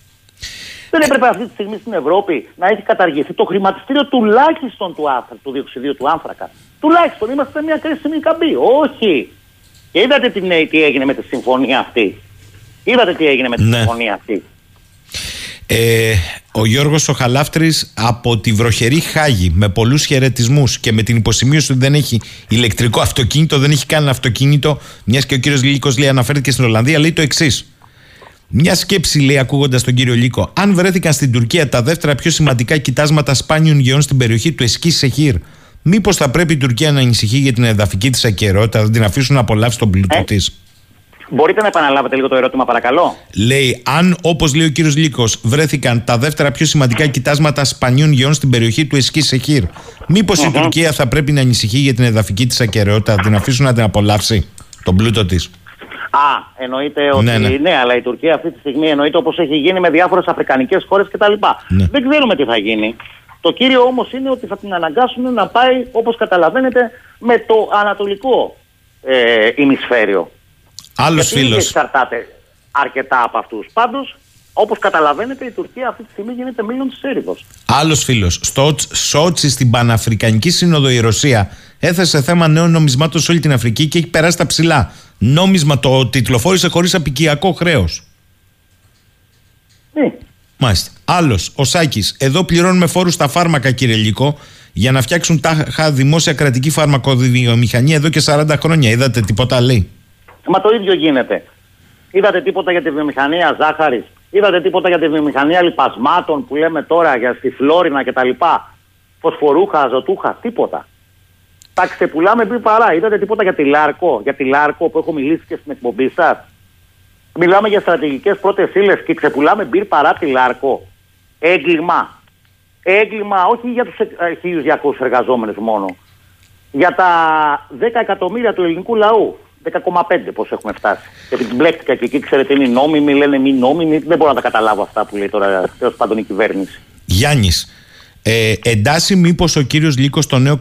Δεν έπρεπε αυτή τη στιγμή στην Ευρώπη να έχει καταργηθεί το χρηματιστήριο τουλάχιστον του, άνθρακα, του διοξιδίου του άνθρακα. Τουλάχιστον είμαστε σε μια κρίσιμη καμπή. Όχι. Και είδατε τι, τι έγινε με τη συμφωνία αυτή. Είδατε τι έγινε με τη ναι. συμφωνία αυτή. Ε, ο Γιώργος ο από τη βροχερή Χάγη με πολλούς χαιρετισμούς και με την υποσημείωση ότι δεν έχει ηλεκτρικό αυτοκίνητο, δεν έχει καν αυτοκίνητο, μιας και ο κύριος Λύκος λέει αναφέρθηκε στην Ολλανδία, λέει το εξής. Μια σκέψη λέει ακούγοντας τον κύριο Λύκο. Αν βρέθηκαν στην Τουρκία τα δεύτερα πιο σημαντικά κοιτάσματα σπάνιων γεών στην περιοχή του Εσκή Σεχίρ, μήπως θα πρέπει η Τουρκία να ανησυχεί για την εδαφική της ακαιρεότητα, να την αφήσουν να απολαύσει τον πλούτο ε, της; Μπορείτε να επαναλάβετε λίγο το ερώτημα, παρακαλώ; Λέει, αν όπως λέει ο κύριος Λύκος, βρέθηκαν τα δεύτερα πιο σημαντικά κοιτάσματα σπανιών γεών στην περιοχή του Εσκή Σεχίρ, μήπως η Τουρκία θα πρέπει να ανησυχεί για την εδαφική της ακαιρεότητα, να την αφήσουν να την απολαύσει τον πλούτο της; Α, εννοείται ότι ναι, ναι. ναι, αλλά η Τουρκία αυτή τη στιγμή εννοείται όπως έχει γίνει με διάφορες αφρικανικές χώρες κτλ. Ναι. Δεν ξέρουμε τι θα γίνει. Το κύριο όμως είναι ότι θα την αναγκάσουν να πάει, όπως καταλαβαίνετε, με το ανατολικό ε, ημισφαίριο. Άλλος φίλος. Δεν εξαρτάται αρκετά από αυτούς. Πάντως, όπως καταλαβαίνετε, η Τουρκία αυτή τη στιγμή γίνεται μήλον της έρηδο. Άλλος φίλος. Στο Σότσι, στην Παναφρικανική Σύνοδο, η Ρωσία έθεσε θέμα νέων νομισμάτων σε όλη την Αφρική και έχει περάσει τα ψηλά νόμισμα το τιτλοφόρησε χωρίς απικιακό χρέος. Ναι. Μάλιστα. Άλλος, ο Σάκης. Εδώ πληρώνουμε φόρους στα φάρμακα, κύριε Λύκο, για να φτιάξουν τα δημόσια κρατική φαρμακοβιομηχανία εδώ και 40 χρόνια. Είδατε τίποτα λέει; Μα το ίδιο γίνεται. Είδατε τίποτα για τη βιομηχανία ζάχαρης; Είδατε τίποτα για τη βιομηχανία λιπασμάτων που λέμε τώρα για στη Φλόρινα κτλ. Φωσφορούχα, αζωτούχα, τίποτα. Τα ξεπουλάμε μπιρ παρά. Είδατε τίποτα για τη Λάρκο, για τη Λάρκο που έχω μιλήσει και στην εκπομπή σας; Μιλάμε για στρατηγικές πρώτες ύλες και ξεπουλάμε μπιρ παρά τη Λάρκο. Έγκλημα. Έγκλημα όχι για τους 1.200 εργαζόμενους μόνο. Για τα 10 εκατομμύρια του ελληνικού λαού. 10,5 πώς έχουμε φτάσει. Γιατί την μπλέκτηκα και εκεί, ξέρετε, είναι νόμιμοι, λένε μη νόμιμοι. Δεν μπορώ να τα καταλάβω αυτά που λέει τώρα τέλος πάντων η κυβέρνηση. Γιάννης, Ε, εντάσσει μήπως ο κύριος Λίκο το νέο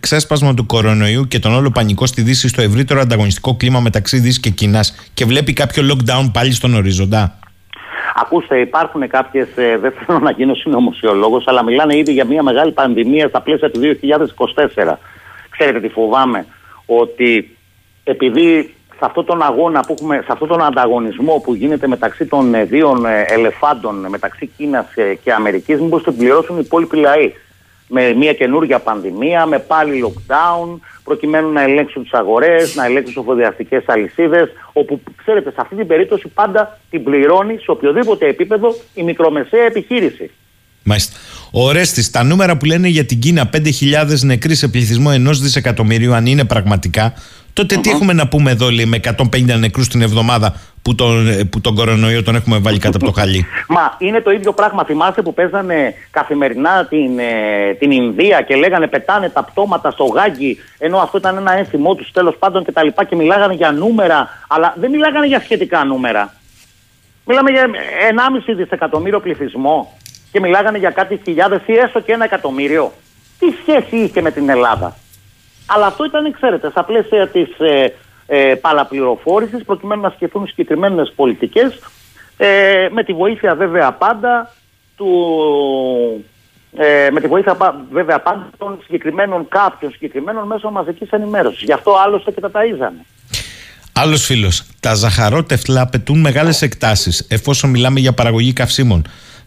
ξέσπασμα του κορονοϊού και τον όλο πανικό στη Δύση στο ευρύτερο ανταγωνιστικό κλίμα μεταξύ Δύσης και Κίνα και βλέπει κάποιο lockdown πάλι στον οριζοντά. Ακούστε, υπάρχουν κάποιες. Ε, δεν θέλω να γίνω συνωμοσιολόγος, αλλά μιλάνε ήδη για μια μεγάλη πανδημία στα πλαίσια του 2024. Ξέρετε τι φοβάμαι, ότι επειδή σε αυτόν τον αγώνα που έχουμε, σε αυτόν τον ανταγωνισμό που γίνεται μεταξύ των ε, δύο ε, ελεφάντων, μεταξύ Κίνας και Αμερικής, μήπως το πληρώσουν οι υπόλοιποι λαοί. Με μια καινούργια πανδημία, με πάλι lockdown, προκειμένου να ελέγξουν τις αγορές, να ελέγξουν εφοδιαστικές αλυσίδες. Όπου, ξέρετε, σε αυτή την περίπτωση πάντα την πληρώνει σε οποιοδήποτε επίπεδο η μικρομεσαία επιχείρηση. Μάλιστα. Ο Ρέστης, τα νούμερα που λένε για την Κίνα 5.000 νεκροί σε πληθυσμό ενός δισεκατομμυρίου, αν είναι πραγματικά, τότε τι έχουμε να πούμε εδώ, λέει, με 150 νεκρούς την εβδομάδα που τον, που τον κορονοϊό τον έχουμε βάλει κάτω από το χαλί; Μα είναι το ίδιο πράγμα. Θυμάστε που παίζανε καθημερινά την, ε, την Ινδία και λέγανε πετάνε τα πτώματα στο γάγκι, ενώ αυτό ήταν ένα ένθιμό τους τέλος πάντων κτλ. Και, και μιλάγανε για νούμερα, αλλά δεν μιλάγανε για σχετικά νούμερα. Μιλάμε για 1,5 δισεκατομμύριο πληθυσμό και μιλάγανε για κάτι χιλιάδες ή έστω και ένα εκατομμύριο. Τι σχέση είχε με την Ελλάδα; Αλλά αυτό ήταν, ξέρετε, στα πλαίσια της ε, ε, παραπληροφόρησης, προκειμένου να σκεφτούν συγκεκριμένες πολιτικές, ε, με τη βοήθεια βέβαια πάντα του. Ε, με τη βοήθεια βέβαια πάντα των συγκεκριμένων κάποιων συγκεκριμένων μέσων μαζικής ενημέρωσης. Γι' αυτό άλλωστε και τα ταΐζανε. Άλλος φίλος. Τα ζαχαρότευτλα απαιτούν μεγάλες εκτάσεις εφόσον μιλάμε για παραγωγή καυσίμων.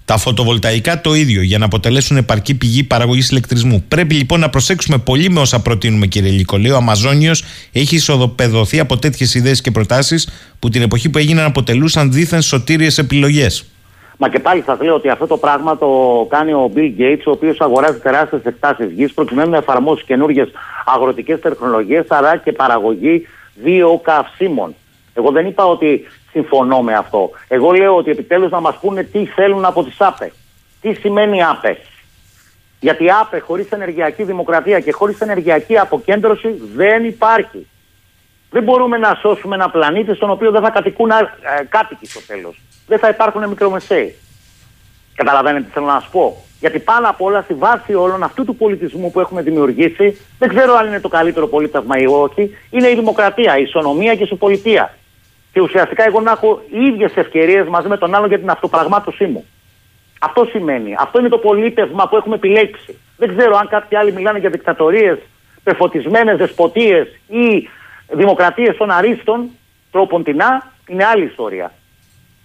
Τα φωτοβολταϊκά το ίδιο για να αποτελέσουν επαρκή πηγή παραγωγής ηλεκτρισμού. Πρέπει λοιπόν να προσέξουμε πολύ με όσα προτείνουμε, κύριε Λίκο. ο Αμαζόνιος έχει ισοδοπεδωθεί από τέτοιες ιδέες και προτάσεις που την εποχή που έγιναν αποτελούσαν δίθεν σωτήριες επιλογές. Μα και πάλι σας λέω ότι αυτό το πράγμα το κάνει ο Bill Gates, ο οποίος αγοράζει τεράστιες εκτάσεις γης προκειμένου να εφαρμόσει καινούργιες αγροτικές τεχνολογίες, αλλά και παραγωγή βιοκαυσίμων. Εγώ δεν είπα ότι συμφωνώ με αυτό. Εγώ λέω ότι επιτέλους να μας πούνε τι θέλουν από τις ΑΠΕ. Τι σημαίνει ΑΠΕ. Γιατί ΑΠΕ χωρίς ενεργειακή δημοκρατία και χωρίς ενεργειακή αποκέντρωση δεν υπάρχει. Δεν μπορούμε να σώσουμε ένα πλανήτη στον οποίο δεν θα κατοικούν ε, κάτοικοι στο τέλος. Δεν θα υπάρχουν μικρομεσαίοι. Καταλαβαίνετε τι θέλω να σας πω. Γιατί πάνω απ' όλα, στη βάση όλων αυτού του πολιτισμού που έχουμε δημιουργήσει, δεν ξέρω αν είναι το καλύτερο πολίτευμα ή όχι, είναι η δημοκρατία, η ισονομία και η ισοπολιτεία και ουσιαστικά εγώ να έχω ίδιες ευκαιρίες μαζί με τον άλλον για την αυτοπραγμάτωσή μου. Αυτό σημαίνει. Αυτό είναι το πολίτευμα που έχουμε επιλέξει. Δεν ξέρω αν κάποιοι άλλοι μιλάνε για δικτατορίες, πεφωτισμένες δεσποτείες ή δημοκρατίες των αρίστων, τρόπον τεινά, είναι άλλη ιστορία.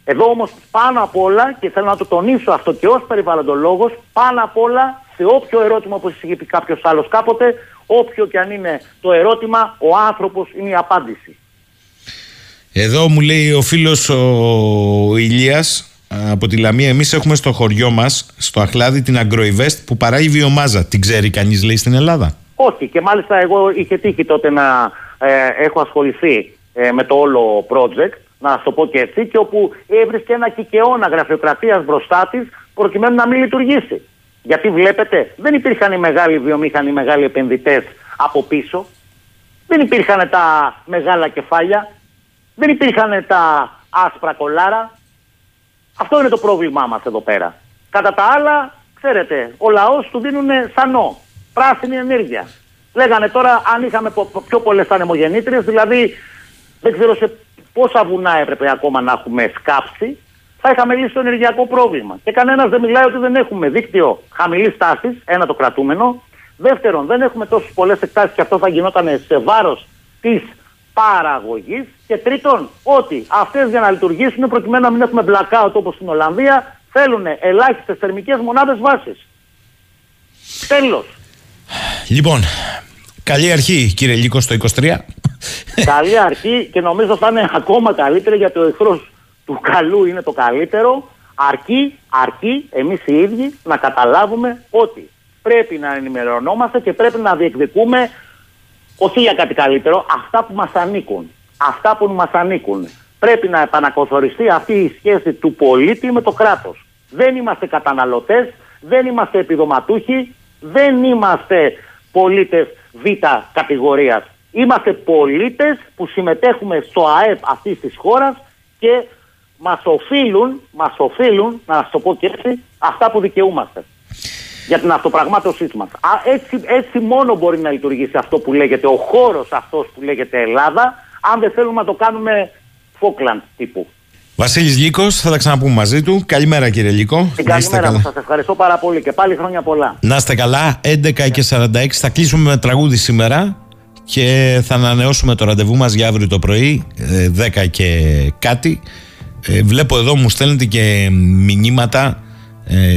Εδώ όμως πάνω απ' όλα, και θέλω να το τονίσω αυτό και ως περιβαλλοντολόγος, πάνω απ' όλα σε όποιο ερώτημα που έχει πει κάποιος άλλος κάποτε, όποιο και αν είναι το ερώτημα, ο άνθρωπος είναι η απάντηση. Εδώ μου λέει ο φίλος ο Ηλίας από τη Λαμία, εμείς έχουμε στο χωριό μας, στο Αχλάδι, την Agroinvest που παράγει βιομάζα. Την ξέρει κανείς λέει στην Ελλάδα; Όχι και μάλιστα εγώ είχε τύχει τότε να ε, έχω ασχοληθεί ε, με το όλο project, να το πω και έτσι, και όπου έβρισκε ένα κικαιώνα γραφειοκρατίας μπροστά της προκειμένου να μην λειτουργήσει. Γιατί βλέπετε, δεν υπήρχαν οι μεγάλοι βιομήχανοι, οι μεγάλοι επενδυτές από πίσω. Δεν υπήρχαν τα μεγάλα κεφάλια. Δεν υπήρχαν τα άσπρα κολάρα. Αυτό είναι το πρόβλημά μας εδώ πέρα. Κατά τα άλλα, ξέρετε, ο λαός του δίνουν σανό, πράσινη ενέργεια. Λέγανε τώρα αν είχαμε πιο πολλές ανεμογεννήτριες, δηλαδή δεν ξέρω σε πόσα βουνά έπρεπε ακόμα να έχουμε σκάψει, θα είχαμε λύσει το ενεργειακό πρόβλημα. Και κανένας δεν μιλάει ότι δεν έχουμε δίκτυο χαμηλής τάσης, ένα το κρατούμενο. Δεύτερον, δεν έχουμε τόσες πολλές εκτάσεις και αυτό θα γινόταν σε βάρος της παραγωγής. Και τρίτον, ότι αυτές για να λειτουργήσουν προκειμένου να μην έχουμε blackout όπως στην Ολλανδία, θέλουν ελάχιστες θερμικές μονάδες βάσης. Τέλος. Λοιπόν, καλή αρχή κύριε Λίκο στο 23. Καλή αρχή και νομίζω θα είναι ακόμα καλύτερη γιατί ο εχθρός του καλού είναι το καλύτερο. Αρκεί, αρκεί εμείς οι ίδιοι να καταλάβουμε ότι πρέπει να ενημερωνόμαστε και πρέπει να διεκδικούμε όχι για κάτι καλύτερο, αυτά που μας ανήκουν. Αυτά που μας ανήκουν. Πρέπει να επανακοθοριστεί αυτή η σχέση του πολίτη με το κράτος. Δεν είμαστε καταναλωτές, δεν είμαστε επιδοματούχοι, δεν είμαστε πολίτες β κατηγορίας. Είμαστε πολίτες που συμμετέχουμε στο ΑΕΠ αυτής της χώρας και μας οφείλουν, μας οφείλουν, να σας το πω και έτσι, αυτά που δικαιούμαστε. Για την αυτοπραγμάτωσή μας. Έτσι, έτσι μόνο μπορεί να λειτουργήσει αυτό που λέγεται ο χώρος αυτός που λέγεται Ελλάδα, αν δεν θέλουμε να το κάνουμε Φόκλαντ τύπου. Βασίλης Λύκος, θα τα ξαναπούμε μαζί του. Καλημέρα κύριε Λύκο. Την καλημέρα μου, σας ευχαριστώ πάρα πολύ και πάλι χρόνια πολλά. Να είστε καλά, 11 και 46 θα κλείσουμε με τραγούδι σήμερα και θα ανανεώσουμε το ραντεβού μας για αύριο το πρωί, 10 ε, και κάτι. Ε, βλέπω εδώ μου στέλνετε και μηνύματα ε,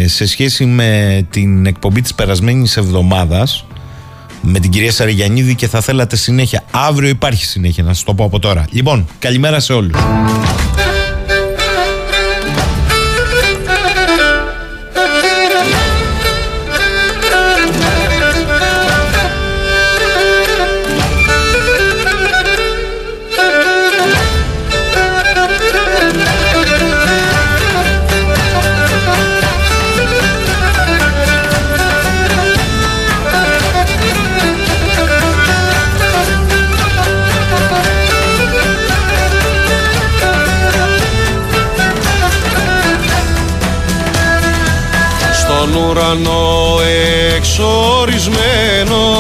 σε σχέση με την εκπομπή της περασμένης εβδομάδας με την κυρία Σαριγιανίδη και θα θέλατε συνέχεια. Αύριο υπάρχει συνέχεια, να σας το πω από τώρα. Λοιπόν, καλημέρα σε όλους.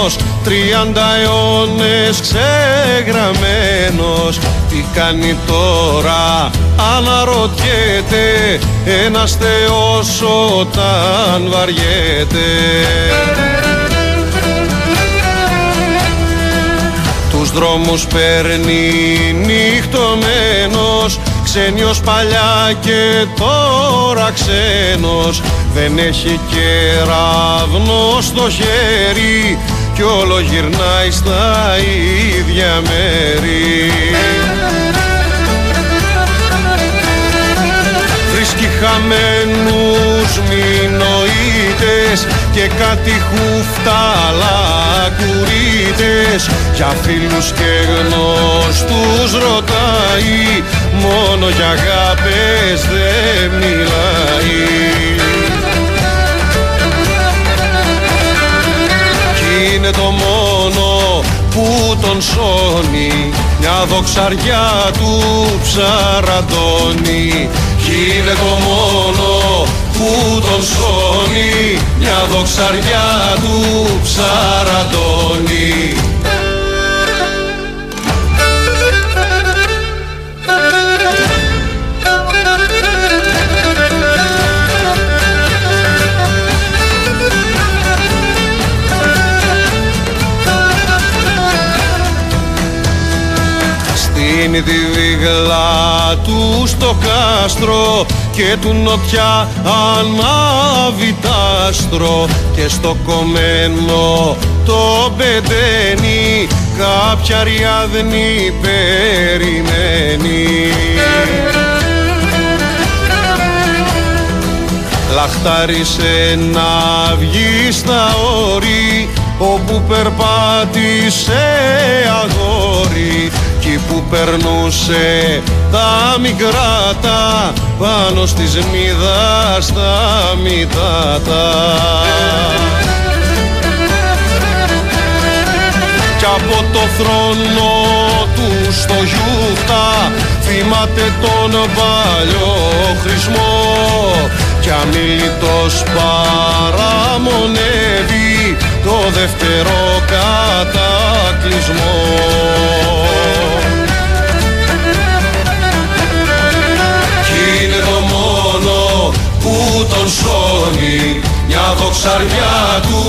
Εξορισμένος τριάντα αιώνες ξεγραμμένος. Τι κάνει τώρα αναρωτιέται ένας θεός όταν βαριέται. Τους δρόμους παίρνει νυχτωμένος ξένιος παλιά και τώρα ξένος. Δεν έχει κεραυνό στο χέρι κι όλο γυρνάει στα ίδια μέρη. Βρίσκει χαμένους μηνοείτες και κάτι χούφτα κουρίτες. Για φίλους και γνωστούς ρωτάει μόνο για αγάπες δεν μιλάει είναι το μόνο που τον σώνει. Μια δοξαριά του ψαραντώνει. Κι είναι το μόνο που τον σώνει. Μια δοξαριά του ψαραντώνει Στην τη βίγλα του στο κάστρο και του νοτιά ανάβει τάστρο και στο κομμένο το πεντένι κάποια ριάδνη περιμένει. Λαχτάρισε να βγει στα όρη όπου περπάτησε αγόρι. εκεί που περνούσε τα μικρά πάνω στη σμίδα στα μητάτα Κι από το θρόνο του στο γιούχτα θυμάται τον παλιό χρησμό. Κι αμήλυτος παραμονεύει το δεύτερο κατακλυσμό. Κι είναι το μόνο που τον σώνει μια δοξαριά του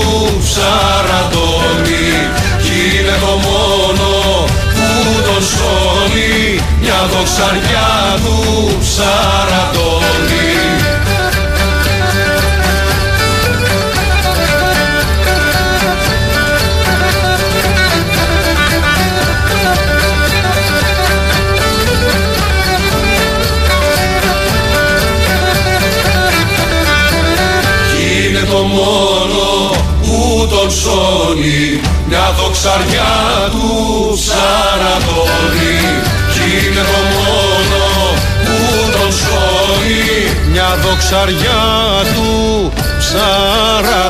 ψαραντώνει Κι είναι το μόνο που τον σώνει μια δοξαριά του ψαραντώνει που τον σώνει μια δοξαριά του ψαρατώνει κι είναι το μόνο που τον σώνει μια δοξαριά του ψαρατώνει